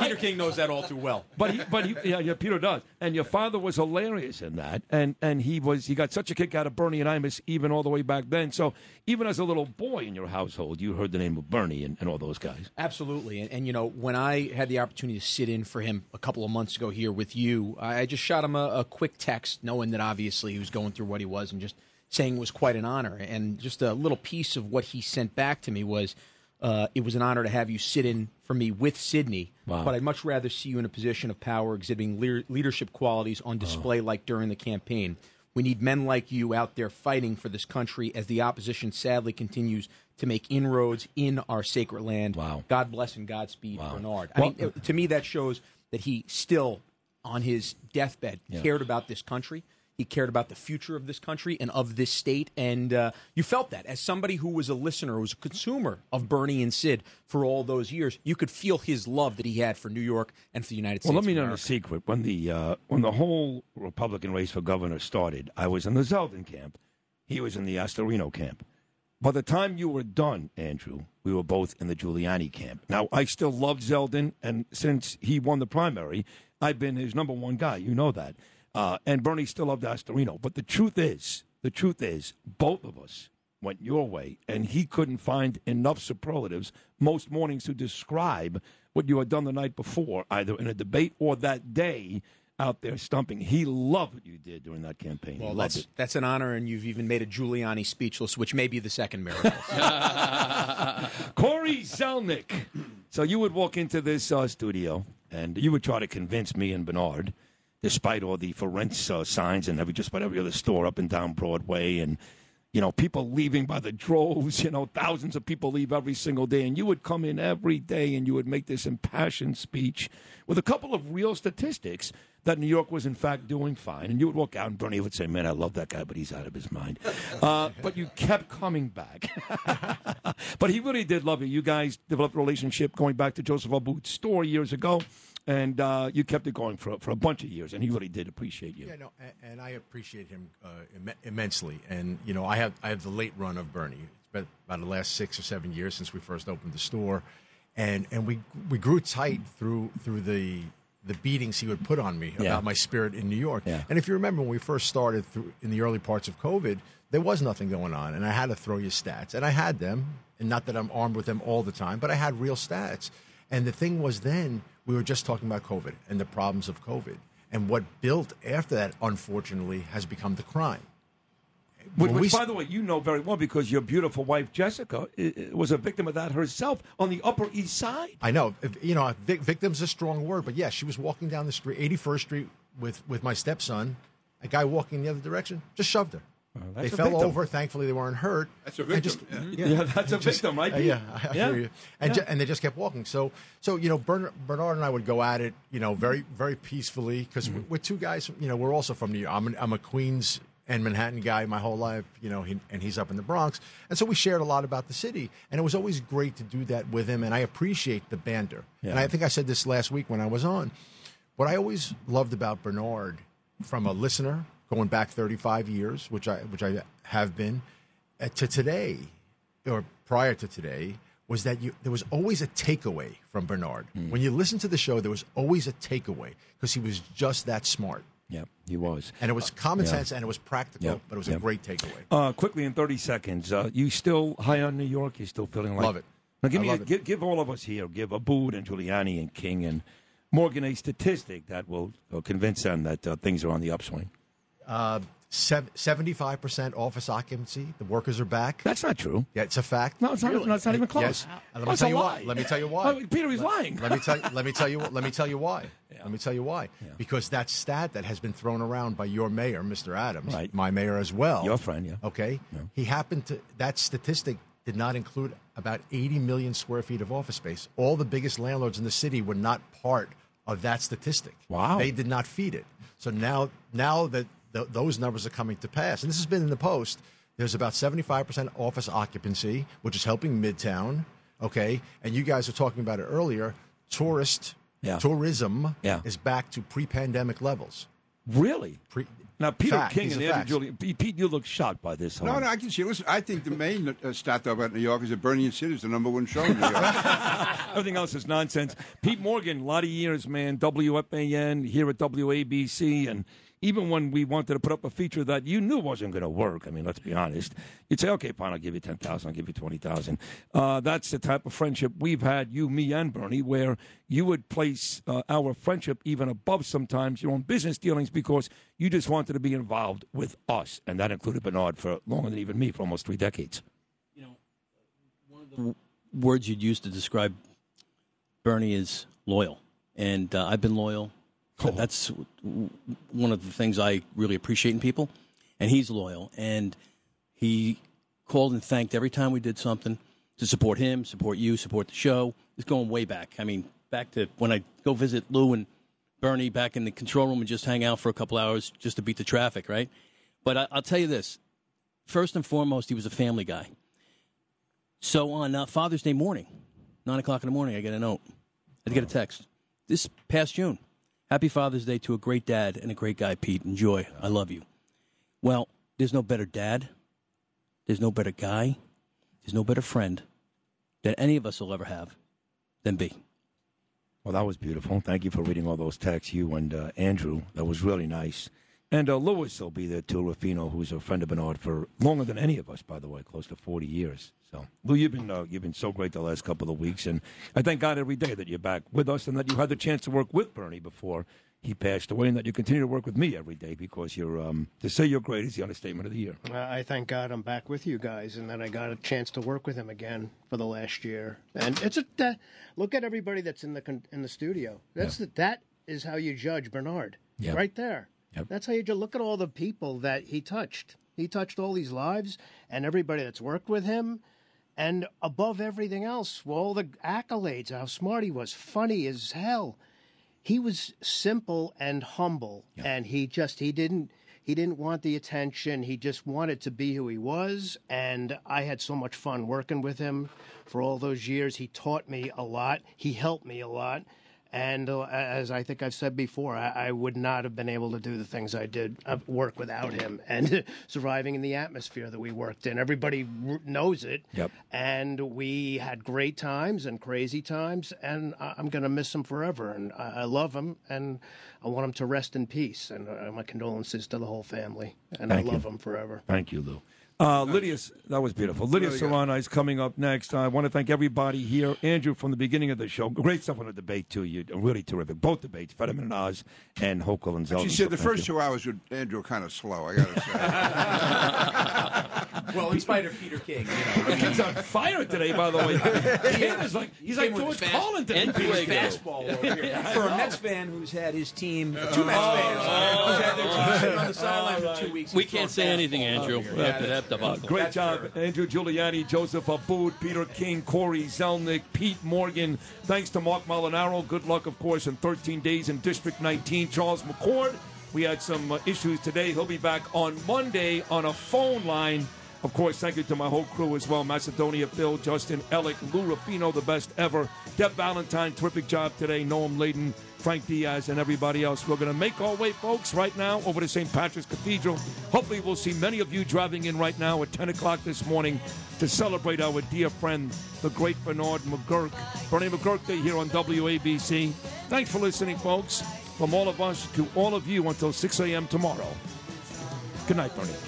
Peter King knows that all too well. But he, but he, yeah, yeah, Peter does. And your father was hilarious in that, and and he was he got such a kick out of Bernie and Imus even all the way back then. So even as a little boy in your household, you heard the name of Bernie and, and all those guys. Absolutely. And, and, you know, when I had the opportunity to sit in for him a couple of months ago here with you, I I just shot him a, a quick text, knowing that obviously he was going through what he was and just saying was quite an honor. And just a little piece of what he sent back to me was uh, it was an honor to have you sit in for me with Sydney, Wow. but I'd much rather see you in a position of power exhibiting lear- leadership qualities on display like during the campaign. We need men like you out there fighting for this country as the opposition sadly continues to make inroads in our sacred land. Wow. God bless and Godspeed, Bernard. I Well- mean, to me, that shows that he still, on his deathbed, Yeah. cared about this country. He cared about the future of this country and of this state. And uh, you felt that. As somebody who was a listener, who was a consumer of Bernie and Sid for all those years, you could feel his love that he had for New York and for the United Well, States. Well, let me know the secret. When the uh, when the whole Republican race for governor started, I was in the Zeldin camp. He was in the Astorino camp. By the time you were done, Andrew, we were both in the Giuliani camp. Now, I still love Zeldin, and since he won the primary, I've been his number one guy. You know that. Uh, and Bernie still loved Astorino. But the truth is, the truth is, both of us went your way, and he couldn't find enough superlatives most mornings to describe what you had done the night before, either in a debate or that day out there stumping. He loved what you did during that campaign. Well, that's, it. that's an honor, and you've even made a Giuliani speechless, which may be the second miracle. Cory Zelnik. So you would walk into this uh, studio and you would try to convince me and Bernard, despite all the for rent uh, signs and every just about every other store up and down Broadway, and you know people leaving by the droves. You know thousands of people leave every single day, and you would come in every day and you would make this impassioned speech with a couple of real statistics that New York was in fact doing fine, and you would walk out and Bernie would say, "Man, I love that guy, but he's out of his mind." Uh, but you kept coming back. but he really did love you. You guys developed a relationship going back to Joseph Abboud's store years ago, and uh, you kept it going for for a bunch of years, and he really did appreciate you. Yeah, no, and, and I appreciate him uh, Im- immensely. And you know, I have I have the late run of Bernie. It's been about the last six or seven years since we first opened the store, and and we we grew tight through through the the beatings he would put on me Yeah. about my spirit in New York. Yeah. And if you remember when we first started through in the early parts of COVID, there was nothing going on, and I had to throw you stats, and I had them, and not that I'm armed with them all the time, but I had real stats. And the thing was, then we were just talking about COVID and the problems of COVID, and what built after that, unfortunately, has become the crime. Which, which, by the way, you know very well because your beautiful wife Jessica was a victim of that herself on the Upper East Side. I know, you know, vic- victim's a strong word, but yeah, she was walking down the street, 81st Street, with with my stepson. A guy walking in the other direction just shoved her. They fell victim. over. Thankfully, they weren't hurt. That's a And victim, yeah. Yeah, that's a Just- victim, right, uh, yeah, I, I Yeah. hear you. And, Yeah. ju- and they just kept walking. So, so you know, Bernard, Bernard and I would go at it, you know, very, very peacefully because Mm-hmm. we're two guys. You know, we're also from New York. I'm, an, I'm a Queens and Manhattan guy my whole life. You know, he, and he's up in the Bronx, and so we shared a lot about the city. And it was always great to do that with him. And I appreciate the banter. And I think I said this last week when I was on. What I always loved about Bernard, from a listener going back 35 years, which I which I have been, uh, to today, or prior to today, was that you there was always a takeaway from Bernard. Hmm. When you listen to the show, there was always a takeaway because he was just that smart. Yeah, he was. And it was common Yeah. sense and it was practical, Yeah. but it was Yeah. a great takeaway. Uh, quickly in 30 seconds, uh, you still high on New York? You still feeling like Love it. Now give I me a, love it. give, give all of us here, give Abboud and Giuliani and King and Morgan a statistic that will uh, convince them that uh, things are on the upswing. Uh, 75% office occupancy. The workers are back. That's not true. Yeah, it's a fact. No, it's not. No, it's not even close. Yes. Let me tell you lie. why. Let me tell you why. Peter, he's lying. Let me tell you. Let me tell you. Let me tell you why. Let me tell you why. Because that stat that has been thrown around by your mayor, Mr. Adams, Right. my mayor as well. Your friend, yeah. Okay. He happened to. That statistic did not include about 80 million square feet of office space. All the biggest landlords in the city were not part of that statistic. Wow. They did not feed it. So now, now that th- those numbers are coming to pass, and this has been in the post. There's about 75% office occupancy, which is helping Midtown. Okay, and you guys were talking about it earlier. Tourist Yeah. tourism Yeah. is back to pre-pandemic levels. Really? Pre- Now, Peter Fact. King These and are Andrew. Julian. Pete, Pete, you look shocked by this. No, no, I can see. Listen, I think the main uh, stat though about New York is that Bernie and Sid is the number one show in New York. Everything else is nonsense. Pete Morgan, a lot of years, man. WFAN here at WABC, and even when we wanted to put up a feature that you knew wasn't going to work, I mean, let's be honest, you'd say, "Okay, fine, I'll give you ten thousand, I'll give you twenty thousand. Uh, that's the type of friendship we've had, you, me, and Bernie, where you would place uh, our friendship even above sometimes your own business dealings because you just wanted to be involved with us, and that included Bernard for longer than even me for almost three decades. You know, one of the words you'd use to describe Bernie is loyal, and uh, I've been loyal. Oh. That's one of the things I really appreciate in people, and he's loyal. And he called and thanked every time we did something to support him, support you, support the show. It's going way back. I mean, back to when I go visit Lou and Bernie back in the control room and just hang out for a couple hours just to beat the traffic, right? But I, I'll tell you this: first and foremost, he was a family guy. So on uh, Father's Day morning, nine o'clock in the morning, I get a note. I get a text. This past June, Happy Father's Day to a great dad and a great guy, Pete. Enjoy. I love you. Well, there's no better dad. There's no better guy. There's no better friend that any of us will ever have than B. Well, that was beautiful. Thank you for reading all those texts, you and uh, Andrew. That was really nice. And uh, Lewis will be there too, Ruffino, who's a friend of Bernard for longer than any of us, by the way, close to 40 years. So, Lou, you've been uh, you've been so great the last couple of weeks, and I thank God every day that you're back with us and that you had the chance to work with Bernie before he passed away, and that you continue to work with me every day because you're um, to say you're great is the understatement of the year. Uh, I thank God I'm back with you guys, and that I got a chance to work with him again for the last year. And it's a uh, look at everybody that's in the con- in the studio. That's the, that is how you judge Bernard, Yeah. right there. That's how you ju- look at all the people that he touched. He touched all these lives, and everybody that's worked with him. And above everything else, all the accolades, how smart he was, funny as hell. He was simple and humble, and he just he didn't he didn't want the attention. He just wanted to be who he was, and I had so much fun working with him for all those years. He taught me a lot. He helped me a lot, And uh, as I think I've said before, I, I would not have been able to do the things I did uh, work without him and surviving in the atmosphere that we worked in. Everybody r- knows it. Yep. And we had great times and crazy times, and I- I'm going to miss him forever. And I, I love him, and I want him to rest in peace. And uh, my condolences to the whole family. And Thank I love you. him forever. Thank you, Lou. Uh, Lydia, that was beautiful. Lydia Really. Serrano is coming up next. I want to thank everybody here. Andrew, from the beginning of the show, great stuff on the debate too. You really terrific. Both debates, Fetterman and Oz, and Hochul and Zeldin. She So said the first you. two hours with Andrew were kind of slow. I got to say. well, in spite of Peter King, you know. He's on fire today, by the way. He is like he's like came with George fast- Carlin today. and fastball over here. For a Mets fan who's had his team, two Mets fans who's had their team sitting on the sideline for two weeks. We can't say anything, Andrew, over here. after that debacle. Great job, Andrew Giuliani, Joseph Abboud, Peter King, Cory Zelnik, Pete Morgan. Thanks to Mark Molinaro. Good luck, of course, in 13 days in District 19. Charles McCord. We had some uh, issues today. He'll be back on Monday on a phone line. Of course, thank you to my whole crew as well Macedonia, Phil, Justin, Alec, Lou Ruffino, the best ever. Deb Valentine, terrific job today. Noam Layden, Frank Diaz, and everybody else. We're going to make our way, folks, right now over to St. Patrick's Cathedral. Hopefully, we'll see many of you driving in right now at 10 o'clock this morning to celebrate our dear friend, the great Bernard McGuirk. Bernie McGuirk Day here on WABC. Thanks for listening, folks. From all of us to all of you until 6 a.m. tomorrow. Good night, Bernie.